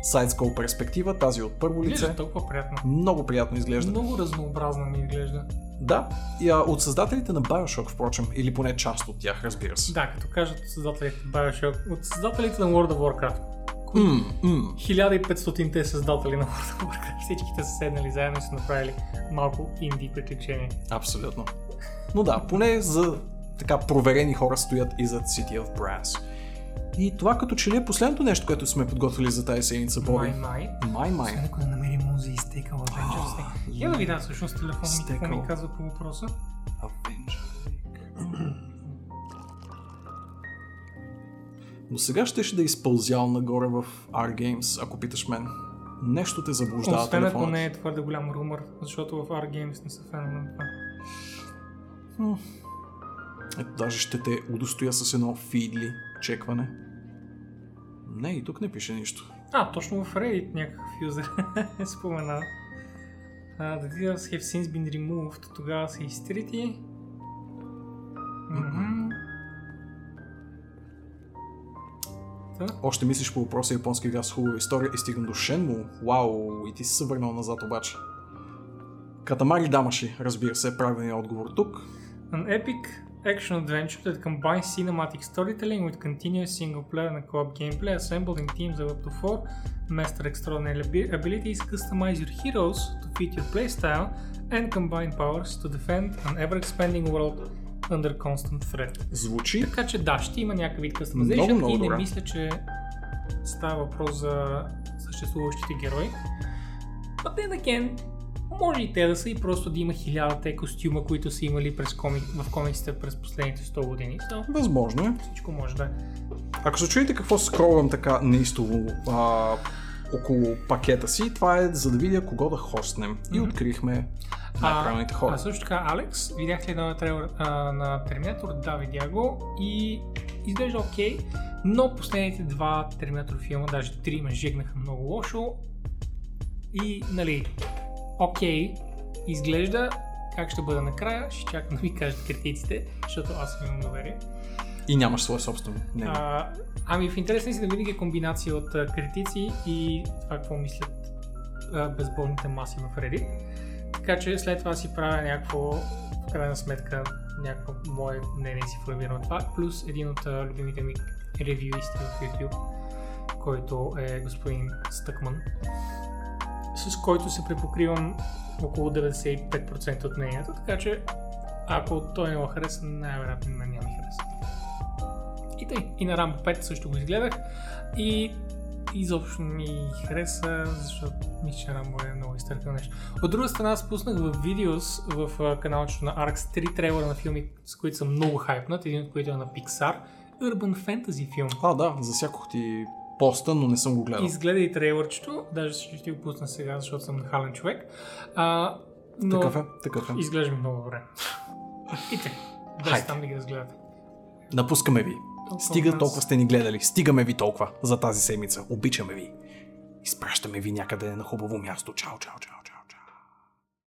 сайдскол перспектива, тази от първо Изглежда лице. толкова приятно. Много приятно изглежда. Много разнообразно ми изглежда. Да, и, а, от създателите на Bioshock, впрочем, или поне част от тях, разбира се. Да, като кажат от създателите на Bioshock, от създателите на World of Warcraft. Кои М, м. 1500-те създатели на World of Warcraft. Всичките са седнали заедно и са направили малко инди приключения. Абсолютно. Но да, поне за така проверени хора стоят и зад City of Brass. И това като че ли е последното нещо, което сме подготвили за тази седмица, Боби. Май, май. Май, май. Сега да намери музи и стейка в Avengers. Я да ви дам всъщност телефон ми, ми казва по въпроса. Avenger Но сега щеше да изпълзял нагоре в R Games, ако питаш мен. Нещо те заблуждава Освен ако телефонът. не е твърде голям румър, защото в R Games не са фенове на това. Ето, даже ще те удостоя с едно фидли чекване. Не, и тук не пише нищо. А, точно в Reddit някакъв юзер е споменал. Uh, the details have since been removed. Тогава са изтрити. Мгм. Та, Още мислиш по въпроса японски игра с хубава история и стигам до Shenmue. Вау, и ти си се върнал назад обаче. Катамари Дамаши, разбира се, е правилният отговор тук. An epic action adventure that combines cinematic storytelling with continuous single player and co-op gameplay assembled in teams of up to four, master extraordinary abi- abilities, customize your heroes to fit your playstyle, and combine powers to defend an ever-expanding world under constant threat. Звучи Така че да, ще има някакъв вид Много, customization много и не добре. мисля, че става въпрос за съществуващите герои. But then again, може и те да са и просто да има хилядата костюма, които са имали през комик, в комиксите през последните 100 години. So, възможно е. всичко може да е. Ако се чуете какво скролвам така неистово а, около пакета си, това е за да видя кого да хостнем. И открихме най-правилните хора. А също така, Алекс, видях ли на, трейлер, а, на Терминатор? Да, видях го и изглежда окей, но последните два Терминатор филма, даже три, ме жегнаха много лошо и, нали, окей, изглежда как ще бъде накрая, ще чакам да ми кажат критиците, защото аз имам доверие. И нямаш свое собствено мнение. А, ами в интересен си да винаги е комбинация от критици и това какво мислят а, безбожните маси в Reddit. Така че след това си правя някакво, в крайна сметка, някакво мое мнение си формирам това, плюс един от любимите ми ревюисти в YouTube, който е господин Стъкман, с който се препокривам около 95% от мнението, така че ако той не го хареса, най-вероятно на няма ми хареса. И тъй. И на Рамбо 5 също го изгледах. И изобщо ми хареса, защото мисля, че Рамбо е много изтъркал нещо. От друга страна, спуснах в видеос в каналчето на Arx три трейлера на филми, с които съм много хайпнат. Един от които е на Pixar urban fantasy филм. А, да, засякох ти поста, но не съм го гледал. Изгледай трейлърчето, даже ще ти го пусна сега, защото съм нахален човек. А, но Такъв е, такъв е. изглежда ми много добре. И те, Хайде. там да ги разгледате. Напускаме ви. Толкова Стига толкова сте ни гледали. Стигаме ви толкова за тази седмица. Обичаме ви. Изпращаме ви някъде на хубаво място. Чао, чао, чао.